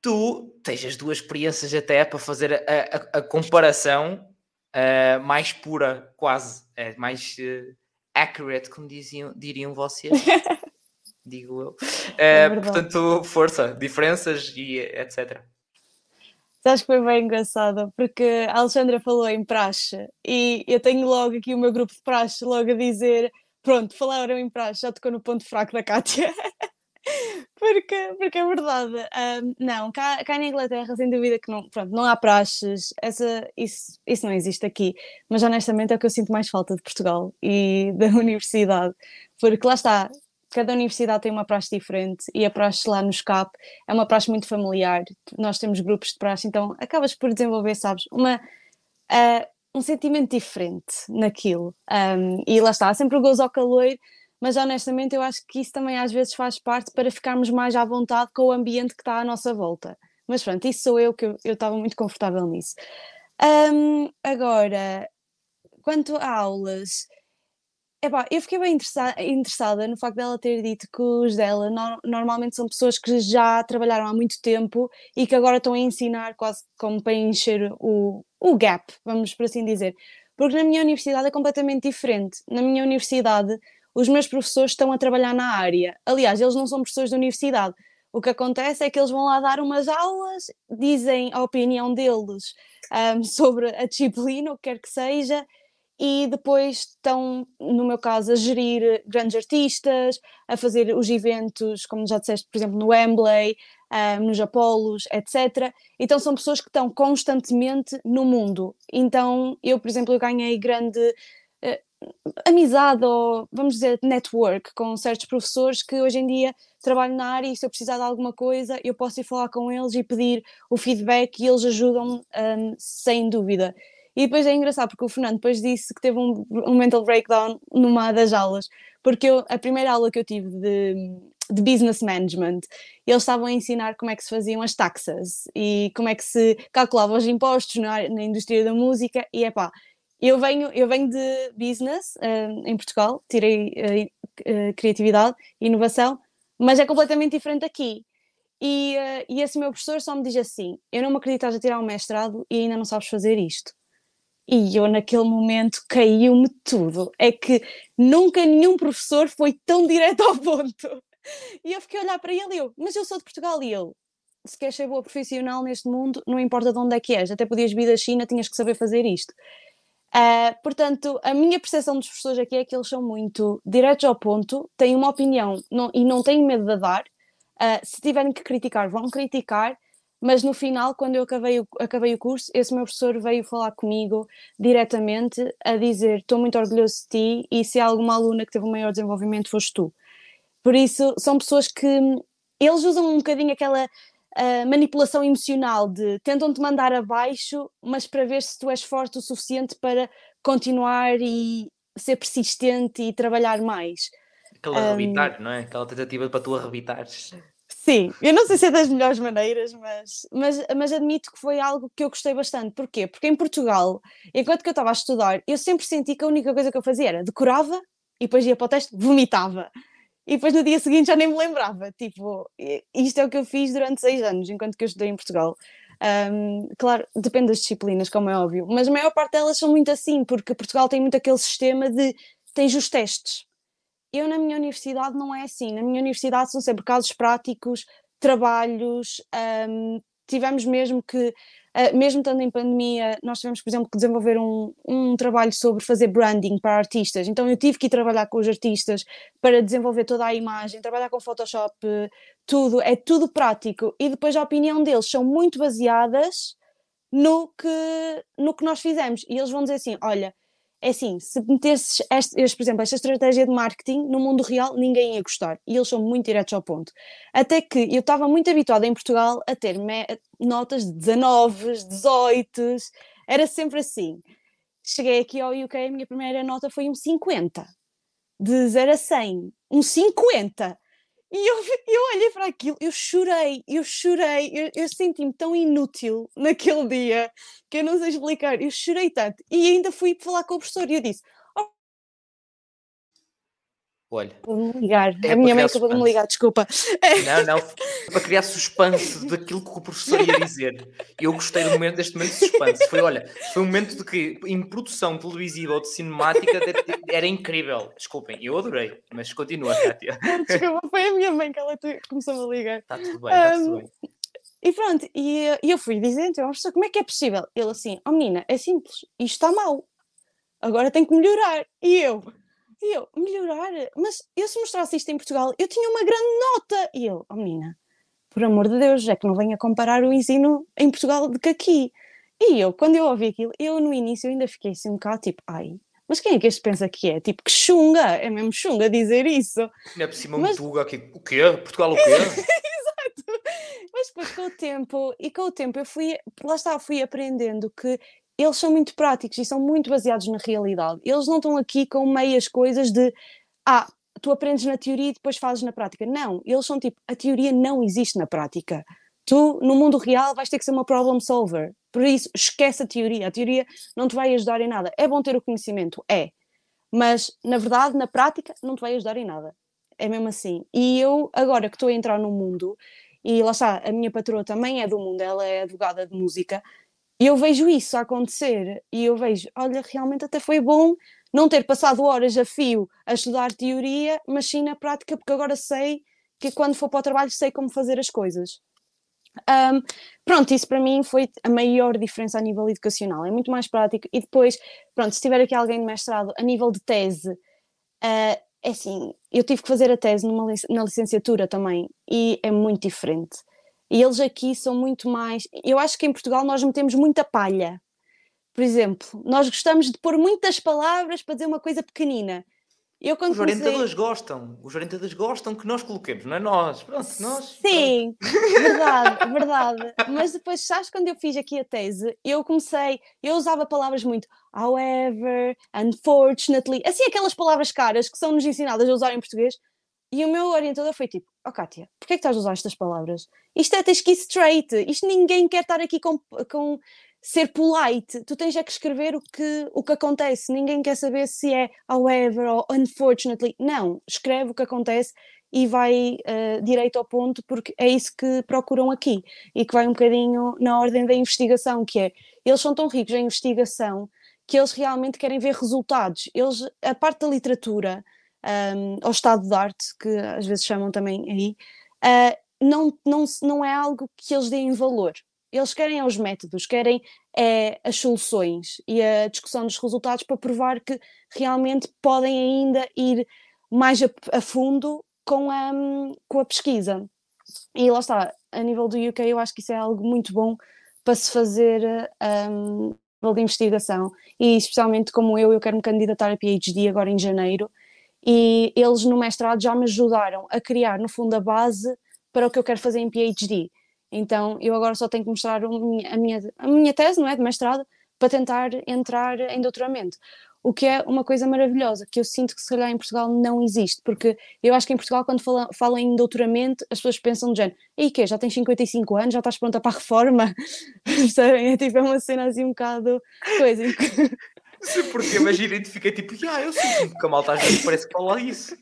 tu tens as duas experiências até para fazer a, a, a comparação uh, mais pura, quase, é mais uh, accurate, como diziam, diriam vocês. [laughs] digo eu. Uh, portanto, força, diferenças e etc. Acho que foi bem engraçado, porque a Alexandra falou em praxe e eu tenho logo aqui o meu grupo de praxe logo a dizer: pronto, falaram em praxe, já tocou no ponto fraco da Kátia. [laughs] porque, porque é verdade. Um, não, cá, cá na Inglaterra, sem dúvida que não, pronto, não há praxes, essa, isso, isso não existe aqui. Mas honestamente é o que eu sinto mais falta de Portugal e da [laughs] universidade, porque lá está, cada universidade tem uma praxe diferente e a praxe lá no SCAP é uma praxe muito familiar. Nós temos grupos de praxe, então acabas por desenvolver, sabes, uma, uh, um sentimento diferente naquilo. Um, e lá está, sempre o gozo ao calor mas honestamente eu acho que isso também às vezes faz parte para ficarmos mais à vontade com o ambiente que está à nossa volta. Mas pronto, isso sou eu que eu estava muito confortável nisso. Um, agora, quanto a aulas, epá, eu fiquei bem interessada, interessada no facto dela ter dito que os dela no, normalmente são pessoas que já trabalharam há muito tempo e que agora estão a ensinar quase como para encher o, o gap, vamos por assim dizer. Porque na minha universidade é completamente diferente. Na minha universidade os meus professores estão a trabalhar na área. Aliás, eles não são professores da universidade. O que acontece é que eles vão lá dar umas aulas, dizem a opinião deles um, [laughs] sobre a disciplina, o que quer que seja, e depois estão, no meu caso, a gerir grandes artistas, a fazer os eventos, como já disseste, por exemplo, no Wembley, um, nos Apolos, etc. Então são pessoas que estão constantemente no mundo. Então eu, por exemplo, eu ganhei grande amizade ou, vamos dizer, network com certos professores que hoje em dia trabalham na área e se eu precisar de alguma coisa eu posso ir falar com eles e pedir o feedback e eles ajudam um, sem dúvida. E depois é engraçado porque o Fernando depois disse que teve um, um mental breakdown numa das aulas, porque eu, a primeira aula que eu tive de, de business management, eles estavam a ensinar como é que se faziam as taxas e como é que se calculavam os impostos na, na indústria da música e é pá, eu venho, eu venho de business uh, em Portugal, tirei uh, criatividade inovação, mas é completamente diferente aqui. E, uh, e esse meu professor só me diz assim: Eu não me acredito a tirar um mestrado e ainda não sabes fazer isto. E eu, naquele momento, caiu-me tudo. É que nunca nenhum professor foi tão direto ao ponto. E eu fiquei a olhar para ele e eu, mas eu sou de Portugal e ele, se queres ser boa profissional neste mundo, não importa de onde é que és, até podias vir da China, tinhas que saber fazer isto. Uh, portanto, a minha percepção dos professores aqui é que eles são muito diretos ao ponto, têm uma opinião não, e não têm medo de dar. Uh, se tiverem que criticar, vão criticar, mas no final, quando eu acabei o, acabei o curso, esse meu professor veio falar comigo diretamente a dizer: Estou muito orgulhoso de ti e se há alguma aluna que teve um maior desenvolvimento, foste tu. Por isso, são pessoas que eles usam um bocadinho aquela uh, manipulação emocional de tentam-te mandar abaixo, mas para ver se tu és forte o suficiente para continuar e ser persistente e trabalhar mais. Aquela um, não é? Aquela tentativa para tu arrebitares. Sim, eu não sei se é das melhores maneiras, mas, mas, mas admito que foi algo que eu gostei bastante. Porquê? Porque em Portugal, enquanto que eu estava a estudar, eu sempre senti que a única coisa que eu fazia era decorava e depois ia para o teste, vomitava e depois no dia seguinte já nem me lembrava. Tipo, isto é o que eu fiz durante seis anos, enquanto que eu estudei em Portugal. Um, claro, depende das disciplinas, como é óbvio, mas a maior parte delas são muito assim, porque Portugal tem muito aquele sistema de tens os testes. Eu, na minha universidade, não é assim. Na minha universidade são sempre casos práticos, trabalhos, um, tivemos mesmo que Uh, mesmo estando em pandemia, nós tivemos, por exemplo, que desenvolver um, um trabalho sobre fazer branding para artistas. Então eu tive que ir trabalhar com os artistas para desenvolver toda a imagem, trabalhar com Photoshop, tudo, é tudo prático. E depois a opinião deles são muito baseadas no que, no que nós fizemos. E eles vão dizer assim: olha, é assim, se metesses, este, por exemplo, esta estratégia de marketing no mundo real, ninguém ia gostar. E eles são muito diretos ao ponto. Até que eu estava muito habituada em Portugal a ter notas de 19, 18, era sempre assim. Cheguei aqui ao UK, a minha primeira nota foi um 50. De 0 a 100, um 50. E eu, eu olhei para aquilo, eu chorei, eu chorei, eu, eu senti-me tão inútil naquele dia que eu não sei explicar, eu chorei tanto. E ainda fui falar com o professor e eu disse: Olha. Vou-me ligar. É a minha mãe acabou de me ligar, desculpa. Não, não, para criar suspense daquilo que o professor ia dizer. Eu gostei do momento, deste momento de suspense. Foi, olha, foi um momento de que em produção televisiva ou de cinemática era incrível. Desculpem, eu adorei, mas continua, Kátia. Desculpa, foi a minha mãe que ela começou a ligar. Está tudo bem, está tudo bem. E pronto, e, e eu fui dizendo, então, professor, como é que é possível? Ele assim, oh menina, é simples, isto está mal. Agora tem que melhorar. E eu, e eu, melhorar? Mas eu se mostrasse isto em Portugal, eu tinha uma grande nota. E eu, oh menina, por amor de Deus, é que não venha comparar o ensino em Portugal de que aqui. E eu, quando eu ouvi aquilo, eu no início ainda fiquei assim um bocado tipo, ai, mas quem é que este pensa que é? Tipo, que chunga, é mesmo chunga dizer isso. Não é por cima mas... um tuga aqui, o quê? Portugal o quê? [laughs] Exato. Mas depois com o tempo, e com o tempo eu fui, lá está, fui aprendendo que eles são muito práticos e são muito baseados na realidade. Eles não estão aqui com meias coisas de ah, tu aprendes na teoria e depois fazes na prática. Não, eles são tipo, a teoria não existe na prática. Tu, no mundo real, vais ter que ser uma problem solver. Por isso, esquece a teoria. A teoria não te vai ajudar em nada. É bom ter o conhecimento, é. Mas, na verdade, na prática, não te vai ajudar em nada. É mesmo assim. E eu, agora que estou a entrar no mundo, e lá está, a minha patroa também é do mundo, ela é advogada de música, e eu vejo isso acontecer e eu vejo, olha, realmente até foi bom não ter passado horas a fio a estudar teoria, mas sim na prática, porque agora sei que quando for para o trabalho sei como fazer as coisas. Um, pronto, isso para mim foi a maior diferença a nível educacional, é muito mais prático. E depois, pronto, se tiver aqui alguém de mestrado, a nível de tese, uh, é assim, eu tive que fazer a tese numa, na licenciatura também, e é muito diferente. E eles aqui são muito mais. Eu acho que em Portugal nós metemos muita palha. Por exemplo, nós gostamos de pôr muitas palavras para dizer uma coisa pequenina. Eu, quando os comecei... orientadores gostam, os orientadores gostam que nós coloquemos, não é nós, pronto, nós. Sim, pronto. verdade, verdade. Mas depois, sabes, quando eu fiz aqui a tese, eu comecei, eu usava palavras muito however, unfortunately, assim aquelas palavras caras que são nos ensinadas a usar em português, e o meu orientador foi tipo: Oh, Kátia, porquê é que estás a usar estas palavras? Isto é, tens que ir straight. Isto ninguém quer estar aqui com, com ser polite, tu tens é que escrever o que, o que acontece. Ninguém quer saber se é however ou unfortunately. Não, escreve o que acontece e vai uh, direito ao ponto, porque é isso que procuram aqui e que vai um bocadinho na ordem da investigação, que é eles são tão ricos em investigação que eles realmente querem ver resultados. Eles, a parte da literatura, um, ou estado de arte, que às vezes chamam também aí, uh, não, não, não é algo que eles deem valor. Eles querem os métodos, querem é, as soluções e a discussão dos resultados para provar que realmente podem ainda ir mais a, a fundo com a, com a pesquisa. E lá está, a nível do UK, eu acho que isso é algo muito bom para se fazer um, nível de investigação. E especialmente como eu, eu quero me candidatar a PhD agora em janeiro. E eles no mestrado já me ajudaram a criar, no fundo, a base para o que eu quero fazer em PhD. Então eu agora só tenho que mostrar a minha, a minha tese, não é? De mestrado, para tentar entrar em doutoramento o que é uma coisa maravilhosa, que eu sinto que se calhar em Portugal não existe, porque eu acho que em Portugal, quando falam, falam em doutoramento, as pessoas pensam do género, e que Já tens 55 anos, já estás pronta para a reforma? [laughs] é tipo, é uma cena assim um bocado coisa. [laughs] Porque imagina e fiquei tipo, ah, eu sinto que a malta às vezes parece que fala isso.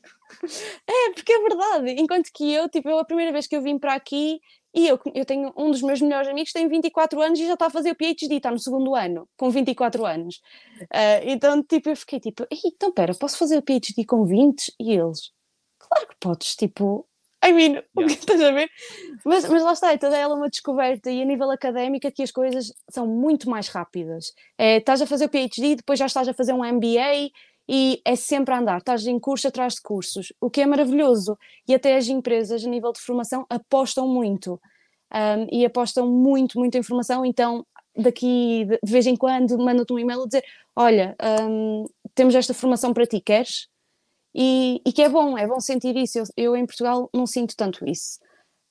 É, porque é verdade. Enquanto que eu, tipo, eu, a primeira vez que eu vim para aqui, e eu, eu tenho um dos meus melhores amigos tem 24 anos e já está a fazer o PhD, está no segundo ano, com 24 anos. Uh, então, tipo, eu fiquei tipo, então pera, posso fazer o PhD com 20? E eles, claro que podes, tipo, I mean, yeah. o que estás a ver? Mas, mas lá está, é toda ela uma descoberta e a nível académico que as coisas são muito mais rápidas. É, estás a fazer o PhD, depois já estás a fazer um MBA e é sempre a andar, estás em curso atrás de cursos, o que é maravilhoso. E até as empresas, a nível de formação, apostam muito. Um, e apostam muito, muita informação, então daqui de, vez em quando mandam-te um e-mail a dizer: Olha, um, temos esta formação para ti, queres? E, e, que é bom, é bom sentir isso. Eu, eu em Portugal não sinto tanto isso,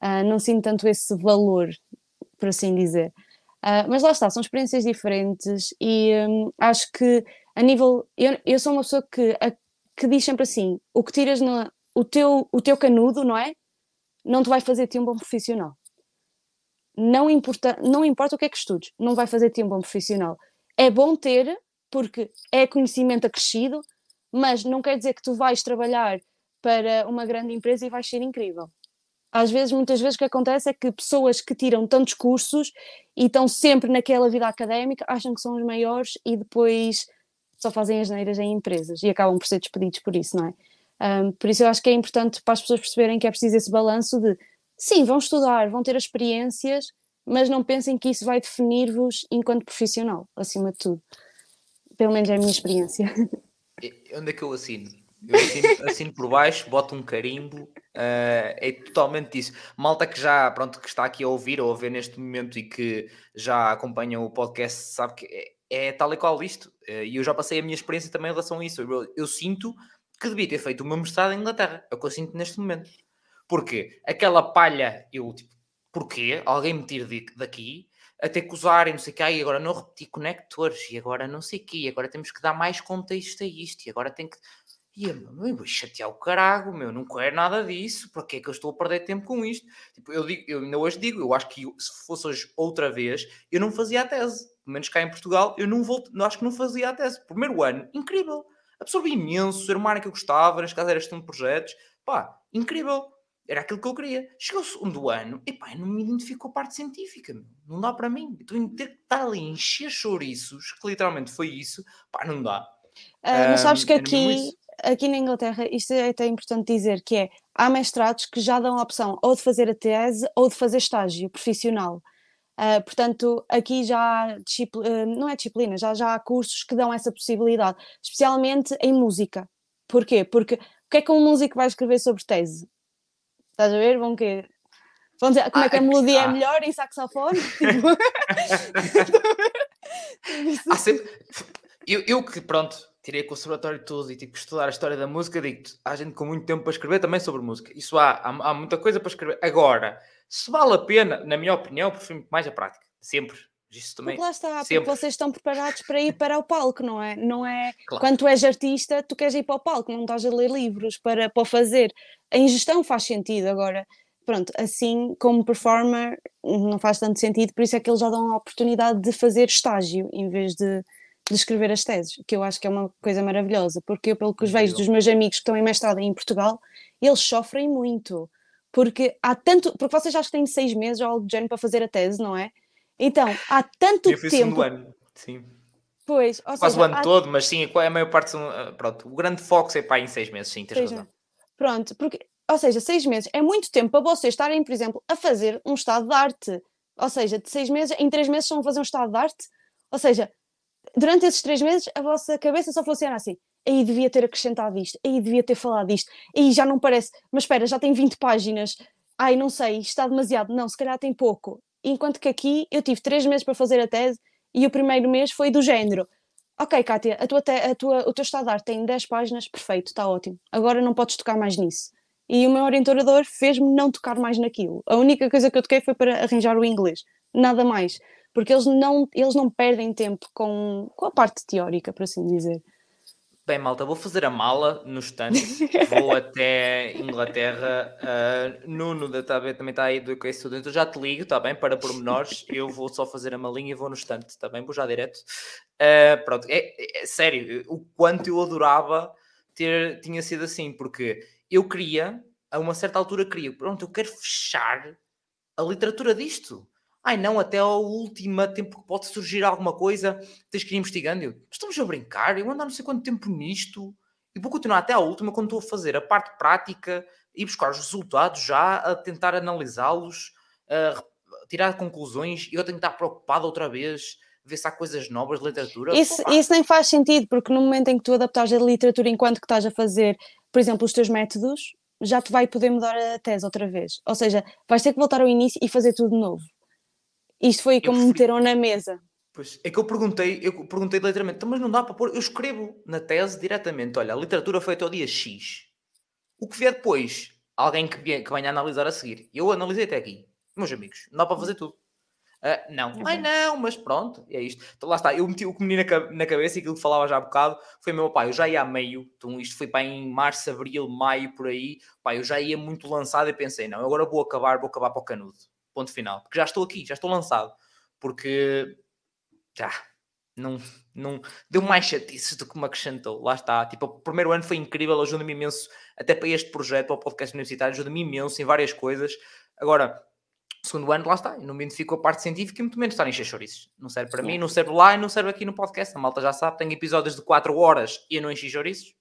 uh, não sinto tanto esse valor, por assim dizer. Uh, mas lá está, são experiências diferentes e um, acho que a nível. Eu, eu sou uma pessoa que, a, que diz sempre assim: o que tiras no. O teu, o teu canudo, não é? Não te vai fazer-te um bom profissional. Não importa, não importa o que é que estudes, não vai fazer-te um bom profissional. É bom ter, porque é conhecimento acrescido, mas não quer dizer que tu vais trabalhar para uma grande empresa e vais ser incrível. Às vezes, muitas vezes, o que acontece é que pessoas que tiram tantos cursos e estão sempre naquela vida académica acham que são os maiores e depois só fazem as neiras em empresas e acabam por ser despedidos por isso, não é? Um, por isso eu acho que é importante para as pessoas perceberem que é preciso esse balanço de sim, vão estudar, vão ter experiências, mas não pensem que isso vai definir-vos enquanto profissional, acima de tudo. Pelo menos é a minha experiência. [laughs] Onde é que eu assino? Eu assino, [laughs] assino por baixo, boto um carimbo, uh, é totalmente isso. Malta que já, pronto, que está aqui a ouvir ou a ver neste momento e que já acompanha o podcast, sabe que é, é tal e qual isto. Eh, e eu já passei a minha experiência também em relação a isso. Eu, eu, sinto que devia ter feito o meu mestrado em Inglaterra. É o que eu sinto neste momento. Porque aquela palha, eu tipo, porquê? Alguém me tira daqui a ter que usar e não sei o que, e agora não repetir conectores, e agora não sei o que, e agora temos que dar mais contexto a isto, e agora tem que. E eu, meu, vou chatear o carago, meu, não quero nada disso, para que é que eu estou a perder tempo com isto? Tipo, eu, digo, eu ainda hoje digo, eu acho que se fosse hoje outra vez, eu não fazia a tese pelo menos cá em Portugal, eu não volto, acho que não fazia a tese. Primeiro ano, incrível. Absorvi imenso, era uma área que eu gostava, nas casas era gestão de projetos, pá, incrível. Era aquilo que eu queria. Chegou o segundo ano, e pá, não me identifico com a parte científica, meu. não dá para mim. Estou a ter que estar ali a encher chouriços, que literalmente foi isso, pá, não dá. Uh, mas sabes que aqui, aqui na Inglaterra, isto é até importante dizer, que é, há mestrados que já dão a opção ou de fazer a tese ou de fazer estágio profissional. Uh, portanto, aqui já há uh, não é disciplina, já, já há cursos que dão essa possibilidade, especialmente em música. Porquê? Porque o que é que um músico vai escrever sobre tese? Estás a ver? Vão que Vão dizer como ah, é que a melodia ah. é melhor em saxofone? [laughs] Tipo... sempre... eu, eu que, pronto, tirei conservatório e tudo e tive que estudar a história da música, digo-te, há gente com muito tempo para escrever também sobre música. Isso há, há, há muita coisa para escrever. Agora, se vale a pena, na minha opinião, prefiro mais a prática. Sempre. Isso também. Porque lá está, sempre. porque vocês estão preparados para ir para o palco, não é? Não é claro. quando tu és artista, tu queres ir para o palco, não estás a ler livros para, para fazer. A ingestão faz sentido agora. pronto, assim como performer não faz tanto sentido, por isso é que eles já dão a oportunidade de fazer estágio em vez de, de escrever as teses, que eu acho que é uma coisa maravilhosa, porque eu, pelo que os vejo dos meus amigos que estão em mestrado em Portugal, eles sofrem muito, porque há tanto, porque vocês já têm seis meses ou algo de género para fazer a tese, não é? Então, há tanto eu tempo. ano, sim. Pois, ou Quase seja, o ano há... todo, mas sim, a maior parte são, ah, pronto, o grande foco é para em seis meses, sim, tens razão. Pronto, porque, ou seja, seis meses é muito tempo para vocês estarem, por exemplo, a fazer um estado de arte. Ou seja, de seis meses, em três meses estão a fazer um estado de arte. Ou seja, durante esses três meses a vossa cabeça só funciona assim. Aí devia ter acrescentado isto, aí devia ter falado isto, aí já não parece, mas espera, já tem 20 páginas, ai não sei, está demasiado, não, se calhar tem pouco. Enquanto que aqui eu tive três meses para fazer a tese e o primeiro mês foi do género. Ok, Kátia, a tua, a tua, o teu estado de arte tem 10 páginas, perfeito, está ótimo. Agora não podes tocar mais nisso. E o meu orientador fez-me não tocar mais naquilo. A única coisa que eu toquei foi para arranjar o inglês, nada mais porque eles não, eles não perdem tempo com, com a parte teórica, por assim dizer. Bem, malta, vou fazer a mala no estante, [laughs] vou até Inglaterra. Uh, Nuno da TAB também está aí do que Student. Eu já te ligo, está bem? Para pormenores, eu vou só fazer a malinha e vou no estante, está bem? Vou já direto. Uh, pronto, é, é, é, sério, o quanto eu adorava ter, tinha sido assim, porque eu queria, a uma certa altura, queria, pronto, eu quero fechar a literatura disto ai não, até ao último tempo que pode surgir alguma coisa, tens que ir investigando. Eu, estamos a brincar, eu ando há não sei quanto tempo nisto e vou continuar até à última quando estou a fazer a parte prática e buscar os resultados já, a tentar analisá-los, a tirar conclusões e eu tenho que estar preocupado outra vez ver se há coisas novas de literatura. Isso, isso nem faz sentido, porque no momento em que tu adaptares a literatura enquanto que estás a fazer, por exemplo, os teus métodos, já te vai poder mudar a tese outra vez. Ou seja, vais ter que voltar ao início e fazer tudo de novo. Isto foi como me meteram na mesa. Pois, é que eu perguntei, eu perguntei literalmente, então, mas não dá para pôr, eu escrevo na tese diretamente, olha, a literatura foi até o dia X. O que vier depois, alguém que, venha, que venha analisar a seguir. Eu analisei até aqui. Meus amigos, não dá para fazer tudo. Uh, não, uhum. ai não, mas pronto, é isto. Então lá está, eu meti o que menino na cabeça e aquilo que falava já há bocado foi meu pai, eu já ia a meio, então isto foi para em março, abril, maio, por aí, pai, eu já ia muito lançado e pensei, não, agora vou acabar, vou acabar para o canudo ponto final. Porque já estou aqui, já estou lançado. Porque já não, não deu mais chatices do que me acrescentou. Lá está. Tipo, o primeiro ano foi incrível, ajuda-me imenso, até para este projeto, para o podcast universitário, ajuda-me imenso em várias coisas. Agora, segundo ano, lá está, eu não me identifico a parte científica e muito menos estar em chouriços. Não serve para Sim. mim, não serve lá e não serve aqui no podcast. A malta já sabe, tenho episódios de 4 horas e eu não enchi chouriços.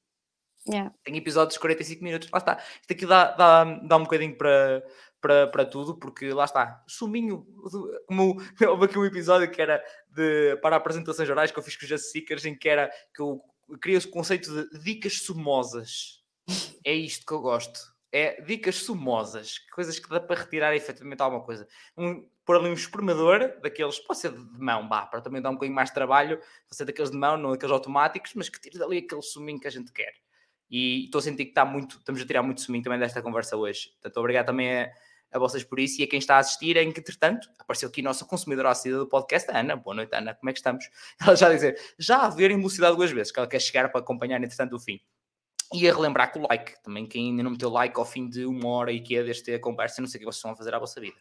Yeah. Tenho episódios de 45 minutos. Lá está. Isto aqui dá, dá, dá um bocadinho para, para, tudo, porque lá está, suminho, como [laughs] houve aqui um episódio que era de, para apresentações gerais que eu fiz com os Just Seekers, em que era que eu criei o conceito de dicas sumosas. É isto que eu gosto. É dicas sumosas, coisas que dá para retirar efetivamente alguma coisa. Um, pôr ali um espremedor, daqueles, pode ser de mão, vá, para também dar um bocadinho mais de trabalho, pode ser daqueles de mão, não daqueles automáticos, mas que tire dali aquele suminho que a gente quer. E estou a sentir que está muito, estamos a tirar muito suminho também desta conversa hoje. Portanto, obrigado também a, a vocês por isso e a quem está a assistir, em que, entretanto, apareceu aqui a nossa consumidora assídua do podcast, a Ana. Boa noite, Ana, como é que estamos? [laughs] Ela já a dizer, já a ver em velocidade duas vezes, que ela quer chegar para acompanhar, entretanto, o fim. E a relembrar que o like, também quem ainda não meteu like ao fim de uma hora e que é deste conversa, não sei o que vocês vão fazer à vossa vida.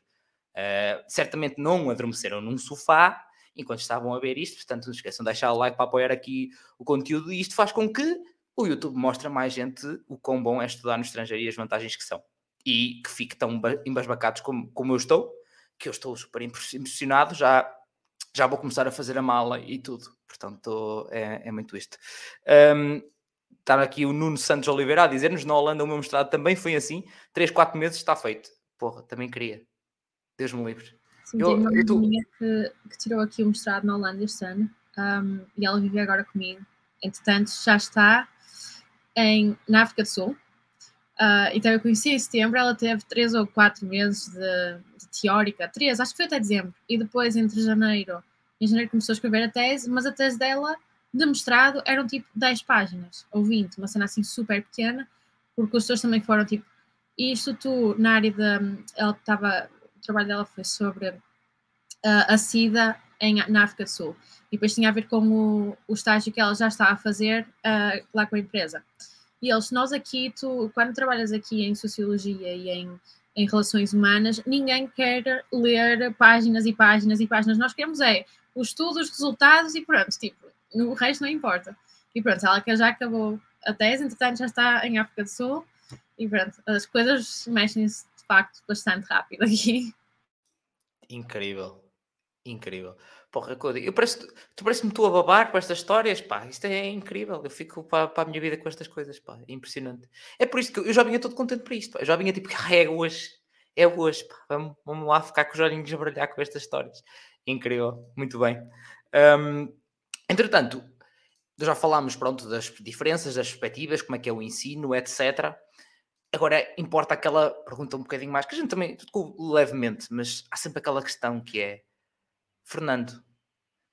Uh, certamente não adormeceram num sofá enquanto estavam a ver isto, portanto não esqueçam de deixar o like para apoiar aqui o conteúdo e isto faz com que o YouTube mostre a mais gente o quão bom é estudar no estrangeiro e as vantagens que são e que fique tão embasbacados como, como eu estou, que eu estou super impressionado, já, já vou começar a fazer a mala e tudo. Portanto, é, é muito isto. Um, está aqui o Nuno Santos Oliveira a dizer-nos, na Holanda o meu mestrado também foi assim, 3, 4 meses está feito. Porra, também queria. Deus me livre. Sim, eu, uma eu tô... que, que tirou aqui o mestrado na Holanda este ano um, e ela vive agora comigo. Entretanto, já está em, na África do Sul Uh, então eu conheci em setembro, ela teve três ou quatro meses de, de, teórica, três, acho que foi até dezembro, e depois entre janeiro, em janeiro começou a escrever a tese, mas a tese dela de mestrado eram tipo 10 páginas, ou 20, uma cena assim super pequena, porque os seus também foram tipo, isto tu, na área da, ela estava, o trabalho dela foi sobre uh, a SIDA em, na África do Sul, e depois tinha a ver com o, o estágio que ela já estava a fazer uh, lá com a empresa. E eles, nós aqui, tu, quando trabalhas aqui em Sociologia e em em relações humanas, ninguém quer ler páginas e páginas e páginas. Nós queremos é o estudo, os resultados e pronto, tipo, o resto não importa. E pronto, ela que já acabou a tese, entretanto já está em África do Sul e pronto, as coisas mexem-se de facto bastante rápido aqui. Incrível, incrível. Porra, Cody, eu parece, tu parece-me tu a babar com estas histórias, pá, isto é incrível, eu fico para, para a minha vida com estas coisas, pá, é impressionante. É por isso que eu já vinha todo contente para isto, pá. eu já vinha tipo, ah, é hoje, é hoje, pá, vamos, vamos lá ficar com os olhinhos a brilhar com estas histórias. Incrível, muito bem. Um, entretanto, já falámos, pronto, das diferenças, das perspectivas, como é que é o ensino, etc. Agora, importa aquela pergunta um bocadinho mais, que a gente também levemente, mas há sempre aquela questão que é, Fernando,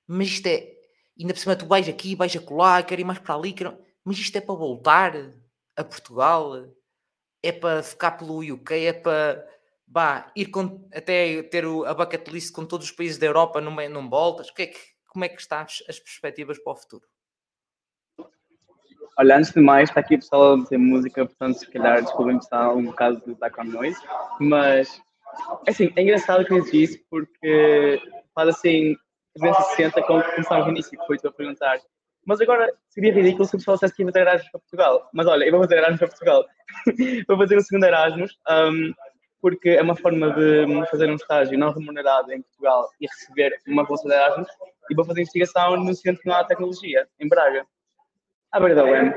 mas isto é, ainda por cima tu vais aqui, vais acolá, quero ir mais para ali, quero... mas isto é para voltar a Portugal, é para ficar pelo UK, é para bah, ir com, até ter a bucket list com todos os países da Europa não, não voltas? Que é que, como é que estão as, as perspectivas para o futuro? Olha, antes de mais, está aqui o pessoal a dizer música, portanto, se calhar desculpem se está um bocado de background noise, mas, assim, é engraçado que eu disse porque faz assim 360 como começámos no início, que foi tu a perguntar. Mas agora seria ridículo se o pessoal dissesse que ia fazer Erasmus para Portugal. Mas olha, eu vou fazer Erasmus para Portugal. [laughs] vou fazer o segundo Erasmus, um, porque é uma forma de fazer um estágio não remunerado em Portugal e receber uma bolsa de Erasmus. E vou fazer investigação no Centro de Nova Tecnologia, em Braga, à beira da UEM.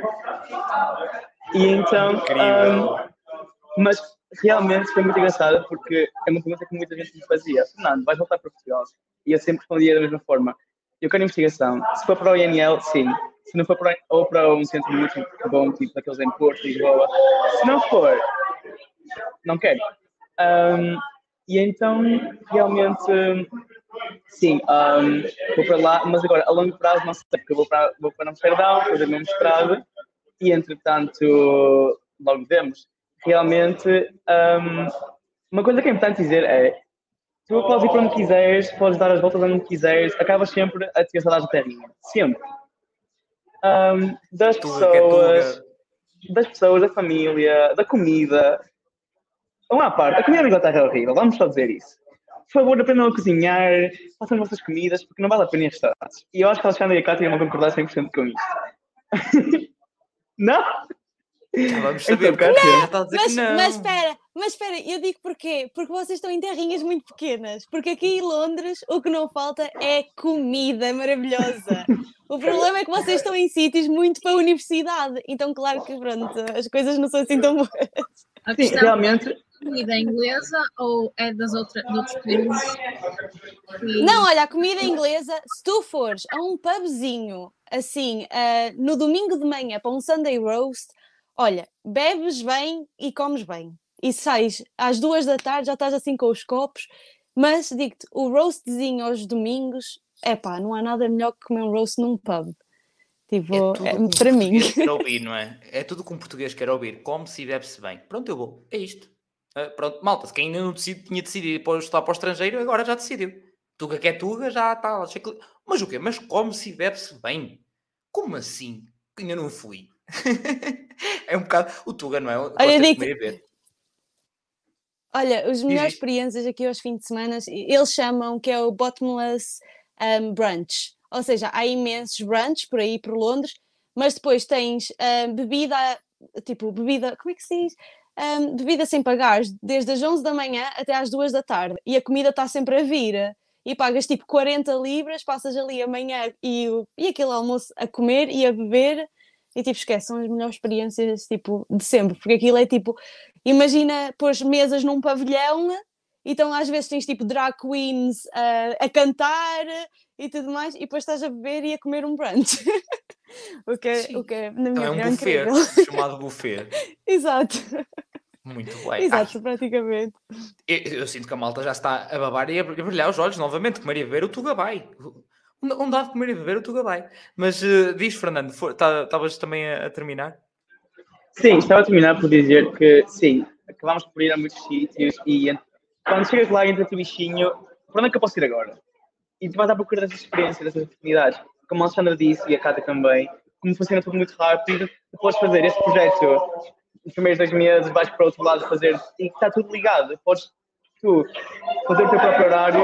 E então. Um, mas realmente foi muito engraçada porque é uma pergunta que muita gente me fazia: Fernando, vais voltar para Portugal? E eu sempre respondia da mesma forma: eu quero investigação. Se for para o INL, sim. Se não for para, ou para um centro muito bom, tipo daqueles em Porto, Lisboa. Se não for, não quero. Um, e então, realmente, sim, um, vou para lá, mas agora, a longo prazo, não sei, porque eu vou para, vou para Amsterdão, fazer meu mestrado, e entretanto, logo vemos realmente, um, uma coisa que é importante dizer é: tu podes ir para onde quiseres, podes dar as voltas onde quiseres, acabas sempre a ter saudades da terrinha. Sempre. Um, das pessoas, das pessoas, da família, da comida. Uma parte, a comida na Inglaterra é horrível, vamos só dizer isso. Por favor, aprendam a cozinhar, façam as vossas comidas, porque não vale a pena em restaurantes. E eu acho que a Alexandre e a Cátia vão concordar 100% com isto. [laughs] não? Já vamos saber, então, não, mas, mas espera, mas espera, eu digo porquê? Porque vocês estão em terrinhas muito pequenas. Porque aqui em Londres o que não falta é comida maravilhosa. o problema é que vocês estão em sítios muito para a universidade. Então, claro que pronto, as coisas não são assim tão boas. Sim, realmente. Comida inglesa ou é das outras, de outros países? Não, olha, a comida inglesa, se tu fores a um pubzinho assim, uh, no domingo de manhã para um Sunday roast, olha, bebes bem e comes bem. E sais às duas da tarde, já estás assim com os copos, mas digo-te, o roastzinho aos domingos, é pá, não há nada melhor que comer um roast num pub. Tipo, é, é para mim. Quer [laughs] ouvir, não é? É tudo que um português quer ouvir. Come-se e bebe-se bem. Pronto, eu vou. É isto. Uh, pronto, malta, quem ainda não decidi, tinha decidido para estar para o estrangeiro, agora já decidiu. Tuga que é Tuga, já está. Mas o quê? Mas come-se e bebe-se bem. Como assim? Ainda não fui. [laughs] é um bocado. O Tuga, não é? Olha, digo, Olha, as melhores experiências aqui aos fins de semana, eles chamam que é o bottomless um, brunch. Ou seja, há imensos brunches por aí, por Londres, mas depois tens um, bebida, tipo, bebida, como é que se diz? Um, bebida sem pagar, desde as 11 da manhã até às 2 da tarde. E a comida está sempre a vir. E pagas tipo 40 libras, passas ali amanhã e, e aquele almoço a comer e a beber e tipo, esquece, são as melhores experiências tipo, de sempre, porque aquilo é tipo, imagina pôr mesas num pavilhão, então às vezes tens tipo drag queens uh, a cantar e tudo mais, e depois estás a beber e a comer um brunch. [laughs] o, que é, o que é, na minha então é um buffet, incrível. [laughs] chamado buffet. [laughs] Exato. Muito bem. Exato, praticamente. Eu, eu, sinto que a malta já está a babar e a brilhar os olhos novamente, que Maria beber o Tugabai. Um dado de comer e beber, o Tuga vai. Mas uh, diz, Fernando, tá, estavas também a, a, terminar? Sim, estava a terminar por dizer que, sim, acabámos por ir a muitos sítios e quando chegas lá entra o bichinho, para onde é que eu posso ir agora? E tu vais à procura dessas experiências, dessas oportunidades. Como a Alexandra disse e a Cata também, como funciona tudo muito rápido, tu podes fazer este projeto os primeiros dois meses vais para outro lado fazer e está tudo ligado. Podes tu fazer o teu próprio horário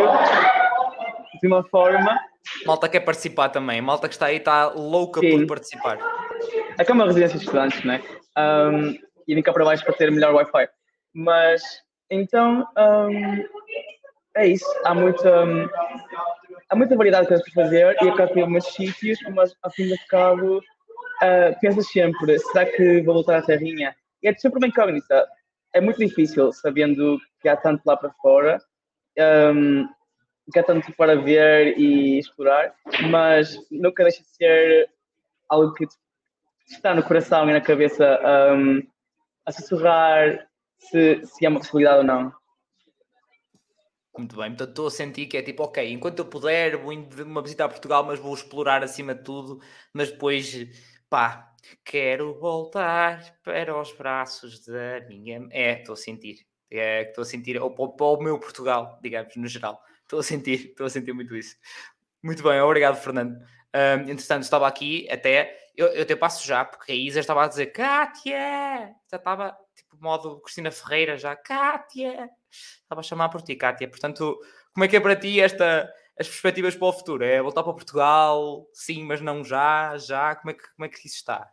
de uma forma. Malta quer participar também, malta que está aí está louca Sim. por participar. Aqui é uma residência de estudantes, não é? Um, e vim cá para baixo para ter melhor Wi-Fi. Mas então um, é isso. Há muita, um, há muita variedade de coisas para fazer e acabo ter muitos sítios, mas ao fim de cabo uh, pensas sempre: será que vou voltar à terrinha? E é sempre uma incógnita. É muito difícil sabendo que há tanto lá para fora. Um, que há tanto para ver e explorar, mas nunca deixa de ser algo que está no coração e na cabeça um, a sussurrar se, se é uma possibilidade ou não. Muito bem, portanto estou a sentir que é tipo, ok, enquanto eu puder, vou uma visita a Portugal, mas vou explorar acima de tudo, mas depois, pá, quero voltar para os braços da minha. É, estou a sentir, é, estou a sentir, ou para o meu Portugal, digamos, no geral, estou a sentir, estou a sentir muito isso. Muito bem, obrigado, Fernando. Um, entretanto, estava aqui até, eu, eu até passo já, porque a Isa estava a dizer Kátia, já estava tipo modo Cristina Ferreira, já Kátia, estava a chamar por ti, Kátia. Portanto, como é que é para ti esta, as perspectivas para o futuro? É voltar para Portugal? Sim, mas não já, já? Como é que, como é que isso está?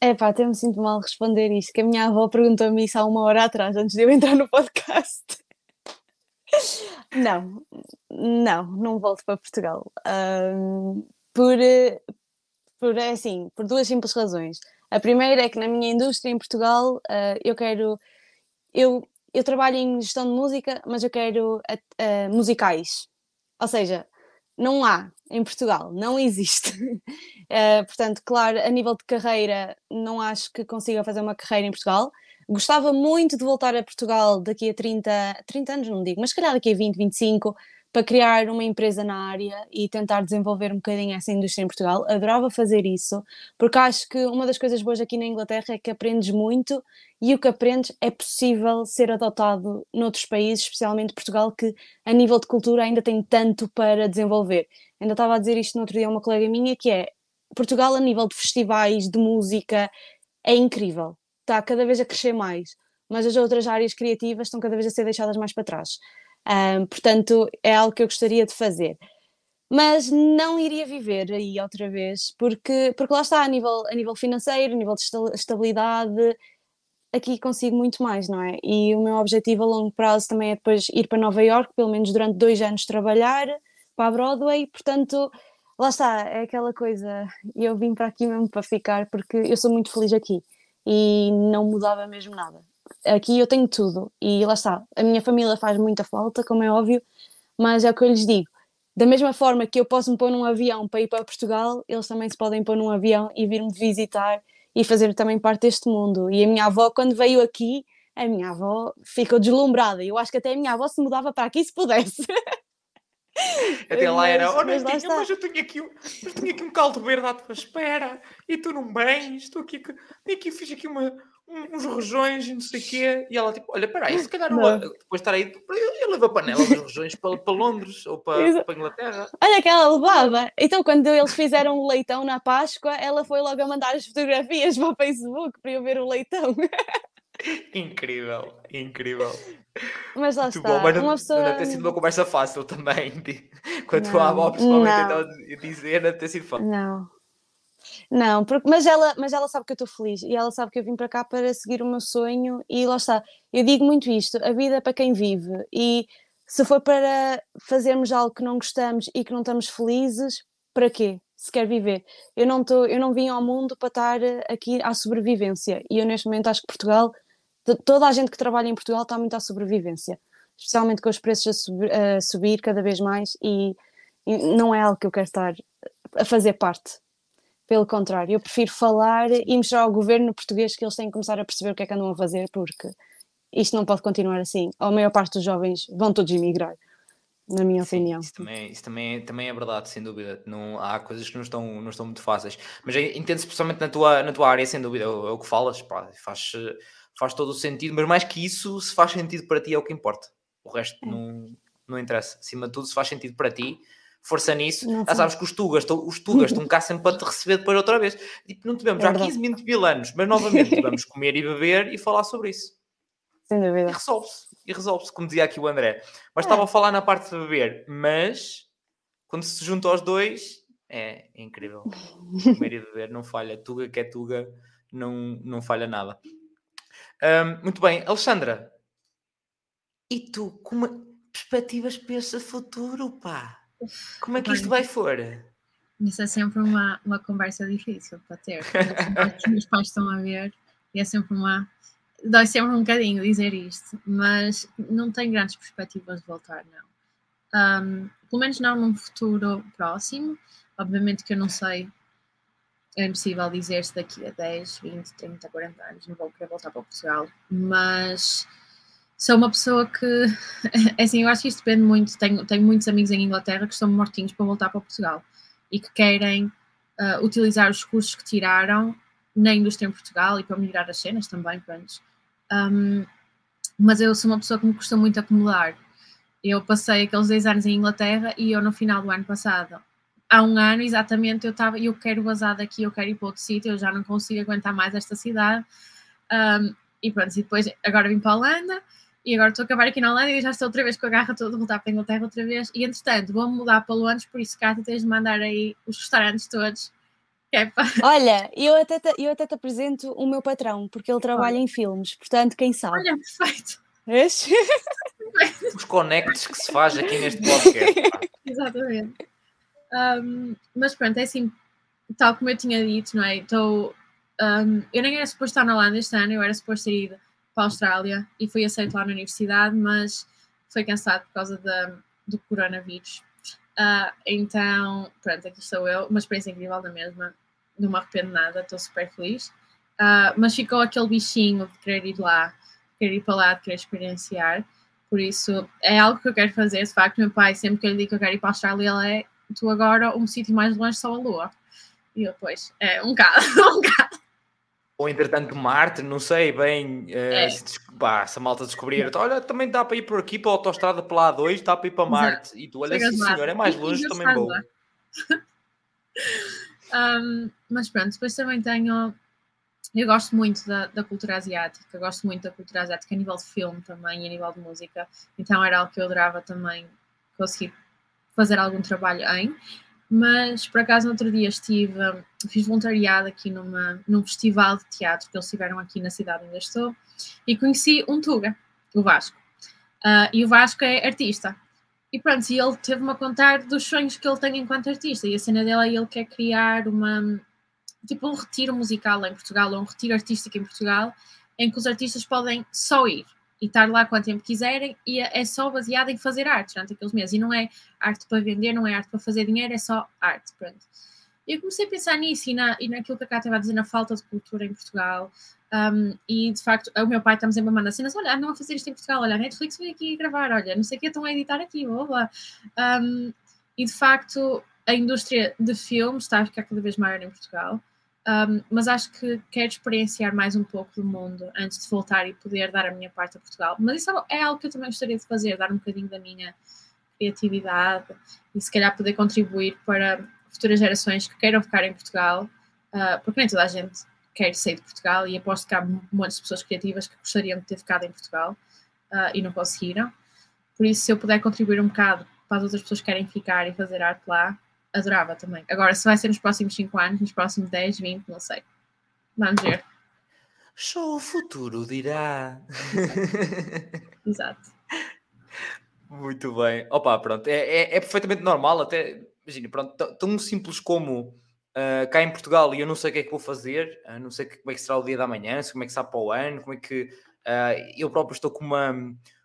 É pá, até me sinto mal responder isto, que a minha avó perguntou-me isso há uma hora atrás, antes de eu entrar no podcast. Não, não, não volto para Portugal. Um, por, por, é assim, por duas simples razões. A primeira é que na minha indústria em Portugal uh, eu quero. Eu, eu trabalho em gestão de música, mas eu quero uh, uh, musicais. Ou seja, não há em Portugal, não existe. [laughs] portanto, claro, a nível de carreira, não acho que consiga fazer uma carreira em Portugal. Gostava muito de voltar a Portugal daqui a 30, 30 anos, não digo, mas se calhar daqui a 20, 25, para criar uma empresa na área e tentar desenvolver um bocadinho essa indústria em Portugal. Adorava fazer isso, porque acho que uma das coisas boas aqui na Inglaterra é que aprendes muito e o que aprendes é possível ser adotado noutros países, especialmente Portugal, que a nível de cultura ainda tem tanto para desenvolver. Ainda estava a dizer isto no outro dia a uma colega minha, que é Portugal a nível de festivais, de música, é incrível. Está cada vez a crescer mais, mas as outras áreas criativas estão cada vez a ser deixadas mais para trás. Um, portanto, é algo que eu gostaria de fazer. Mas não iria viver aí outra vez, porque, porque lá está, a nível, a nível financeiro, a nível de estabilidade, aqui consigo muito mais, não é? E o meu objetivo a longo prazo também é depois ir para Nova York, pelo menos durante dois anos trabalhar para a Broadway, portanto, lá está, é aquela coisa, eu vim para aqui mesmo para ficar, porque eu sou muito feliz aqui e não mudava mesmo nada aqui eu tenho tudo e lá está. A minha família faz muita falta, como é óbvio, mas é o que eu lhes digo. Da mesma forma que eu posso me pôr num avião para ir para Portugal, eles também se podem pôr num avião e vir-me visitar e fazer também parte deste mundo. E a minha avó, quando veio aqui, a minha avó ficou deslumbrada. Eu acho que até a minha avó se mudava para aqui se pudesse. [laughs] [laughs] Até lá era, oh, mas, mas, mas eu tenho aqui, eu tenho aqui um caldo verde à tua espera e tu não bens, estou aqui, aqui fiz aqui uma, uns rojões e não sei o quê. E ela tipo, olha, peraí, se calhar não. depois de estar aí, eu, eu levo a panela dos rojões para, para Londres ou para, para Inglaterra. Olha que ela levava. Então, quando eles fizeram o leitão na Páscoa, ela foi logo a mandar as fotografias para o Facebook para eu ver o leitão. [laughs] incrível, incrível. Mas lá Muito está. Bom, mas uma pessoa... não deve ter sido uma conversa fácil também. [laughs] Quando não, a avó pessoalmente então dizer, não deve ter sido fácil. Não. Não, porque, mas, ela, mas ela sabe que eu estou feliz e ela sabe que eu vim para cá para seguir o meu sonho e lá está. Eu digo muito isto: a vida é para quem vive e se for para fazermos algo que não gostamos e que não estamos felizes, para quê? Se quer viver. Eu não, tô, eu não vim ao mundo para estar aqui à sobrevivência e eu neste momento acho que Portugal, toda a gente que trabalha em Portugal está muito à sobrevivência, especialmente com os preços a, subir, a subir cada vez mais e, e não é algo que eu quero estar a fazer parte pelo contrário, eu prefiro falar e mostrar ao governo português que eles têm que começar a perceber o que é que andam a fazer, porque isto não pode continuar assim. A maior parte dos jovens vão todos emigrar, na minha Sim, opinião. Isso, também, isso também, também é verdade, sem dúvida. Não, há coisas que não estão, não estão muito fáceis. Mas entende-se principalmente na tua, na tua área, sem dúvida, é o, é o que falas, pá, faz, faz todo o sentido, mas mais que isso, se faz sentido para ti é o que importa. O resto não, não interessa. Acima de tudo, se faz sentido para ti, força nisso. Não Já foi. sabes que os tugas, estão- os tugas estão cá sempre para te receber depois outra vez. Tipo, não tivemos É já verdade. 15, 20 mil anos, mas novamente [laughs] vamos comer e beber e falar sobre isso. Sem E dúvida. resolve-se, e resolve-se, como dizia aqui o André. Mas É. estava a falar na parte de beber, mas quando se junta aos dois, é, é incrível. [laughs] Comer e beber não falha. Tuga que é Tuga, não, não falha nada. Ahm, muito bem, Alexandra. E tu, como perspectivas para este futuro, pá? Como é que isto vai for? Isso é sempre uma, uma conversa difícil para ter. [laughs] Os meus pais estão a ver e é sempre uma. Dói sempre um bocadinho dizer isto, mas não tenho grandes perspectivas de voltar, não. Ahm, pelo menos não num futuro próximo. Obviamente que eu não sei, é impossível dizer se daqui a 10, 20, 30, 40 anos não vou querer voltar para Portugal, mas sou uma pessoa que, [laughs] é assim, eu acho que isto depende muito. Tenho, tenho muitos amigos em Inglaterra que estão mortinhos para voltar para Portugal e que querem ah, utilizar os cursos que tiraram na indústria em Portugal e para melhorar as cenas também, pronto. Um, mas eu sou uma pessoa que me custa muito acumular. Eu passei aqueles 10 anos em Inglaterra e eu no final do ano passado, há um ano exatamente, eu estava, eu quero vazar daqui, eu quero ir para outro sítio, eu já não consigo aguentar mais esta cidade. Um, e pronto, e depois agora vim para a Holanda e agora estou a acabar aqui na Holanda e já estou outra vez com a garra toda voltar para a Inglaterra outra vez. E entretanto, vou-me mudar para Londres, por isso cá tu tens de mandar aí os restaurantes todos. É para... [laughs] Olha, eu até, te, eu até te apresento o meu patrão, porque ele trabalha em filmes, portanto, quem sabe? Olha, perfeito. Vês? [laughs] Os conectos que se faz aqui neste podcast. Exatamente. Um, mas pronto, é assim, tal como eu tinha dito, não é? Estou. um, eu nem era suposto estar na Holanda este ano, eu era suposto ter ido para a Austrália e fui aceito lá na universidade, mas foi cancelado por causa da, do coronavírus. Ah, então, pronto, aqui estou eu, uma experiência incrível da mesma, não me arrependo nada, estou super feliz. Ah, mas ficou aquele bichinho de querer ir lá, de querer ir para lá, de querer experienciar. Por isso, é algo que eu quero fazer. De facto, meu pai, sempre que eu lhe digo que eu quero ir para a Austrália, ele é tu agora, um sítio mais longe, só a Lua. E eu, depois, é um bocado, [laughs] um bocado. Ou entretanto Marte, não sei bem eh, É. se, pá, se a malta descobrir, então, olha, também dá para ir por aqui para a autostrada pela A2, dá para ir para Marte. E tu, olha, sim senhor, é mais longe, também vou. lá. [laughs] Um, mas pronto, depois também tenho. Eu gosto muito da, da cultura asiática, gosto muito da cultura asiática a nível de filme também e a nível de música, então era algo que eu adorava também conseguir fazer algum trabalho em. Mas por acaso no outro dia estive, fiz voluntariado aqui numa, num festival de teatro que eles tiveram aqui na cidade onde eu estou e conheci um Tuga, o Vasco. Ah, e o Vasco é artista. E pronto, e ele teve-me a contar dos sonhos que ele tem enquanto artista. E a cena dele é ele quer criar uma tipo um retiro musical em Portugal, ou um retiro artístico em Portugal, em que os artistas podem só ir e estar lá quanto tempo quiserem, e é é só baseado em fazer arte durante aqueles meses. E não é arte para vender, não é arte para fazer dinheiro, é só arte. Pronto. Eu comecei a pensar nisso e, na, e naquilo que a Cá estava a dizer, na falta de cultura em Portugal. Um, e de facto, o meu pai está-me sempre a mandar cenas: olha, andam a fazer isto em Portugal, olha, a Netflix veio aqui gravar, olha, não sei o que, estão a editar aqui, blá, blá. Um, e de facto, a indústria de filmes está a ficar cada vez maior em Portugal. Um, mas acho que quero experienciar mais um pouco do mundo antes de voltar e poder dar a minha parte a Portugal. Mas isso é algo que eu também gostaria de fazer, dar um bocadinho da minha criatividade e se calhar poder contribuir para futuras gerações que queiram ficar em Portugal, uh, porque nem toda a gente quer sair de Portugal e aposto que há muitas pessoas criativas que gostariam de ter ficado em Portugal uh, e não conseguiram. Por isso, se eu puder contribuir um bocado para as outras pessoas que querem ficar e fazer arte lá, adorava também. Agora, se vai ser nos próximos 5 anos, nos próximos 10, 20, não sei. Vamos ver. Só o futuro dirá. Exato. Muito bem. Opa, pronto. É, é, é perfeitamente normal, até, imagina, pronto, tão simples como ah, cá em Portugal e eu não sei o que é que vou fazer, ah, não sei que- como é que será o dia da manhã, se como é que será para o ano, como é que ah, eu próprio estou com uma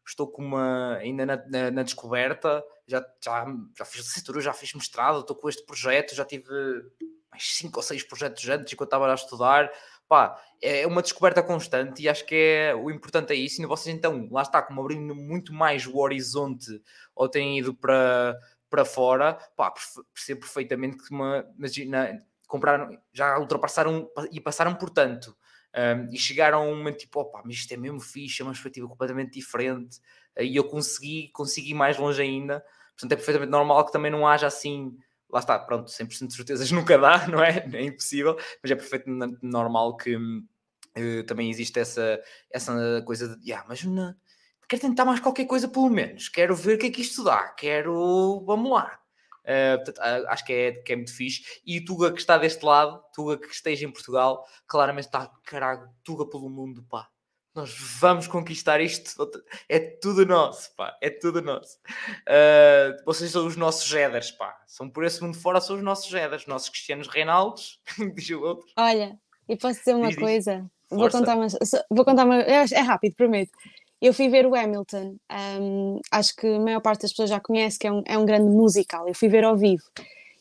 estou com uma ainda na, na- na descoberta, já, já, já fiz licenciatura, já fiz mestrado, estou com este projeto, já tive mais cinco ou seis projetos antes enquanto estava a estudar. Pá, é uma descoberta constante e acho que é o importante é isso. E vocês então, lá está, como abrindo muito mais o horizonte ou têm ido para, para fora, pá, percebo perfeitamente que uma, imagina, compraram, já ultrapassaram e passaram por tanto. um, e chegaram a um momento tipo, opa, mas isto é mesmo fixe, é uma perspectiva completamente diferente. E eu consegui, consegui mais longe ainda. Portanto, é perfeitamente normal que também não haja assim, lá está, pronto, 100% de certezas [laughs] nunca dá, não é? É impossível, mas é perfeitamente normal que uh, também existe essa, essa coisa de, yeah, mas não, quero tentar mais qualquer coisa pelo menos, quero ver o que é que isto dá, quero, vamos lá. Uh, portanto, acho que é, que é muito fixe. E Tuga que está deste lado, Tuga que esteja em Portugal, claramente está, caralho, Tuga pelo mundo, pá. Nós vamos conquistar isto. É tudo nosso, pá. É tudo nosso. Uh, vocês são os nossos Jeders, pá. São por esse mundo fora, são os nossos Jeders, nossos Cristianos Reinaldos, [laughs] diz o outro. Olha, e posso dizer uma diz, coisa? Diz. Vou contar, uma, vou contar uma. É, rápido, prometo eu fui ver o Hamilton. Um, acho que a maior parte das pessoas já conhece que é um, é um grande musical. Eu fui ver ao vivo.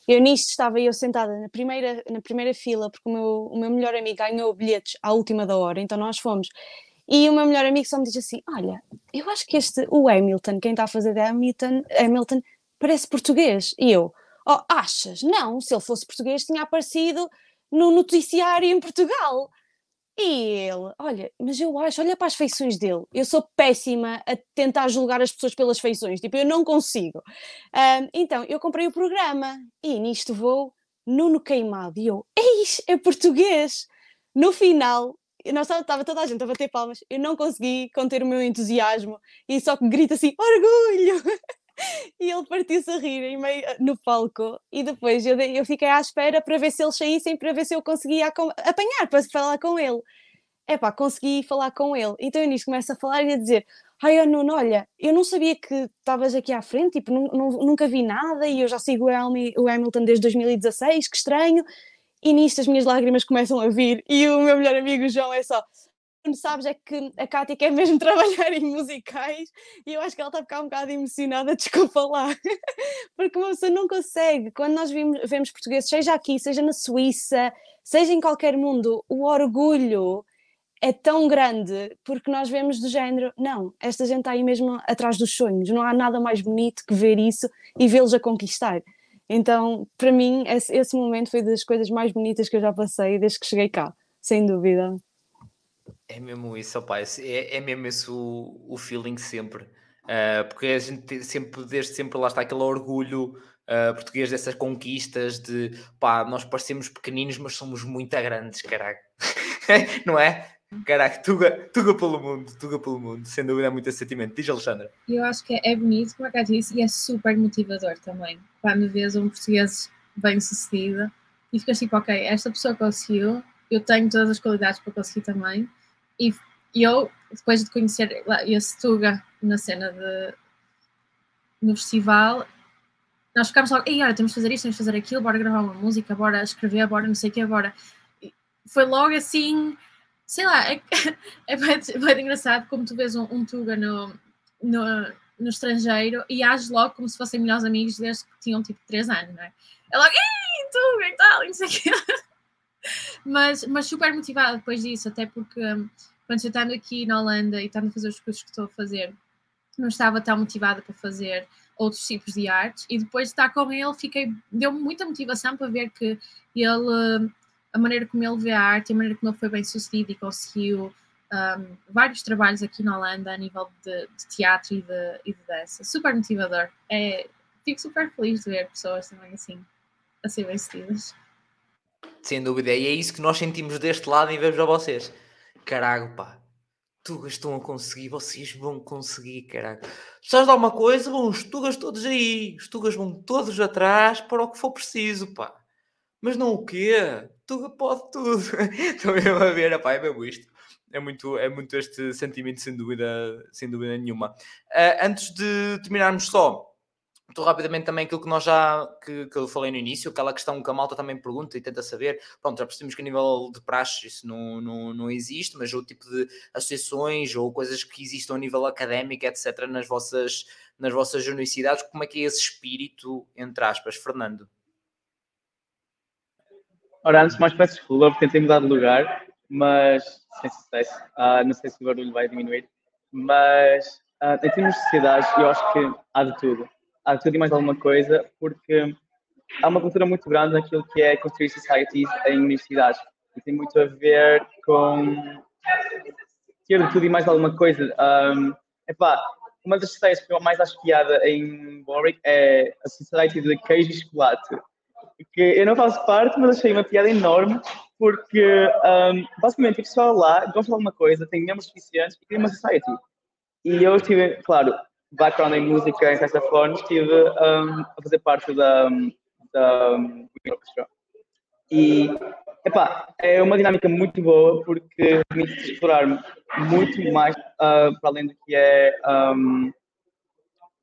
Eu nisto estava eu sentada na primeira, na primeira fila, porque o meu, o meu melhor amigo ganhou bilhetes à última da hora, então nós fomos. E o meu melhor amigo só me disse assim: Olha, eu acho que este, o Hamilton, quem está a fazer de Hamilton, Hamilton parece português. E eu, oh, achas? Não, se ele fosse português, tinha aparecido no noticiário em Portugal. E ele, olha, mas eu acho, olha para as feições dele. Eu sou péssima a tentar julgar as pessoas pelas feições, tipo, eu não consigo. Então, eu comprei o programa e nisto vou Nuno Queimado. E eu, eis, é português. No final, nós estava toda a gente a bater palmas, eu não consegui conter o meu entusiasmo e só que grita assim, orgulho! [laughs] e ele partiu-se a rir meio, no palco e depois eu, eu fiquei à espera para ver se eles saíssem, para ver se eu conseguia apanhar para falar com ele. É pá, consegui falar com ele. Então eu nisso começo a falar e a dizer: Ai, oh, Nuno, olha, eu não sabia que estavas aqui à frente, tipo, nunca vi nada e eu já sigo o Hamilton desde 2016, que estranho. E nisto as minhas lágrimas começam a vir e o meu melhor amigo João é só: sabes é que a Kátia quer mesmo [laughs] trabalhar em musicais e eu acho que ela está a ficar um bocado emocionada, [laughs] desculpa lá, porque uma pessoa não consegue, quando nós vemos, vemos portugueses, seja aqui, seja na Suíça, seja em qualquer mundo, o orgulho é tão grande porque nós vemos do género, não, esta gente está aí mesmo atrás dos sonhos, não há nada mais bonito que ver isso e vê-los a conquistar. Então, para mim, esse, esse momento foi das coisas mais bonitas que eu já passei desde que cheguei cá, sem dúvida. É mesmo isso, opa, é, é mesmo esse o, o feeling sempre. Uh, porque a gente sempre, desde sempre lá está aquele orgulho uh, português dessas conquistas de pá, nós parecemos pequeninos, mas somos muito grandes, caraca. [laughs] Não é? Caraca, tuga, tuga pelo mundo, tuga pelo mundo, sem dúvida é muito esse sentimento. Diz Alexandra. Eu acho que é bonito, como a Cátia disse, e é super motivador também. Quando vês um português bem sucedido e ficas tipo, ok, esta pessoa conseguiu, eu tenho todas as qualidades para conseguir também e, eu, depois de conhecer esse Tuga na cena de, no festival, nós ficámos logo, ei, olha, temos de fazer isto, temos de fazer aquilo, bora gravar uma música, bora escrever, bora não sei o que, bora. Foi logo assim, sei lá, é, [laughs] é bem engraçado como tu vês um, um Tuga no, no, no estrangeiro e ages logo como se fossem melhores amigos desde que tinham tipo 3 anos, não é? É logo, ei, Tuga e tal, e não sei o que [laughs] mas, mas super motivada depois disso, até porque quando eu estando aqui na Holanda e estando a fazer os cursos que estou a fazer, não estava tão motivada para fazer outros tipos de artes e depois de estar com ele fiquei deu-me muita motivação para ver que ele hum, a maneira como ele vê a arte a maneira como ele foi bem sucedido e conseguiu um, vários trabalhos aqui na Holanda a nível de, de teatro e de, e de dança super motivador é, fico super feliz de ver pessoas também assim a ser bem sucedidas sem dúvida, e é isso que nós sentimos deste lado e vemos a vocês. Carago, pá, tugas estão a conseguir, vocês vão conseguir, carago. Precisas de alguma coisa, vão os tugas todos aí, os tugas vão todos atrás para o que for preciso, pá. Mas não o quê? Tuga pode tudo. [laughs] Estão mesmo a ver, pá, é mesmo isto. É muito, é muito este sentimento, sem dúvida, sem dúvida nenhuma. Uh, antes de terminarmos só, muito rapidamente também aquilo que nós já que, que eu falei no início, aquela questão que a malta também pergunta e tenta saber. Pronto, já percebemos que a nível de praxe isso não, não, não existe, mas o tipo de associações ou coisas que existam a nível académico, etc., nas vossas, nas vossas universidades, como é que é esse espírito, entre aspas, Fernando? Ora, antes de mais peço desculpa, porque tentei mudar de lugar, mas sem sucesso. Uh, não sei se o barulho vai diminuir, mas uh, em termos de sociedades, eu acho que há de tudo há tudo e mais alguma coisa, porque há uma cultura muito grande naquilo que é construir societies em universidades. E tem muito a ver com ter tudo e mais alguma coisa. Um, epá, uma das sociedades que eu mais acho piada em Warwick é a Society de Queijo e Chocolate. Que eu não faço parte, mas achei uma piada enorme, porque um, basicamente o pessoal lá gosta de alguma coisa, tem membros suficientes e cria uma society. E eu estive, claro, background em música, em saxofone, estive um, a fazer parte da, da um, orchestra. E epá, é uma dinâmica muito boa porque permite explorar muito mais uh, para além do que é um,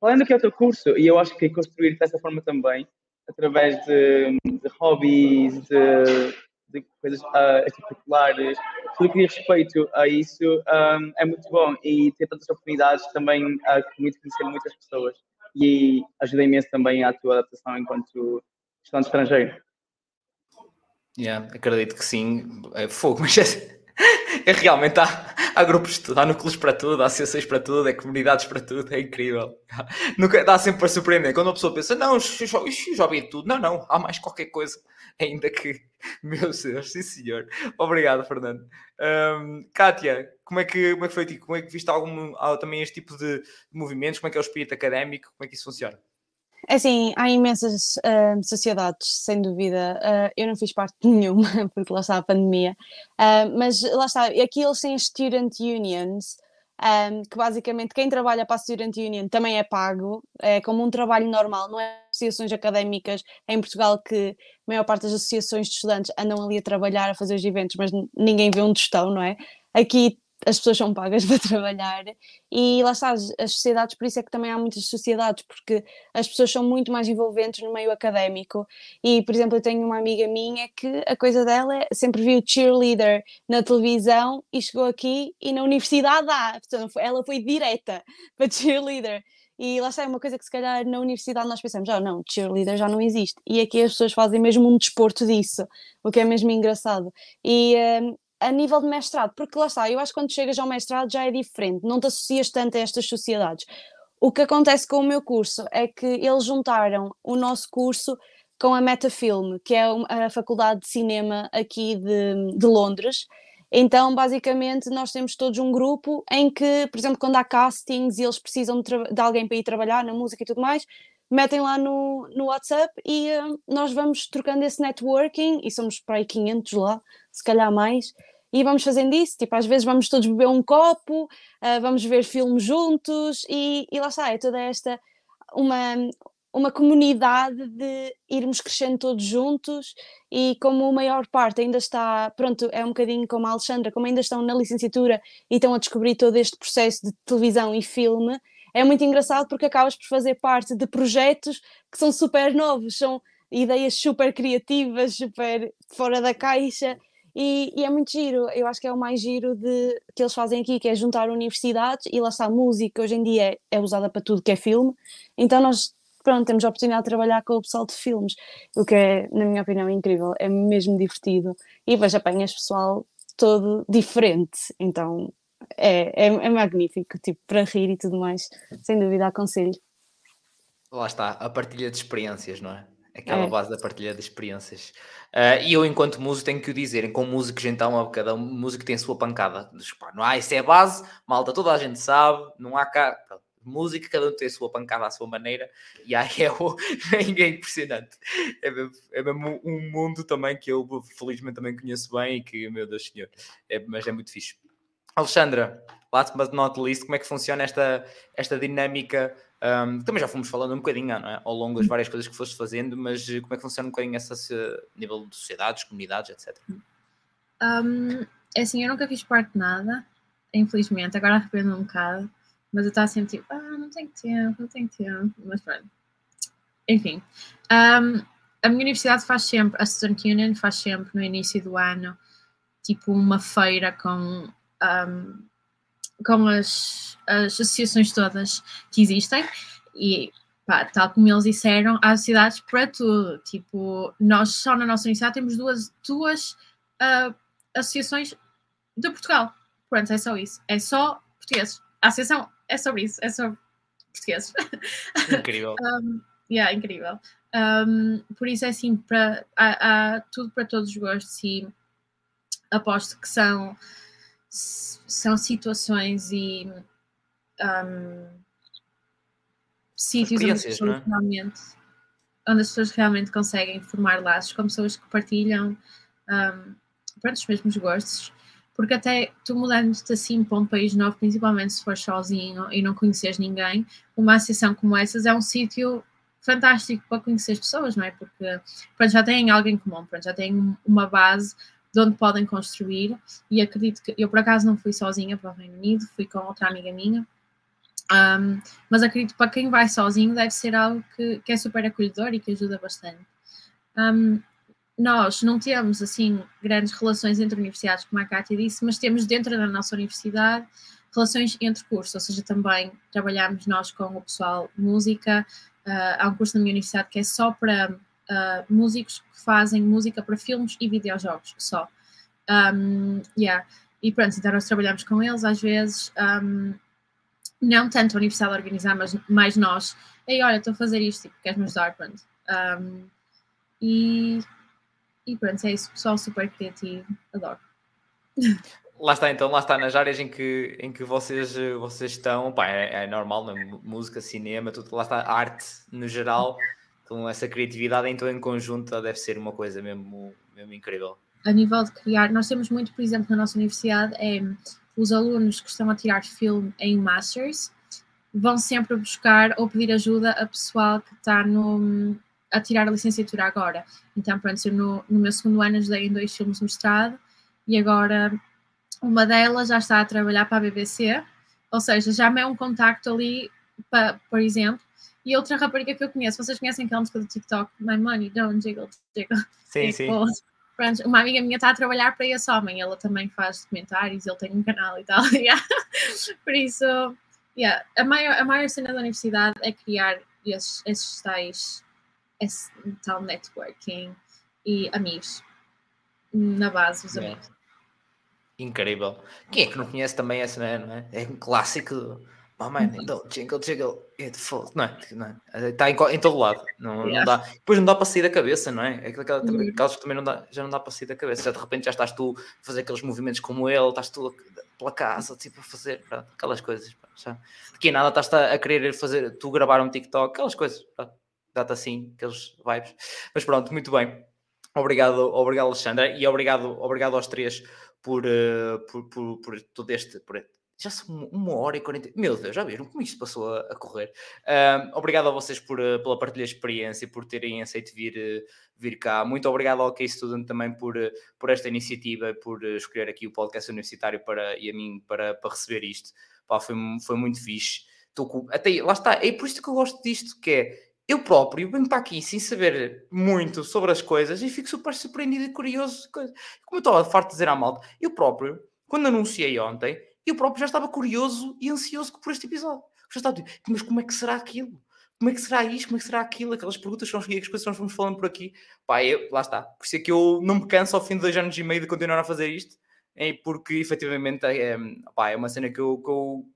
além do que é o teu curso. E eu acho que construir dessa forma também, através de, de hobbies, de, de coisas uh, extracurriculares, tudo que diz respeito a isso um, é muito bom e ter tantas oportunidades também uh, permite conhecer muitas pessoas e ajuda imenso também à tua adaptação enquanto estudante estrangeiro. Yeah, acredito que sim. É fogo, mas [laughs] é, [laughs] realmente há, há grupos de tudo, há núcleos para tudo, há associações para tudo, é comunidades para tudo, é incrível. [laughs] Nunca, dá sempre para surpreender. Quando uma pessoa pensa, não, já, já vi tudo, não, não, há mais qualquer coisa. [laughs] Ainda que, meu Deus, sim senhor. Obrigado, Fernando. Um, Kátia, como é, que, como é que foi? Como é que viste algum, também este tipo de movimentos? Como é que é o espírito académico? Como é que isso funciona? É assim, há imensas uh, sociedades, sem dúvida. Uh, eu não fiz parte [laughs] de nenhuma, porque lá está a pandemia. Uh, mas lá está, aqui eles têm student unions, um, que basicamente quem trabalha para a Student Union também é pago, é como um trabalho normal, não é associações académicas em Portugal que a maior parte das associações de estudantes andam ali a trabalhar, a fazer os eventos, mas ninguém vê onde estão, não é? Aqui as pessoas são pagas [laughs] para trabalhar e lá está, as, sociedades, por isso é que também há muitas sociedades, porque as pessoas são muito mais envolventes no meio académico e, por exemplo, eu tenho uma amiga minha que a coisa dela é, sempre viu cheerleader na televisão e chegou aqui e na universidade há, portanto, ela foi direta [laughs] para cheerleader e lá está, é uma coisa que se calhar na universidade nós pensamos, ah não, cheerleader já não existe. E aqui as pessoas fazem mesmo um desporto disso, o que é mesmo engraçado. E, hum, a nível de mestrado, porque lá está, eu acho que quando chegas ao mestrado já é diferente, não te associas tanto a estas sociedades. O que acontece com o meu curso é que eles juntaram o nosso curso com a Metafilm, que é a faculdade de cinema aqui de, de Londres. Então, basicamente, nós temos todos um grupo em que, por exemplo, quando há castings e eles precisam de, de alguém para ir trabalhar na música e tudo mais, metem lá no, no WhatsApp e uh, nós vamos trocando esse networking e somos para aí 500 lá, se calhar mais, e vamos fazendo isso, tipo, às vezes vamos todos beber um copo, uh, vamos ver filmes juntos e, e lá está, é toda esta uma, uma comunidade de irmos crescendo todos juntos e como a maior parte ainda está, pronto, é um bocadinho como a Alexandra, como ainda estão na licenciatura e estão a descobrir todo este processo de televisão e filme, é muito engraçado porque acabas por fazer parte de projetos que são super novos, são ideias super criativas, super fora da caixa e, e, é muito giro, eu acho que é o mais giro de, que eles fazem aqui, que é juntar universidades e lá está música, hoje em dia é, é usada para tudo que é filme, então nós pronto, temos a oportunidade de trabalhar com o pessoal de filmes, o que é, na minha opinião, incrível, é mesmo divertido e depois apanhas pessoal todo diferente, então é, é, é magnífico, tipo, para rir e tudo mais, sem dúvida aconselho. Lá está, a partilha de experiências, não é? Aquela é. base da partilha de experiências. Uh, e eu, enquanto músico, tenho que o dizer, com músicos, então, cada músico tem a sua pancada. Não há, isso é base, malta, toda a gente sabe, não há cá. música, cada um tem a sua pancada à sua maneira, e aí é, o, [laughs] é impressionante. É mesmo, é mesmo um mundo também que eu, felizmente, também conheço bem e que, meu Deus Senhor, é, mas é muito fixe. Alexandra, last but not least, como é que funciona esta, esta dinâmica um, também já fomos falando um bocadinho é? ao longo das várias coisas que foste fazendo, mas como é que funciona um bocadinho essa nível de sociedades, comunidades, etc. Um, é assim, eu nunca fiz parte de nada, infelizmente, agora arrependo um bocado, mas eu estava sempre tipo, ah, não tenho tempo, não tenho tempo, mas pronto. Enfim, um, a minha universidade faz sempre, a Student Union faz sempre no início do ano, tipo uma feira com um, com as, as associações todas que existem e pá, tal como eles disseram, há sociedades para tudo. Tipo, nós só na nossa universidade temos duas, duas uh, associações de Portugal. Pronto, é só isso. É só portugueses. A associação é sobre isso, é sobre portugueses. [laughs] Incrível. um, yeah, incrível. Um, por isso é assim, para, há, há tudo para todos os gostos e aposto que são são situações e um, sítios onde as, pessoas é? realmente, onde as pessoas realmente conseguem formar laços com pessoas que partilham um, pronto, os mesmos gostos. Porque até tu mudando-te assim para um país novo, principalmente se for sozinho e não conheces ninguém, uma associação como essas é um sítio fantástico para conhecer as pessoas, não é? Porque pronto, já têm algo em comum, pronto, já têm uma base de onde podem construir e acredito que eu por acaso não fui sozinha para o Reino Unido, fui com outra amiga minha um, mas acredito que para quem vai sozinho deve ser algo que, que é super acolhedor e que ajuda bastante. Um, nós não temos assim grandes relações entre universidades, como a Kátia disse, mas temos dentro da nossa universidade relações entre cursos, ou seja, também trabalhamos nós com o pessoal música. Uh, há um curso na minha universidade que é só para uh, músicos que fazem música para filmes e videojogos, só. Um, yeah. E pronto, então nós trabalhamos com eles às vezes. Um, não tanto a universidade a organizar, mas mais nós. Ei, olha, estou a fazer isto, tipo, queres-me ajudar? Pronto. Um, e, e pronto, é isso, pessoal super criativo, adoro. Lá está, então, lá está nas áreas em que, em que vocês, vocês estão, pá, é, é normal, né? música, cinema, tudo, lá está, arte no geral, então essa criatividade então em conjunto deve ser uma coisa mesmo, mesmo incrível. A nível de criar, nós temos muito, por exemplo, na nossa universidade, é os alunos que estão a tirar filme em Masters vão sempre buscar ou pedir ajuda a pessoal que está no, a tirar a licenciatura agora. Então, pronto, eu no, no meu segundo ano ajudei em dois filmes de mestrado e agora uma delas já está a trabalhar para a BBC, ou seja, já me é um contacto ali, para, por exemplo. E outra rapariga que eu conheço, vocês conhecem aquela música do TikTok, My Money Don't Jiggle Jiggle. Sim, sim. Pronto, uma amiga minha está a trabalhar para esse homem, ela também faz documentários, ele tem um canal e tal. [laughs] Yeah. Por isso, yeah. a, maior, a maior cena da universidade é criar esses, esses tais, esse tal networking e amigos. Na base, os amigos. Incrível. Quem é que não conhece também essa, não é? É um clássico Oh man, então, jingle, jingle, it falls. Não é? Não é? Está em, em todo lado. Não, yeah. não dá. Depois não dá para sair da cabeça, não é? é aquela, também, aquelas que também não dá, já não dá para sair da cabeça. Já de repente já estás tu a fazer aqueles movimentos como ele, estás tu pela casa, tipo, a fazer pronto, aquelas coisas. Já. Daqui a nada estás a querer fazer, tu gravar um TikTok, aquelas coisas. Dá-te assim, aqueles vibes. Mas pronto, muito bem. Obrigado, obrigado Alexandra, e obrigado, obrigado aos três por, uh, por, por, por, todo este, por, já são uma hora e quarenta. Meu Deus, já viram como isto passou a, a correr? Obrigado a vocês por, uh, pela partilha de experiência, por terem aceito vir, uh, vir cá. Muito obrigado ao Case Student também por, uh, por esta iniciativa, por escolher aqui o podcast universitário para, e a mim para, para receber isto. Pá, foi, foi muito fixe. Com, até lá está, é por isto que eu gosto disto, que é eu próprio venho para aqui sem saber muito sobre as coisas e fico super surpreendido e curioso. Como eu estava farto de dizer à malta, eu próprio, quando anunciei ontem, eu próprio já estava curioso e ansioso por este episódio. Já estava mas como é que será aquilo? Como é que será isto? Como é que será aquilo? Aquelas perguntas as coisas que nós fomos falando por aqui. Pá, eu, lá está. Por isso é que eu não me canso ao fim de dois anos e meio de continuar a fazer isto. É porque efetivamente é, pá, é uma cena que eu, que eu,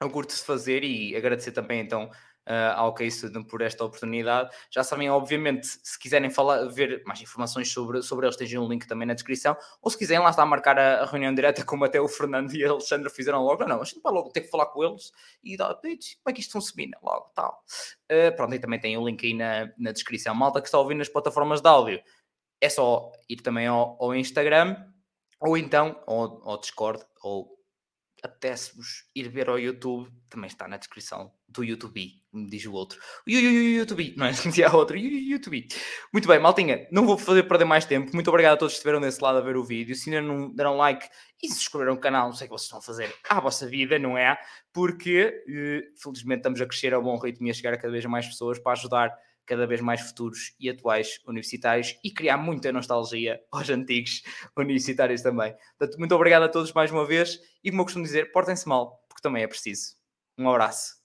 eu curto de fazer e agradecer também então uh, ao Keisudan por esta oportunidade. Já sabem, obviamente, se quiserem falar, ver mais informações sobre, sobre eles, têm um link também na descrição, ou se quiserem lá está a marcar a, a reunião direta, como até o Fernando e a Alexandra fizeram logo, não, a gente vai logo ter que falar com eles e dar como é que isto funciona logo, tal. Uh, pronto, e também tem o link aí na, na descrição. Malta que está ouvindo nas plataformas de áudio, é só ir também ao, ao Instagram, ou então ao, ao Discord, ou apetece-vos ir ver ao YouTube, também está na descrição do YouTube, me diz o outro. YouTube, não é? [laughs] Dizia outro, YouTube. Muito bem, maltinha, não vou fazer perder mais tempo. Muito obrigado a todos que estiveram desse lado a ver o vídeo. Se ainda não deram like e se inscreveram no canal, não sei o que vocês estão a fazer à vossa vida, não é? Porque, eh, felizmente, estamos a crescer a bom ritmo e a chegar a cada vez mais pessoas para ajudar cada vez mais futuros e atuais universitários e criar muita nostalgia [laughs] aos antigos universitários também. Portanto, muito obrigado a todos mais uma vez e, como eu costumo dizer, portem-se mal, porque também é preciso. Um abraço.